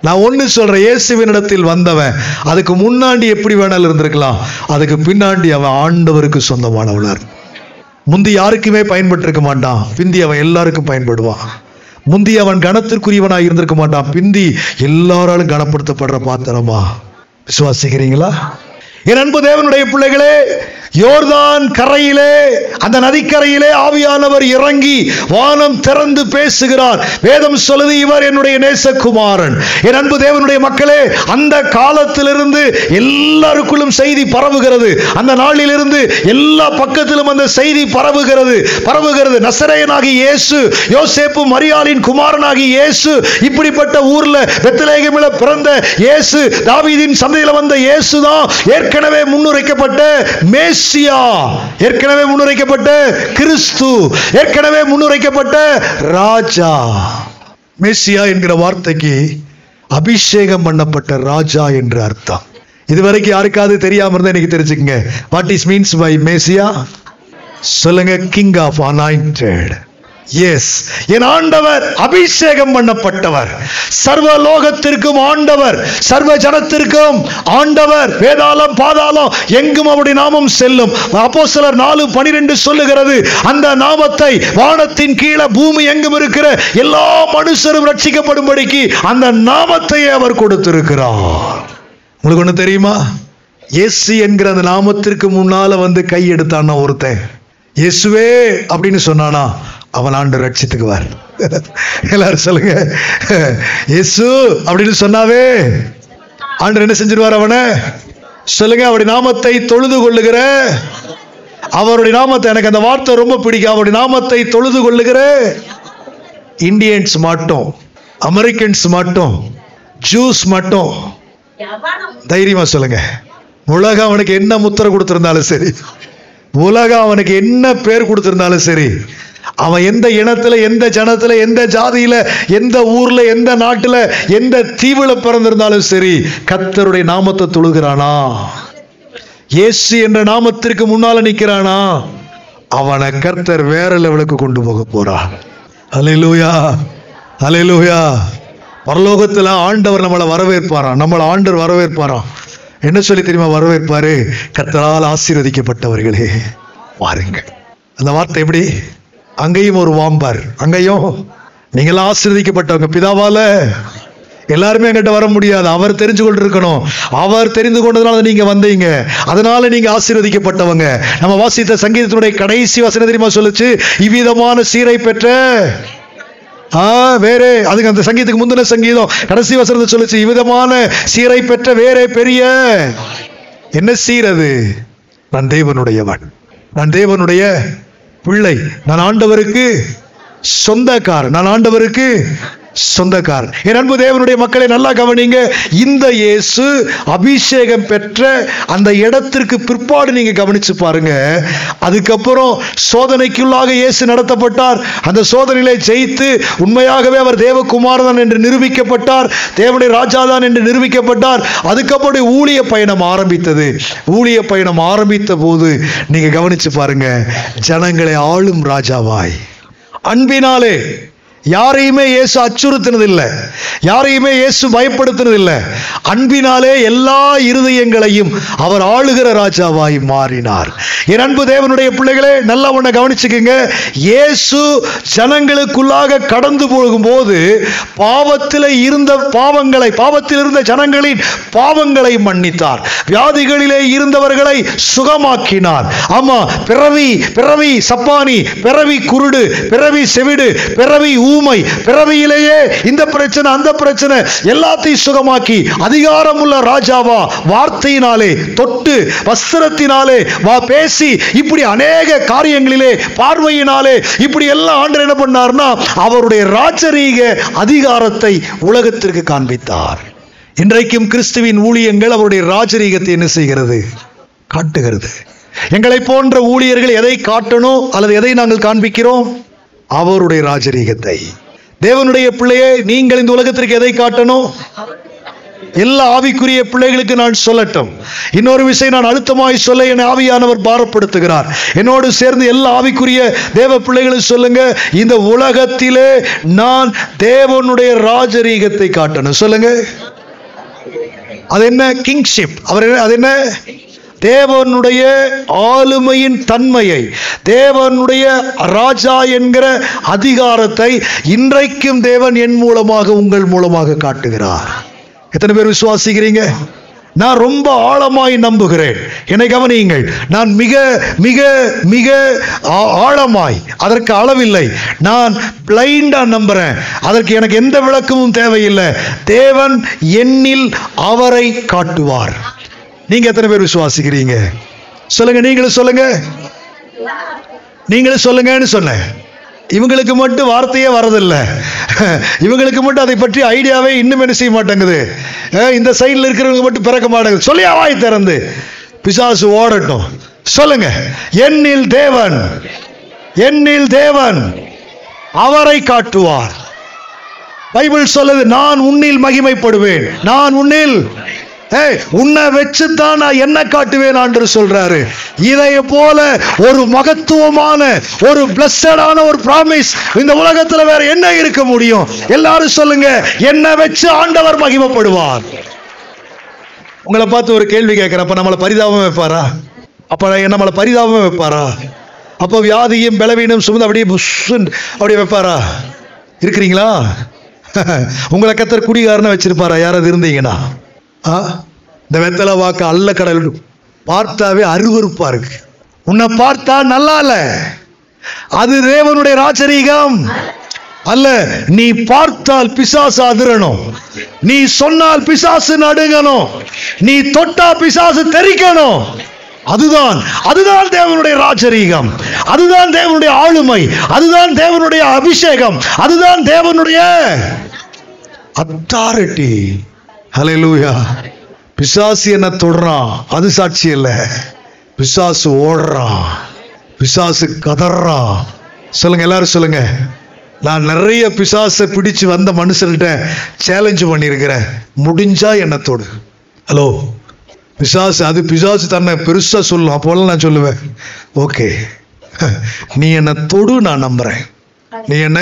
நான் ஒன்று சொல்கிறேன் இயேசுவினிடத்தில் வந்தவன் அதுக்கு முன்னாடி எப்படி வேணாலும் இருந்திருக்கலாம். அதுக்கு பின்னாடி அவன் ஆண்டவருக்கு சொந்தமானவனார். முந்தி யாருக்குமே பயன்பட்டிருக்க மாட்டான். பிந்தி அவன் எல்லாருக்கும் பயன்படுவான். முந்தி அவன் கனத்திற்குரியவனாக இருந்திருக்க மாட்டான். பிந்தி எல்லாராலும் கனப்படுத்தப்படுற பாத்திரமா? விசுவாசிக்கிறீங்களா? என் அன்பு தேவனுடைய பிள்ளைகளே யோர்தான் கரையிலே அந்த நதிக்கரையிலே ஆவியானவர் இறங்கி வானம் திறந்து பேசுகிறார். வேதம் சொல்லுது இவர் என்னுடைய நேசகுமாரன். என் அன்பு தேவனுடைய மக்களே அந்த காலத்திலிருந்து எல்லாருக்குள்ளும் செய்தி பரவுகிறது. அந்த நாளிலிருந்து எல்லா பக்கத்திலும் அந்த செய்தி பரவுகிறது. பரவுகிறது. நசரையனாகி இயேசு யோசேப்பு மரியாளின் குமாரனாகி இயேசு இப்படிப்பட்ட ஊர்ல பெத்தலேகமில பிறந்த இயேசு தாவீதின் சந்தையில் வந்த இயேசு தான் ஏற்கனவே முன்னுரைக்கப்பட்ட மேசியா ஏற்கனவே முன்னுரைக்கப்பட்ட கிறிஸ்து ஏற்கனவே முன்னுரைக்கப்பட்ட ராஜா. மேசியா என்கிற வார்த்தைக்கு அபிஷேகம் பண்ணப்பட்ட ராஜா என்று அர்த்தம். இதுவரைக்கும் யாருக்காவது தெரியாம இருந்தா எனக்கு தெரிஞ்சுக்கங்க. What is means by Messiah சொல்லுங்க கிங் ஆஃப் அனாயிண்டட் எஸ் என் ஆண்டவர் அபிஷேகம் பண்ணப்பட்டவர். சர்வ லோகத்திற்கும் ஆண்டவர் சர்வ ஜனத்திற்கும் ஆண்டவர். வேதாளம் பாதாளம் எங்கும் அவருடைய நாமம் செல்லும். அப்போ சிலர் நாலு பனிரெண்டு சொல்லுகிறது அந்த நாமத்தை வானத்தின் கீழே பூமி எங்கும் இருக்கிற எல்லா மனுஷரும் ரட்சிக்கப்படும்படிக்கு அந்த நாமத்தையே அவர் கொடுத்திருக்கிறார். உங்களுக்கு ஒண்ணு தெரியுமா? எஸ்சி என்கிற அந்த நாமத்திற்கு முன்னால வந்து கை எடுத்தான்னா ஒருத்தன் இயேசுவே அப்படின்னு சொன்னானா அவன் ஆண்டு ரட்சித்துக்குவார். எல்லாரும் சொல்லுங்க. இயேசு அப்படின்னு சொன்னாவே ஆண்டு என்ன செஞ்சிருவார் அவனை? சொல்லுங்க அவருடைய நாமத்தை தொழுது கொள்ளுகிற அவருடைய நாமத்தை எனக்கு அந்த வார்த்தை ரொம்ப பிடிக்கும். அவருடைய நாமத்தை தொழுது கொள்ளுகிற இந்தியன்ஸ் மட்டும் அமெரிக்கன்ஸ் மட்டும் ஜூஸ் மட்டும் தைரியமா சொல்லுங்க. உலகம் அவனுக்கு என்ன முத்திரை கொடுத்திருந்தாலும் சரி உலகம் அவனுக்கு என்ன பேர் கொடுத்திருந்தாலும் சரி அவன் எந்த இனத்துல எந்த ஜனத்துல எந்த ஜாதியில எந்த ஊர்ல எந்த நாட்டுல எந்த தீவுல பிறந்திருந்தாலும் சரி கர்த்தருடைய நாமத்தை தொழுகிறானா? இயேசு என்ற நாமத்திற்கு முன்னால நிக்கிறானா? அவனை கர்த்தர் வேற லெவலுக்கு கொண்டு போக போறான் அலையிலூயா அலையிலூயா பரலோகத்துல ஆண்டவர் நம்மளை வரவேற்பாராம் நம்மளை ஆண்டவர் வரவேற்பாராம் என்ன சொல்லி தெரியுமா வரவேற்பாரு? கர்த்தரால் ஆசீர்வதிக்கப்பட்டவர்களே வாருங்கள். அந்த வார்த்தை எப்படி? அங்கேயும் ஒரு வாம்பார். அங்கேயும் நீங்களாம் ஆசிர்வதிக்கப்பட்டவங்க. பிதாவால எல்லாருமே எங்கிட்ட வர முடியாது. அவர் தெரிஞ்சு கொண்டு இருக்கணும் அவர் தெரிந்து கொண்டதுனால நீங்க வந்தீங்க. அதனால நீங்க ஆசீர்வதிக்கப்பட்டவங்க. நம்ம வாசித்த சங்கீதத்தினுடைய கடைசி வசனம் தெரியுமா சொல்லுச்சு? இவ்விதமான சீரை பெற்ற ஆ வேறே. அதுக்கு அந்த சங்கீதத்துக்கு முந்தின சங்கீதம். கடைசி வசனத்தை சொல்லுச்சு இவ்விதமான சீரை பெற்ற வேறே பெரிய என்ன சீர் அது? நான் தேவனுடையவன். நான் தேவனுடைய பிள்ளை. நான் ஆண்டவருக்கு சொந்தக்காரன். நான் ஆண்டவருக்கு சொந்தக்காரன். என் அன்பு தேவனுடைய மக்களை நல்லா கவனிங்க. இந்த இயேசு அபிஷேகம் பெற்ற அந்த இடத்திற்கு பிற்பாடு நீங்க கவனிச்சு பாருங்க. அதுக்கப்புறம் சோதனைக்குள்ளாக இயேசு நடத்தப்பட்டார். அந்த சோதனையிலே ஜெயித்து உண்மையாகவே அவர் தேவகுமாரதான் என்று நிரூபிக்கப்பட்டார். தேவனுடைய ராஜாதான் என்று நிரூபிக்கப்பட்டார். அதுக்கப்புறம் ஊழிய பயணம் ஆரம்பித்தது. ஊழிய பயணம் ஆரம்பித்த போது நீங்க கவனிச்சு பாருங்க. ஜனங்களை ஆளும் ராஜாவாய். அன்பினாலே யாரையுமே இயேசு அச்சுறுத்தினதில்லை. யாரையுமே இயேசு பயப்படுத்தினதில்லை. அன்பினாலே எல்லா இருதயங்களையும் அவர் ஆளுகிற ராஜாவாய் மாறினார். என் அன்பு தேவனுடைய பிள்ளைகளே நல்லா ஒன்றை கவனிச்சுக்கோங்க. இயேசு ஜனங்களுக்குள்ளாக கடந்து போகும்போது பாவத்தில் இருந்த பாவங்களை பாவத்தில் இருந்த ஜனங்களின் பாவங்களை மன்னித்தார். வியாதிகளிலே இருந்தவர்களை சுகமாக்கினார். ஆமா பிறவி பிறவி சப்பானி பிறவி குருடு பிறவி செவிடு பிறவி ஊ ஊமை பிறவியிலேயே இந்த பிரச்சனை அந்த பிரச்சனை எல்லாத்தையும் சுகமாக்கி அதிகாரம் உள்ள ராஜாவா வார்த்தையினாலே தொட்டு வஸ்திரத்தினாலே வா பேசி இப்படி அநேக காரியங்களிலே பார்வையினாலே இப்படி எல்லாம் ஆண்டர் என்ன பண்ணார்னா அவருடைய ராஜரீக அதிகாரத்தை உலகத்திற்கு காண்பித்தார். இன்றைக்கும் கிறிஸ்துவின் ஊழியங்கள் அவருடைய ராஜரீகத்தை என்ன செய்கிறது? காட்டுகிறது. எங்களை போன்ற ஊழியர்கள் எதை காட்டணும் அல்லது எதை நாங்கள் காண்பிக்கிறோம்? அவருடைய ராஜரீகத்தை. தேவனுடைய பிள்ளையே நீங்கள் இந்த உலகத்திற்கு எதை காட்டணும்? எல்லா ஆவிக்குரிய பிள்ளைகளுக்கு நான் சொல்லட்டும். இன்னொரு விஷயம் நான் அழுத்தமாய் சொல்ல என் ஆவியானவர் பாரப்படுத்துகிறார். என்னோடு சேர்ந்து எல்லா ஆவிக்குரிய தேவ பிள்ளைகளும் சொல்லுங்க இந்த உலகத்திலே நான் தேவனுடைய ராஜரீகத்தை காட்டணும். சொல்லுங்க. அது என்ன கிங்ஷிப் அவர் அது என்ன தேவனுடைய ஆளுமையின் தன்மையை தேவனுடைய ராஜா என்கிற அதிகாரத்தை இன்றைக்கும் தேவன் என் மூலமாக உங்கள் மூலமாக காட்டுகிறார். எத்தனை பேர் விசுவாசிக்கிறீங்க? நான் ரொம்ப ஆழமாய் நம்புகிறேன். என்னை கவனியுங்கள். நான் மிக மிக மிக ஆ- ஆழமாய் அதற்கு அளவில்லை. நான் பிளைண்டா நம்புறேன். அதற்கு எனக்கு எந்த விளக்கமும் தேவையில்லை. தேவன் என்னில் அவரை காட்டுவார். நீங்க எத்தனை பேர் விசுவாசிக்கிறீங்க? சொல்லுங்க நீங்களும் சொல்லுங்க. நீங்களும் சொல்லுங்கன்னு சொன்னேன். இவங்களுக்கு மட்டும் வார்த்தையே வரதில்லை. இவங்களுக்கு மட்டும் அதை பற்றி ஐடியாவே இன்னும் என்ன செய்ய மாட்டேங்குது. இந்த சைடில் இருக்கிறவங்க மட்டும் பிறக்க மாட்டேங்குது. சொல்லி வாய் திறந்து. பிசாசு ஓடட்டும். சொல்லுங்க என்னில் தேவன் என்னில் தேவன் அவரை காட்டுவார். பைபிள் சொல்லுது நான் உன்னில் மகிமைப்படுவேன். நான் உன்னில் உன்னை வச்சு தான் நான் என்ன காட்டுவேன் என்று சொல்றாரு. இதை போல ஒரு மகத்துவமான ஒரு பிளஸ்டடான ஒரு ப்ராமிஸ் இந்த உலகத்துல வேற என்ன இருக்க முடியும்? எல்லாரும் சொல்லுங்க என்ன வச்சு ஆண்டவர் மகிமப்படுவார். உங்களை பார்த்து ஒரு கேள்வி கேட்கிறப்ப நம்மளை பரிதாபம் வைப்பாரா? அப்ப நம்மளை பரிதாபம் வைப்பாரா? அப்போ வியாதியும் பலவீனம் சுமந்து அப்படியே அப்படியே வைப்பாரா? இருக்கிறீங்களா? உங்களை கத்தர் குடிகாரனை வச்சிருப்பாரா? யாராவது இருந்தீங்கன்னா? இந்த வெத்தலை வாக்கு அல்ல கடல் பார்த்தாவே அருவருப்பா இருக்கு. உன்னை பார்த்தா நல்லா இல்ல. அது தேவனுடைய ராச்சரீகம் அல்ல நீ பார்த்தால் பிசாசு அதிரணும். நீ சொன்னால் பிசாசு நடுங்கணும். நீ தொட்டா பிசாசு தெரிக்கணும். அதுதான் அதுதான் தேவனுடைய ராஜரீகம். அதுதான் தேவனுடைய ஆளுமை. அதுதான் தேவனுடைய அபிஷேகம். அதுதான் தேவனுடைய அத்தாரிட்டி ஹalleluya பிசாசு என்ன தொடுறான் அது சாட்சி இல்லை. பிசாசு ஓடுறான் பிசாசு கதறான் சொல்லுங்க எல்லாரும் சொல்லுங்க. நான் நிறைய பிசாசை பிடிச்சு வந்த மனுஷன்கிட்ட சேலஞ்சு பண்ணியிருக்கிறேன். முடிஞ்சா என்னத்தோடு தொடு. ஹலோ பிசாசு அது பிசாசு தன்னை பெருசாக சொல்லும். அப்போல்லாம் நான் சொல்லுவேன். ஓகே நீ என்னை தொடு நான் நம்புறேன். நீ என்ன?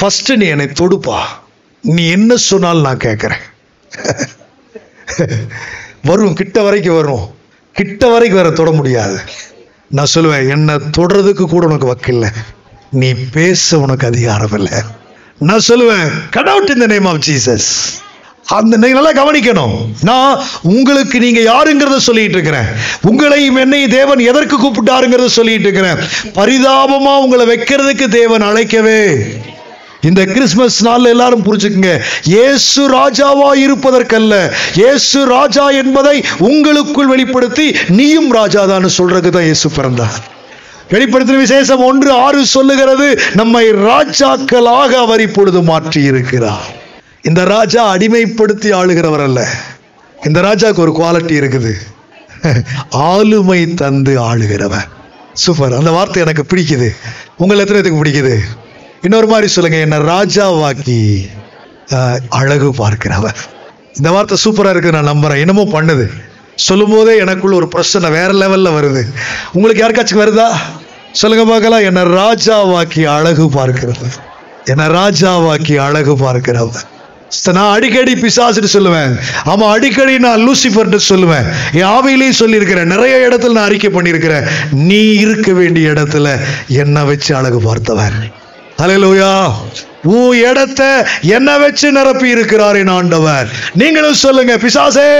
ஃபஸ்ட்டு நீ என்னை தொடுப்பா. நீ என்ன சொன்னாலும் நான் கேட்குறேன். வரும் கிட்ட வரைக்கும் வரும். கிட்ட வரைக்கும் வேற தொட முடியாது. நான் சொல்லுவேன் என்னை தொடுறதுக்கு கூட உனக்கு வக்கில்ல. நீ பேச உனக்கு அதிகாரம் இல்லை. நான் சொல்லுவேன் கட் அவுட் இந்த நேம் ஆஃப் ஜீசஸ் அந்த நீங்க நல்லா கவனிக்கணும். நான் உங்களுக்கு நீங்க யாருங்கிறத சொல்லிட்டு இருக்கிறேன். உங்களையும் என்னையும் தேவன் எதற்கு கூப்பிட்டாருங்கிறத சொல்லிட்டு இருக்கிறேன். பரிதாபமா உங்களை வைக்கிறதுக்கு தேவன் அழைக்கவே இந்த கிறிஸ்மஸ் நாள் எல்லாரும் புரிஞ்சுக்குங்க. இயேசு ராஜாவா இருப்பதற்கல்ல. இயேசு ராஜா என்பதை உங்களுக்குள் வெளிப்படுத்தி நீயும் ராஜாதான்னு சொல்றதுக்கு தான் இயேசு பிறந்தார். வெளிப்படுத்தின விசேஷம் ஒன்று ஆறு சொல்லுகிறது நம்மை ராஜாக்களாக அவர் இப்பொழுது மாற்றி இருக்கிறார் இந்த ராஜா அடிமைப்படுத்தி ஆளுகிறவர் அல்ல. இந்த ராஜாக்கு ஒரு குவாலிட்டி இருக்குது. ஆளுமை தந்து ஆளுகிறவர். சூப்பர். அந்த வார்த்தை எனக்கு பிடிக்குது. உங்களை எத்தனை பிடிக்குது? இன்னொரு மாதிரி சொல்லுங்க என்ன ராஜாவாக்கி அழகு பார்க்கிறவர். இந்த வார்த்தை சூப்பராக இருக்குது நான் நம்புறேன். என்னமோ பண்ணுது. சொல்லும் போதே எனக்குள்ள ஒரு பிரச்சனை வேற லெவல்ல வருது. உங்களுக்கு யாருக்காச்சும் வருதா? சொல்லுங்க பார்க்கலாம். என்ன ராஜாவாக்கி அழகு பார்க்கிறது என்னை ராஜாவாக்கி அழகு பார்க்கிறவர். நான் அடிக்கடி பிசாசுன்னு சொல்லுவேன். ஆமா அடிக்கடி நான் லூசிஃபர்ட்டு சொல்லுவேன். என் ஆவியிலையும் சொல்லியிருக்கிறேன். நிறைய இடத்துல நான் அறிக்கை பண்ணியிருக்கிறேன். நீ இருக்க வேண்டிய இடத்துல என்னை வச்சு அழகு பார்த்தவன் அலையலோயா உன் இடத்தை என்ன வச்சு நிரப்பி இருக்கிறார் என் ஆண்டவர்? நீங்களும் சொல்லுங்க பிசாசே.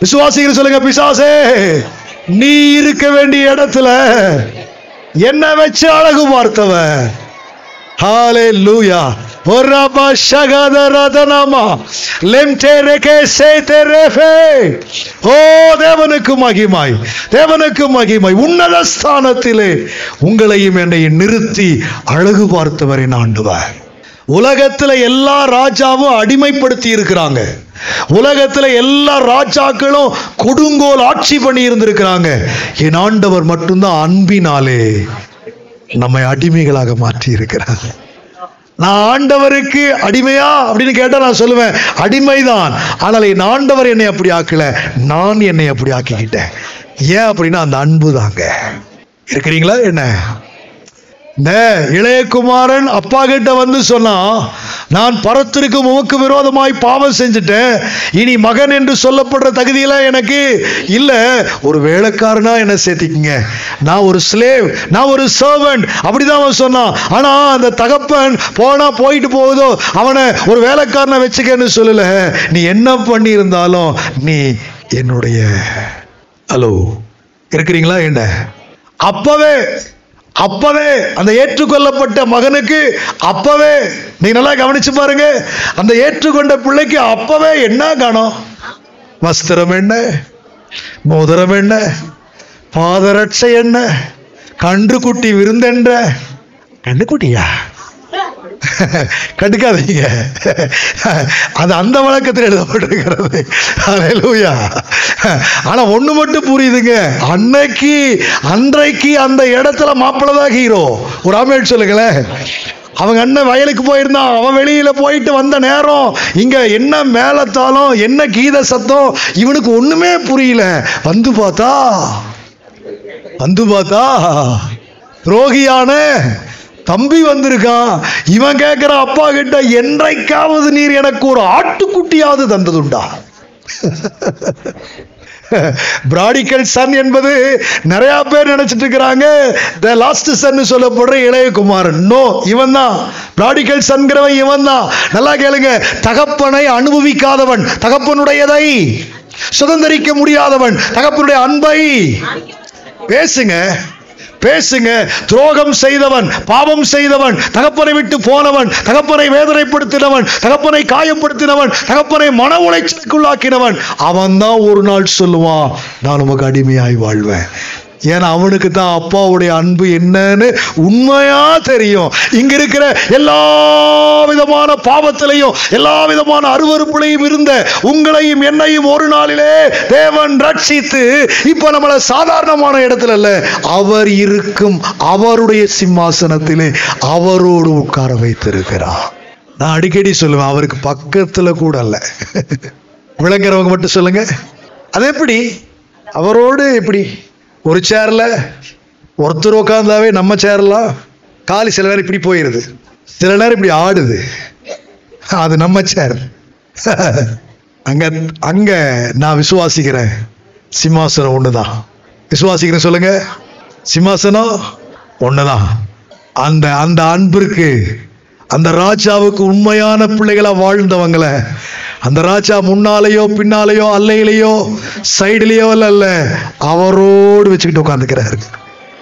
விசுவாசிகள் சொல்லுங்க பிசாசே. நீ இருக்க வேண்டிய இடத்துல என்ன வச்சு அழகு பார்த்தவன் ஹாலே லூயா ஒராபா சகத ரதனாமா லெம்டே ரெகே சேதே சேதரேஃபே ஓ தேவனுக்கு மகிமாய் தேவனுக்கு மகிமாய் உன்னத ஸ்தானத்திலே உங்களையும் என்னை நிறுத்தி அழகு பார்த்தவரின் ஆண்டவர் உலகத்தில் எல்லா ராஜாவும் அடிமைப்படுத்தி இருக்கிறாங்க உலகத்தில் எல்லா ராஜாக்களும் கொடுங்கோல் ஆட்சி பண்ணி இருந்திருக்கிறாங்க என் ஆண்டவர் மட்டும்தான் அன்பினாலே நம்மை அடிமைகளாக மாற்றி இருக்கிறார் நான் ஆண்டவருக்கு அடிமையா அப்படின்னு கேட்டா நான் சொல்லுவேன் அடிமைதான். ஆனால் என் ஆண்டவர் என்னை அப்படி ஆக்கல நான் என்னை அப்படி ஆக்கிக்கிட்டேன். ஏன் அப்படின்னா அந்த அன்பு தாங்க இருக்கிறீங்களா? என்ன? இந்த இளையகுமாரன் அப்பா கிட்ட வந்து சொன்னான் நான் பரத்திற்கு உமக்கு விரோதமாய் பாவம் செஞ்சுட்டேன். இனி மகன் என்று சொல்லப்படுற தகுதியெல்லாம் எனக்கு இல்லை. ஒரு வேலைக்காரனா என்ன சேர்த்திக்கிங்க. நான் ஒரு ஸ்லேவ் நான் ஒரு சர்வன்ட் அப்படிதான் அவன் சொன்னான். ஆனா அந்த தகப்பன் போனா போயிட்டு போகுதோ அவனை ஒரு வேலைக்காரனை வச்சுக்கன்னு சொல்லல. நீ என்ன பண்ணியிருந்தாலும் நீ என்னுடைய ஹலோ இருக்கிறீங்களா? என்ன அப்பவே அப்பவே அந்த ஏற்றுக்கொள்ளப்பட்ட மகனுக்கு அப்பவே நீ நல்லா கவனிச்சு பாருங்க அந்த ஏற்றுக்கொண்ட பிள்ளைக்கு அப்பவே என்ன காணும்? வஸ்திரம் என்ன? மோதிரம் என்ன? பாதரட்சை என்ன? கன்றுக்குட்டி விருந்தென்ற? கன்றுக்குட்டியா? கட்டுக்காதீங்க அது அந்த வழக்கத்தில் எழுதப்பட்டிருக்கிறது. அலையலூயா ஆனா ஒண்ணு மட்டும் புரியுதுங்க. அன்னைக்கு அன்றைக்கு அந்த இடத்துல மாப்பிள்ளை தான் ஹீரோ ஒரு ஆமேட் சொல்லுங்களேன். அவங்க அண்ணன் வயலுக்கு போயிருந்தான் அவன் வெளியில போயிட்டு வந்த நேரம் இங்க என்ன மேலத்தாலும் என்ன கீத சத்தம் இவனுக்கு ஒண்ணுமே புரியல. வந்து பார்த்தா வந்து பார்த்தா ரோகியான தம்பி வந்திருக்கான் இவன் கேட்குற அப்பா கிட்ட என்றைக்காவது நீர் எனக்கு ஒரு ஆட்டுக்குட்டியாவது தந்ததுண்டா? பிராடிக்கல் சன் என்பது நிறைய பேர் நினைச்சிட்டு இருக்கிறாங்க. த லாஸ்ட் சன் சொல்லப்படுற இளையகுமாரன். நோ இவன் தான் பிராடிக்கல் சன்கிறவன் இவன் தான் நல்லா கேளுங்க. தகப்பனை அனுபவிக்காதவன். தகப்பனுடையதை சுதந்திரிக்க முடியாதவன். தகப்பனுடைய அன்பை. பேசுங்க. பேசுங்க. துரோகம் செய்தவன் பாவம் செய்தவன் தகப்பனை விட்டு போனவன் தகப்பனை வேதனைப்படுத்தினவன் தகப்பனை காயப்படுத்தினவன் தகப்பனை மன உளைச்சலுக்குள்ளாக்கினவன் அவன் தான் ஒரு நாள் சொல்லுவான் நான் உமக்கு அடிமையாய் வாழ்வேன். ஏன்னா அவனுக்கு தான் அப்பாவுடைய அன்பு என்னன்னு உண்மையா தெரியும். இங்க இருக்கிற எல்லா விதமான பாவத்திலையும் எல்லா விதமான அருவறுப்புலையும் இருந்த உங்களையும் என்னையும் ஒரு நாளிலே தேவன் ரட்சித்து இப்ப நம்மள சாதாரணமான இடத்துல இல்ல அவர் இருக்கும் அவருடைய சிம்மாசனத்திலே அவரோடு உட்கார வைத்திருக்கிறார். நான் அடிக்கடி சொல்லுவேன் அவருக்கு பக்கத்துல கூட அல்ல விளங்குறவங்க மட்டும் சொல்லுங்க. அது எப்படி? அவரோடு எப்படி? ஒரு சேர்ல ஒருத்தர் உட்காந்தாவே நம்ம சேர்லாம் காலி சில நேரம் இப்படி போயிடுது சில நேரம் இப்படி ஆடுது. அது நம்ம சேர் அங்க அங்க நான் விசுவாசிக்கிறேன் சிம்மாசனம் ஒண்ணுதான். விசுவாசிக்கிறேன் சொல்லுங்க. சிம்மாசனம் ஒண்ணுதான். அந்த அந்த அன்பிற்கு அந்த ராஜாவுக்கு உண்மையான பிள்ளைகளா வாழ்ந்தவங்களை அந்த ராஜா முன்னாலேயோ பின்னாலேயோ அல்லையிலையோ சைடுலேயோ அல்ல அவரோடு வச்சுக்கிட்டு உட்காந்துக்கிறாரு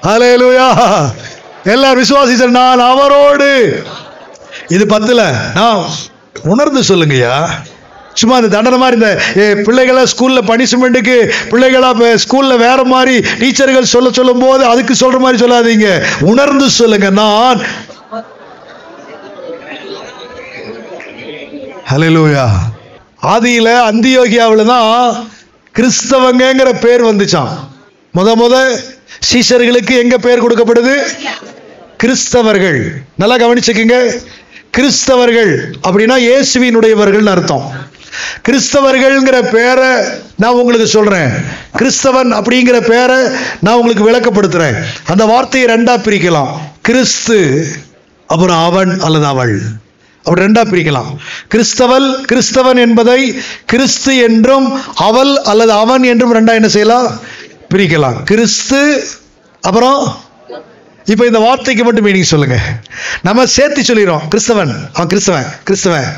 ஹalleluya. எல்லாரும் விசுவாசி நான் அவரோடு. இது பத்துல நான் உணர்ந்து சொல்லுங்கய்யா. சும்மா அந்த தண்டனை மாதிரி இந்த ஏ, பிள்ளைகளை ஸ்கூலில் பனிஷ்மெண்ட்டுக்கு பிள்ளைகளா ஸ்கூலில் வேற மாதிரி டீச்சர்கள் சொல்ல சொல்லும் போது அதுக்கு சொல்ற மாதிரி சொல்லாதீங்க. உணர்ந்து சொல்லுங்க நான். ஹalleluya. ஆதியில் அந்தியோகியாவில் தான் கிறிஸ்தவங்கங்கிற பேர் வந்துச்சான் முத முத சீஷர்களுக்கு எங்க பேர் கொடுக்கப்படுது? கிறிஸ்தவர்கள். நல்லா கவனிச்சுக்கோங்க. கிறிஸ்தவர்கள் அப்படின்னா இயேசுவினுடையவர்கள்னு அர்த்தம். கிறிஸ்தவர்கள்ங்கிற பேரை நான் உங்களுக்கு சொல்றேன். கிறிஸ்தவன் அப்படிங்கிற பேரை நான் உங்களுக்கு விளக்கப்படுத்துறேன். அந்த வார்த்தையை ரெண்டா பிரிக்கலாம். கிறிஸ்து அப்புறம் அவன் அல்லது அவள். அப்படி ரெண்டா பிரிக்கலாம். கிறிஸ்தவல் கிறிஸ்தவன் என்பதை கிறிஸ்து என்றும் அவள் அல்லது அவன் என்றும் ரெண்டா என்ன செய்யலாம்? பிரிக்கலாம். கிறிஸ்து அப்புறம் இப்போ இந்த வார்த்தைக்கு மட்டும் மீனிங் சொல்லுங்க. நம்ம சேர்த்து சொல்லிடுறோம். கிறிஸ்தவன். அவன் கிறிஸ்தவன் கிறிஸ்தவன்.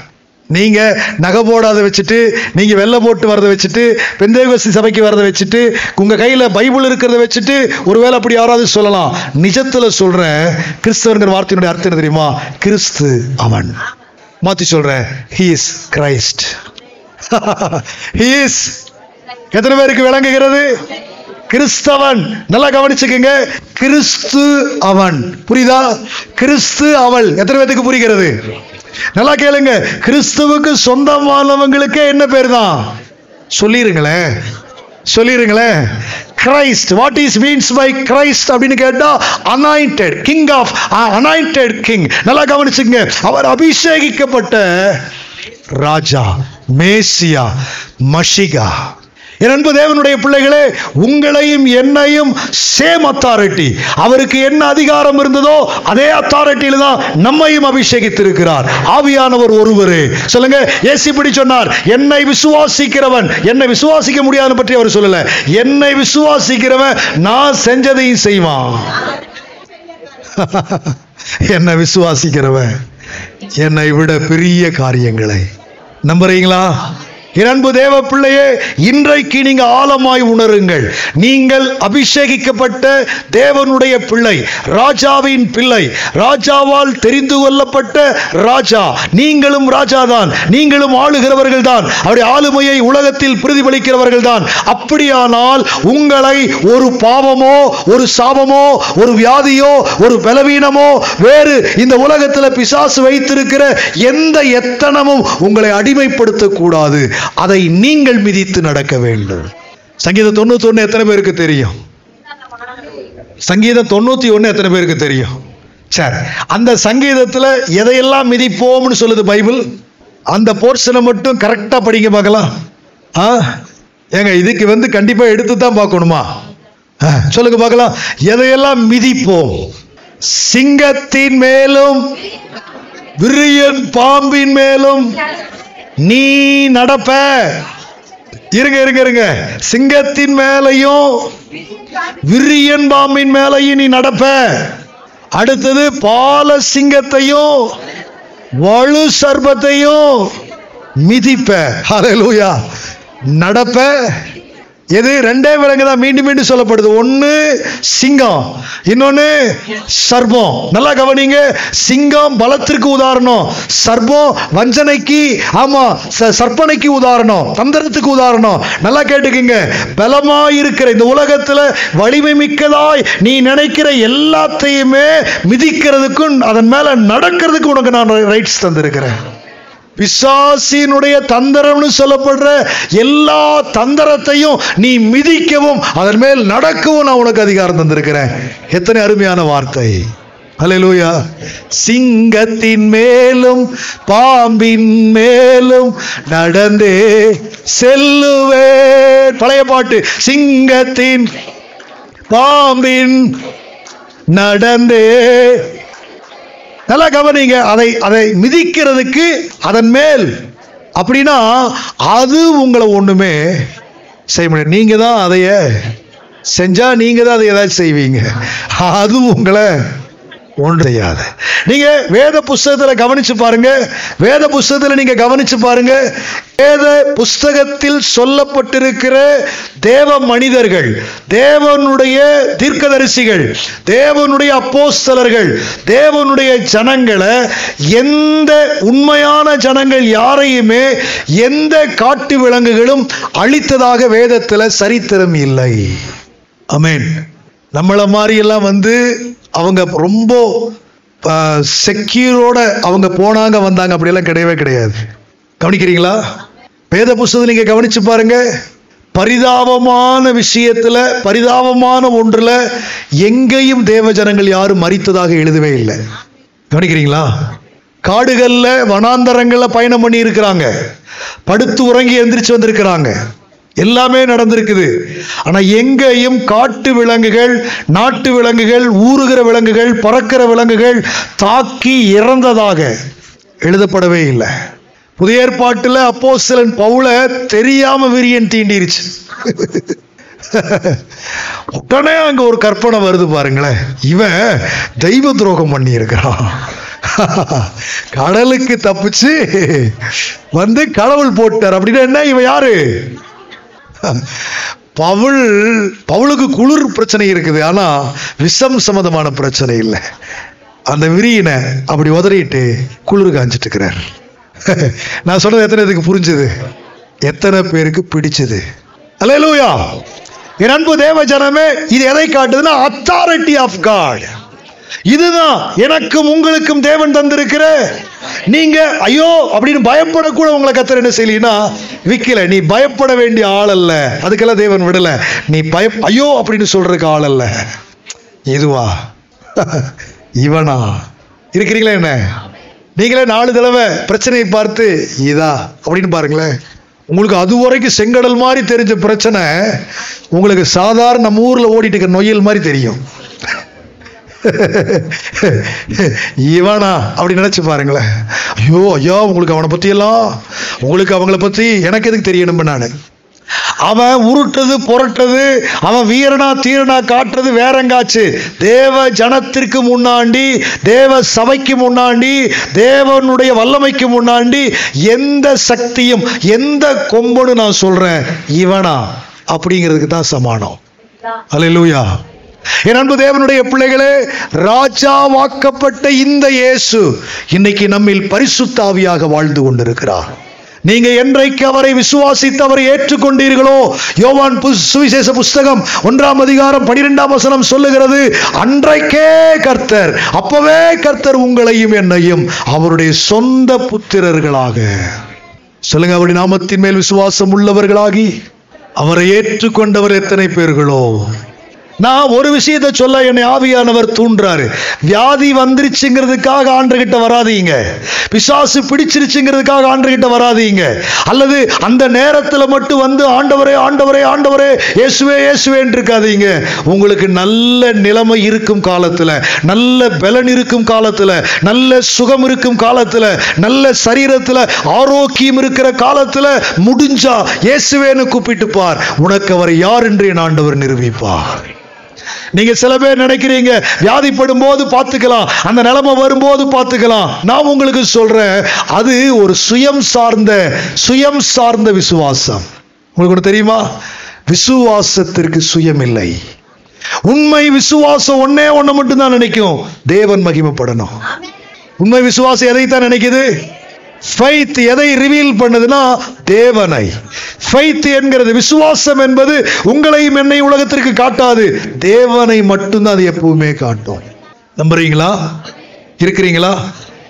நீங்க நகை போடாத வச்சுட்டு நீங்க வெள்ளை போட்டு வரதை வச்சுட்டு பெந்தேகோஸ்தி சபைக்கு வரதை வச்சுட்டு உங்க கையில பைபிள் இருக்கிறத வச்சுட்டு ஒருவேளை அப்படி யாராவது சொல்லலாம். நிஜத்துல சொல்றேன் கிறிஸ்தவங்கிற வார்த்தையினுடைய அர்த்தம் என்ன தெரியுமா? கிறிஸ்து அவன். மாத்தி சொல்றேன். He is Christ he is எத்தனை பேருக்கு விளங்குகிறது? கிறிஸ்தவன். நல்லா கவனிச்சுக்கோங்க. கிறிஸ்து அவன். புரியுதா? கிறிஸ்து அவள். எத்தனை பேருக்கு புரிகிறது? நல்லா கேளுங்க. கிறிஸ்துவுக்கு சொந்தமானவங்களுக்கே என்ன பேர் தான் சொல்லிருங்களேன். சொல்லிருங்களேன். Christ what is means by Christ அப்படின்னு கேட்டா anointed king of anointed king நல்லா கவனிச்சுங்க அவர் அபிஷேகிக்கப்பட்ட ராஜா மேசியா மஷிகா. என் அன்பு தேவனுடைய பிள்ளைகளே உங்களையும் என்னையும் சேம் அத்தாரிட்டி அவருக்கு என்ன அதிகாரம் இருந்ததோ அதே அத்தாரிட்டியில் தான் நம்மையும் அபிஷேகித்திருக்கிறார். ஆவியானவர் ஒருவரே. சொல்லுங்க ஏசி இப்படி சொன்னார் என்னை விசுவாசிக்கிறவன் என்னை விசுவாசிக்க முடியாது பற்றி அவர் சொல்லல. என்னை விசுவாசிக்கிறவன் நான் செஞ்சதையும் செய்வான். என்னை விசுவாசிக்கிறவன் என்னை விட பெரிய காரியங்களை. நம்புறீங்களா? என் தேவ பிள்ளையே இன்றைக்கு நீங்க ஆழமாய் உணருங்கள். நீங்கள் அபிஷேகிக்கப்பட்ட தேவனுடைய பிள்ளை ராஜாவின் பிள்ளை ராஜாவால் தெரிந்து கொள்ளப்பட்ட ராஜா. நீங்களும் ராஜாதான் நீங்களும் ஆளுகிறவர்கள் தான் அவருடைய ஆளுமையை உலகத்தில் பிரதிபலிக்கிறவர்கள் தான் அப்படியானால் உங்களை ஒரு பாவமோ ஒரு சாபமோ ஒரு வியாதியோ ஒரு பலவீனமோ வேறு இந்த உலகத்தில் பிசாசு வைத்திருக்கிற எந்த எத்தனமும் உங்களை அடிமைப்படுத்தக்கூடாது. அதை நீங்கள் மிதித்து நடக்க வேண்டும். சங்கீதம் தொண்ணூத்தி ஒண்ணு எத்தனை பேருக்கு தெரியும்? சங்கீதம் தொண்ணூத்தி ஒண்ணு எத்தனை பேருக்கு தெரியும்? சரி அந்த சங்கீதத்தில் எதையெல்லாம் மிதிப்போம்னு சொல்லுது பைபிள்? அந்த போர்ஷனை மட்டும் கரெக்டா படிங்க பார்க்கலாம். ஆ? ஏங்க இதுக்கு வந்து கண்டிப்பா எடுத்து தான் பார்க்கணுமா சொல்லுங்க பார்க்கலாம். எதையெல்லாம் மிதிப்போம்? சிங்கத்தின் மேலும் விரியன் பாம்பின் மேலும் நீ நடப்ப. இருங்க இருங்க இருங்க. சிங்கத்தின் மேலையும் விரியன் பாம்பின் மேலையும் நீ நடப்ப. அடுத்தது பால சிங்கத்தையும் வலு சர்பத்தையும் மிதிப்ப. ஹalleluya. நடப்ப. எது? ரெண்டே விலங்கு தான் மீண்டும் மீண்டும் சொல்லப்படுது. ஒன்று சிங்கம் இன்னொன்று சர்பம். நல்லா கவனிங்க. சிங்கம் பலத்திற்கு உதாரணம். சர்பம் வஞ்சனைக்கு ஆமாம் ச- சர்ப்பனைக்கு உதாரணம். தந்திரத்துக்கு உதாரணம். நல்லா கேட்டுக்குங்க. பலமாக இருக்கிற இந்த உலகத்தில் வலிமை மிக்கதாய் நீ நினைக்கிற எல்லாத்தையுமே மிதிக்கிறதுக்கும் அதன் மேலே நடக்கிறதுக்கு உனக்கு நான் ரைட்ஸ் தந்திருக்கிறேன். பிசாசினுடைய தந்திரம்னு சொல்லப்படுற எல்லா தந்திரத்தையும் நீ மிதிக்கவும் அதன் மேல் நடக்கவும் நான் உனக்கு அதிகாரம் தந்திருக்கிறேன். எத்தனை அருமையான வார்த்தை. அலையலூயா சிங்கத்தின் மேலும் பாம்பின் மேலும் நடந்தே செல்லுவேன் பழைய பாட்டு சிங்கத்தின் பாம்பின் நடந்தே நல்லா கவனிங்க அதை அதை மிதிக்கிறதுக்கு அதன் மேல். அப்படின்னா அது உங்களை ஒன்றுமே செய்ய முடியாது. நீங்கள் தான் அதைய செஞ்சால் நீங்கள் தான் அதை ஏதாச்சும் செய்வீங்க. அது உங்களை ஒன்று செய்யாது. வேத புஸ்தகத்தில் கவனிச்சு பாருங்க. வேத புஸ்தகத்தில் நீங்கள் கவனித்து பாருங்க. வேத புஸ்தகத்தில் சொல்லப்பட்டிருக்கிற தேவ மனிதர்கள் தேவனுடைய தீர்க்கதரிசிகள் தேவனுடைய அப்போஸ்தலர்கள் தேவனுடைய ஜனங்களை எந்த உண்மையான ஜனங்கள் யாரையுமே எந்த காட்டு விலங்குகளும் அழித்ததாக வேதத்தில் சரித்திரம் இல்லை. அமேன். நம்மளை மாதிரியெல்லாம் வந்து அவங்க ரொம்ப செக்யூரோட அவங்க போனாங்க வந்தாங்க. அப்படியெல்லாம் கிடையவே கிடையாது. கவனிக்கிறீங்களா? வேத புஸ்தகத்தை நீங்க கவனிச்சு பாருங்க. பரிதாபமான விஷயத்துல பரிதாபமான ஒன்றுல எங்கேயும் தேவ ஜனங்கள் யாரும் மறித்ததாக எழுதவே இல்லை. கவனிக்கிறீங்களா? காடுகளில் வனாந்தரங்களில் பயணம் பண்ணி இருக்கிறாங்க படுத்து உறங்கி எந்திரிச்சு வந்திருக்கிறாங்க. எல்லாமே நடந்திருக்குது. ஆனால் எங்கேயும் காட்டு விலங்குகள் நாட்டு விலங்குகள் ஊறுகிற விலங்குகள் பறக்கிற விலங்குகள் தாக்கி இறந்ததாக எழுதப்படவே இல்லை. புதிய ஏற்பாட்டில் சிலன் பவுல தெரியாம விரியன் தீண்டிருச்சு. உடனே அங்க ஒரு கற்பனை வருது பாருங்களேன். இவன் தெய்வ துரோகம் பண்ணி இருக்கிறான் கடலுக்கு தப்பிச்சு வந்து கடவுள் போட்டார். அப்படின்னா என்ன? இவன் யாரு? பவுல் பவுலுக்கு குளிர் பிரச்சனை இருக்குது ஆனால் விஷம் சம்மந்தமான பிரச்சனை இல்லை. அந்த விரியினை அப்படி உதறிட்டு குளிர் காஞ்சிட்டு இருக்கிறார் நான் சொன்னது எத்தனை இதுக்கு புரிஞ்சது? எத்தனை பேருக்கு பிடிச்சது? அல்லேலூயா என் அன்பு தேவ ஜனமே இது எதை காட்டுதுன்னா அத்தாரிட்டி ஆஃப் காட் இதுதான் எனக்கும் உங்களுக்கும் தேவன் தந்திருக்கிற. நீங்க ஐயோ அப்படின்னு பயப்படக்கூட உங்களை கத்தர் என்ன செய்யலனா விக்கல. நீ பயப்பட வேண்டிய ஆள் அல்ல. அதுக்கெல்லாம் தேவன் விடல. நீ பய ஐயோ அப்படின்னு சொல்றதுக்கு ஆள் அல்ல. இதுவா? இவனா? இருக்கிறீங்களா என்ன? நீங்களே நாலு தடவை பிரச்சனையை பார்த்து இதா? அப்படின்னு பாருங்களேன். உங்களுக்கு அது வரைக்கும் செங்கடல் மாதிரி தெரிஞ்ச பிரச்சனை உங்களுக்கு சாதாரண நம்ம ஊர்ல ஓடிட்டு இருக்க நொய்யல் மாதிரி தெரியும். இவனா? அப்படி நினைச்சு பாருங்களேன். ஐயோ ஐயோ உங்களுக்கு அவனை பத்தி எல்லாம் உங்களுக்கு அவங்கள பத்தி எனக்கு எதுக்கு தெரியணும் நான்? அவன் உருட்டது புரட்டது அவன் வீரனா தீரனா காட்டுறது வேறங்காச்சு. தேவ ஜனத்திற்கு முன்னாண்டி தேவ சபைக்கு முன்னாண்டி தேவனுடைய வல்லமைக்கு முன்னாண்டி எந்த சக்தியும் எந்த கொம்பனு நான் சொல்றேன் இவனா. அப்படிங்கிறதுக்கு தான் சமானம். அல்லேலூயா என் அன்பு தேவனுடைய பிள்ளைகளே ராஜாவாக்கப்பட்ட இந்த இயேசு இன்னைக்கு நம்மில் பரிசுத்தாவியாக வாழ்ந்து கொண்டிருக்கிறார். நீங்க என்றைக்கு அவரை விசுவாசித்து அவரை ஏற்றுக்கொண்டீர்களோ யோவான் புஸ்- சுவிசேஷ புஸ்தகம் ஒன்றாம் அதிகாரம் பனிரெண்டாம் வசனம் சொல்லுகிறது அன்றைக்கே கர்த்தர் அப்பவே கர்த்தர் உங்களையும் என்னையும் அவருடைய சொந்த புத்திரர்களாக. சொல்லுங்க அவருடைய நாமத்தின் மேல் விசுவாசம் உள்ளவர்களாகி அவரை ஏற்றுக்கொண்டவர் எத்தனை பேர்களோ. நான் ஒரு விஷயத்தை சொல்ல என்னை ஆவியானவர் தூண்டுறாரு. வியாதி வந்துருச்சுங்கிறதுக்காக ஆண்டுகிட்ட வராதீங்க. பிசாசு பிடிச்சிருச்சுங்கிறதுக்காக ஆண்டுகிட்ட வராதீங்க. அல்லது அந்த நேரத்தில் மட்டும் வந்து ஆண்டவரே ஆண்டவரே ஆண்டவரே இயேசுவே இயேசுவேன்னு இருக்காதீங்க உங்களுக்கு நல்ல நிலைமை இருக்கும் காலத்தில் நல்ல பலன் இருக்கும் காலத்தில் நல்ல சுகம் இருக்கும் காலத்தில் நல்ல சரீரத்தில் ஆரோக்கியம் இருக்கிற காலத்தில் முடிஞ்சா இயேசுவேன்னு கூப்பிட்டு பார். உனக்கு அவர் யார் என்று என் ஆண்டவர் நிரூபிப்பார். நீங்க சில பேர் நினைக்கிறீங்க வியாதிப்படும் போது பார்த்துக்கலாம் அந்த நிலைமை வரும்போது பார்த்துக்கலாம். நான் உங்களுக்கு சொல்றேன் அது ஒரு சுயம் சார்ந்த சுயம் சார்ந்த விசுவாசம். உங்களுக்கு ஒன்று தெரியுமா? விசுவாசத்திற்கு சுயம் இல்லை உண்மை விசுவாசம் ஒன்னே ஒண்ணு மட்டும் தான் நினைக்கும். தேவன் மகிமைப்படணும். உண்மை விசுவாசம் எதைத்தான் நினைக்குது? ஃபைத் எதை ரிவீல் பண்ணுதுன்னா தேவனை. ஃபைத் என்கிறது விசுவாசம் என்பது உங்களையும் என்னை உலகத்திற்கு காட்டாது. தேவனை மட்டும்தான் அது எப்பவுமே காட்டும். நம்புறீங்களா? இருக்கிறீங்களா?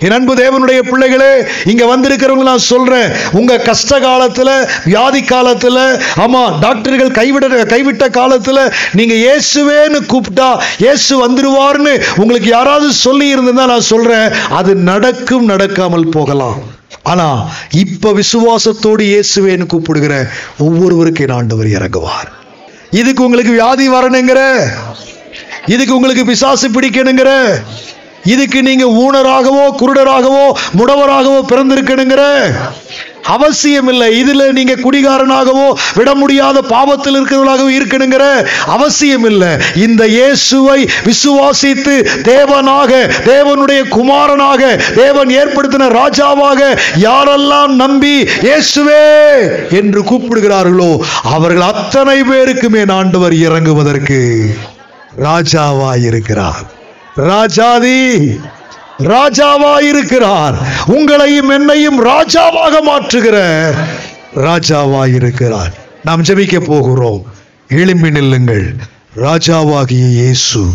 என் அன்பு தேவனுடைய பிள்ளைகளே இங்க வந்திருக்கிறவங்க நான் சொல்றேன். உங்க கஷ்ட காலத்துல வியாதி காலத்துல ஆமா டாக்டர்கள் கைவிட கைவிட்ட காலத்துல நீங்க இயேசுவேன்னு கூப்பிட்டா இயேசு வந்துருவார்னு உங்களுக்கு யாராவது சொல்லி இருந்ததா நான் சொல்றேன். அது நடக்கும் நடக்காமல் போகலாம். ஆனா இப்ப விசுவாசத்தோடு இயேசுவேன்னு கூப்பிடுகிற ஒவ்வொருவருக்கு ஆண்டவர் இறங்குவார். இதுக்கு உங்களுக்கு வியாதி வரணுங்கிற இதுக்கு உங்களுக்கு பிசாசு பிடிக்கணுங்கிற இதுக்கு நீங்க ஊனராகவோ குருடராகவோ முடவராகவோ பிறந்திருக்கணுங்கிற அவசியம் இல்லை இதில் நீங்க குடிகாரனாகவோ விட முடியாத பாவத்தில் இருக்கிறவர்களாகவோ இருக்கணுங்கிற அவசியம் இல்லை இந்த இயேசுவை விசுவாசித்து தேவனாக தேவனுடைய குமாரனாக தேவன் ஏற்படுத்தின ராஜாவாக யாரெல்லாம் நம்பி இயேசுவே என்று கூப்பிடுகிறார்களோ அவர்கள் அத்தனை பேருக்குமே ஆண்டவர் இறங்குவதற்கு ராஜாவாயிருக்கிறார். ராஜாதி ராஜாவாயிருக்கிறார். உங்களையும் என்னையும் ராஜாவாக மாற்றுகிற ராஜாவாயிருக்கிறார். நாம் ஜெபிக்க போகிறோம். எழும்பி நில்லுங்கள். ராஜாவாகிய இயேசு.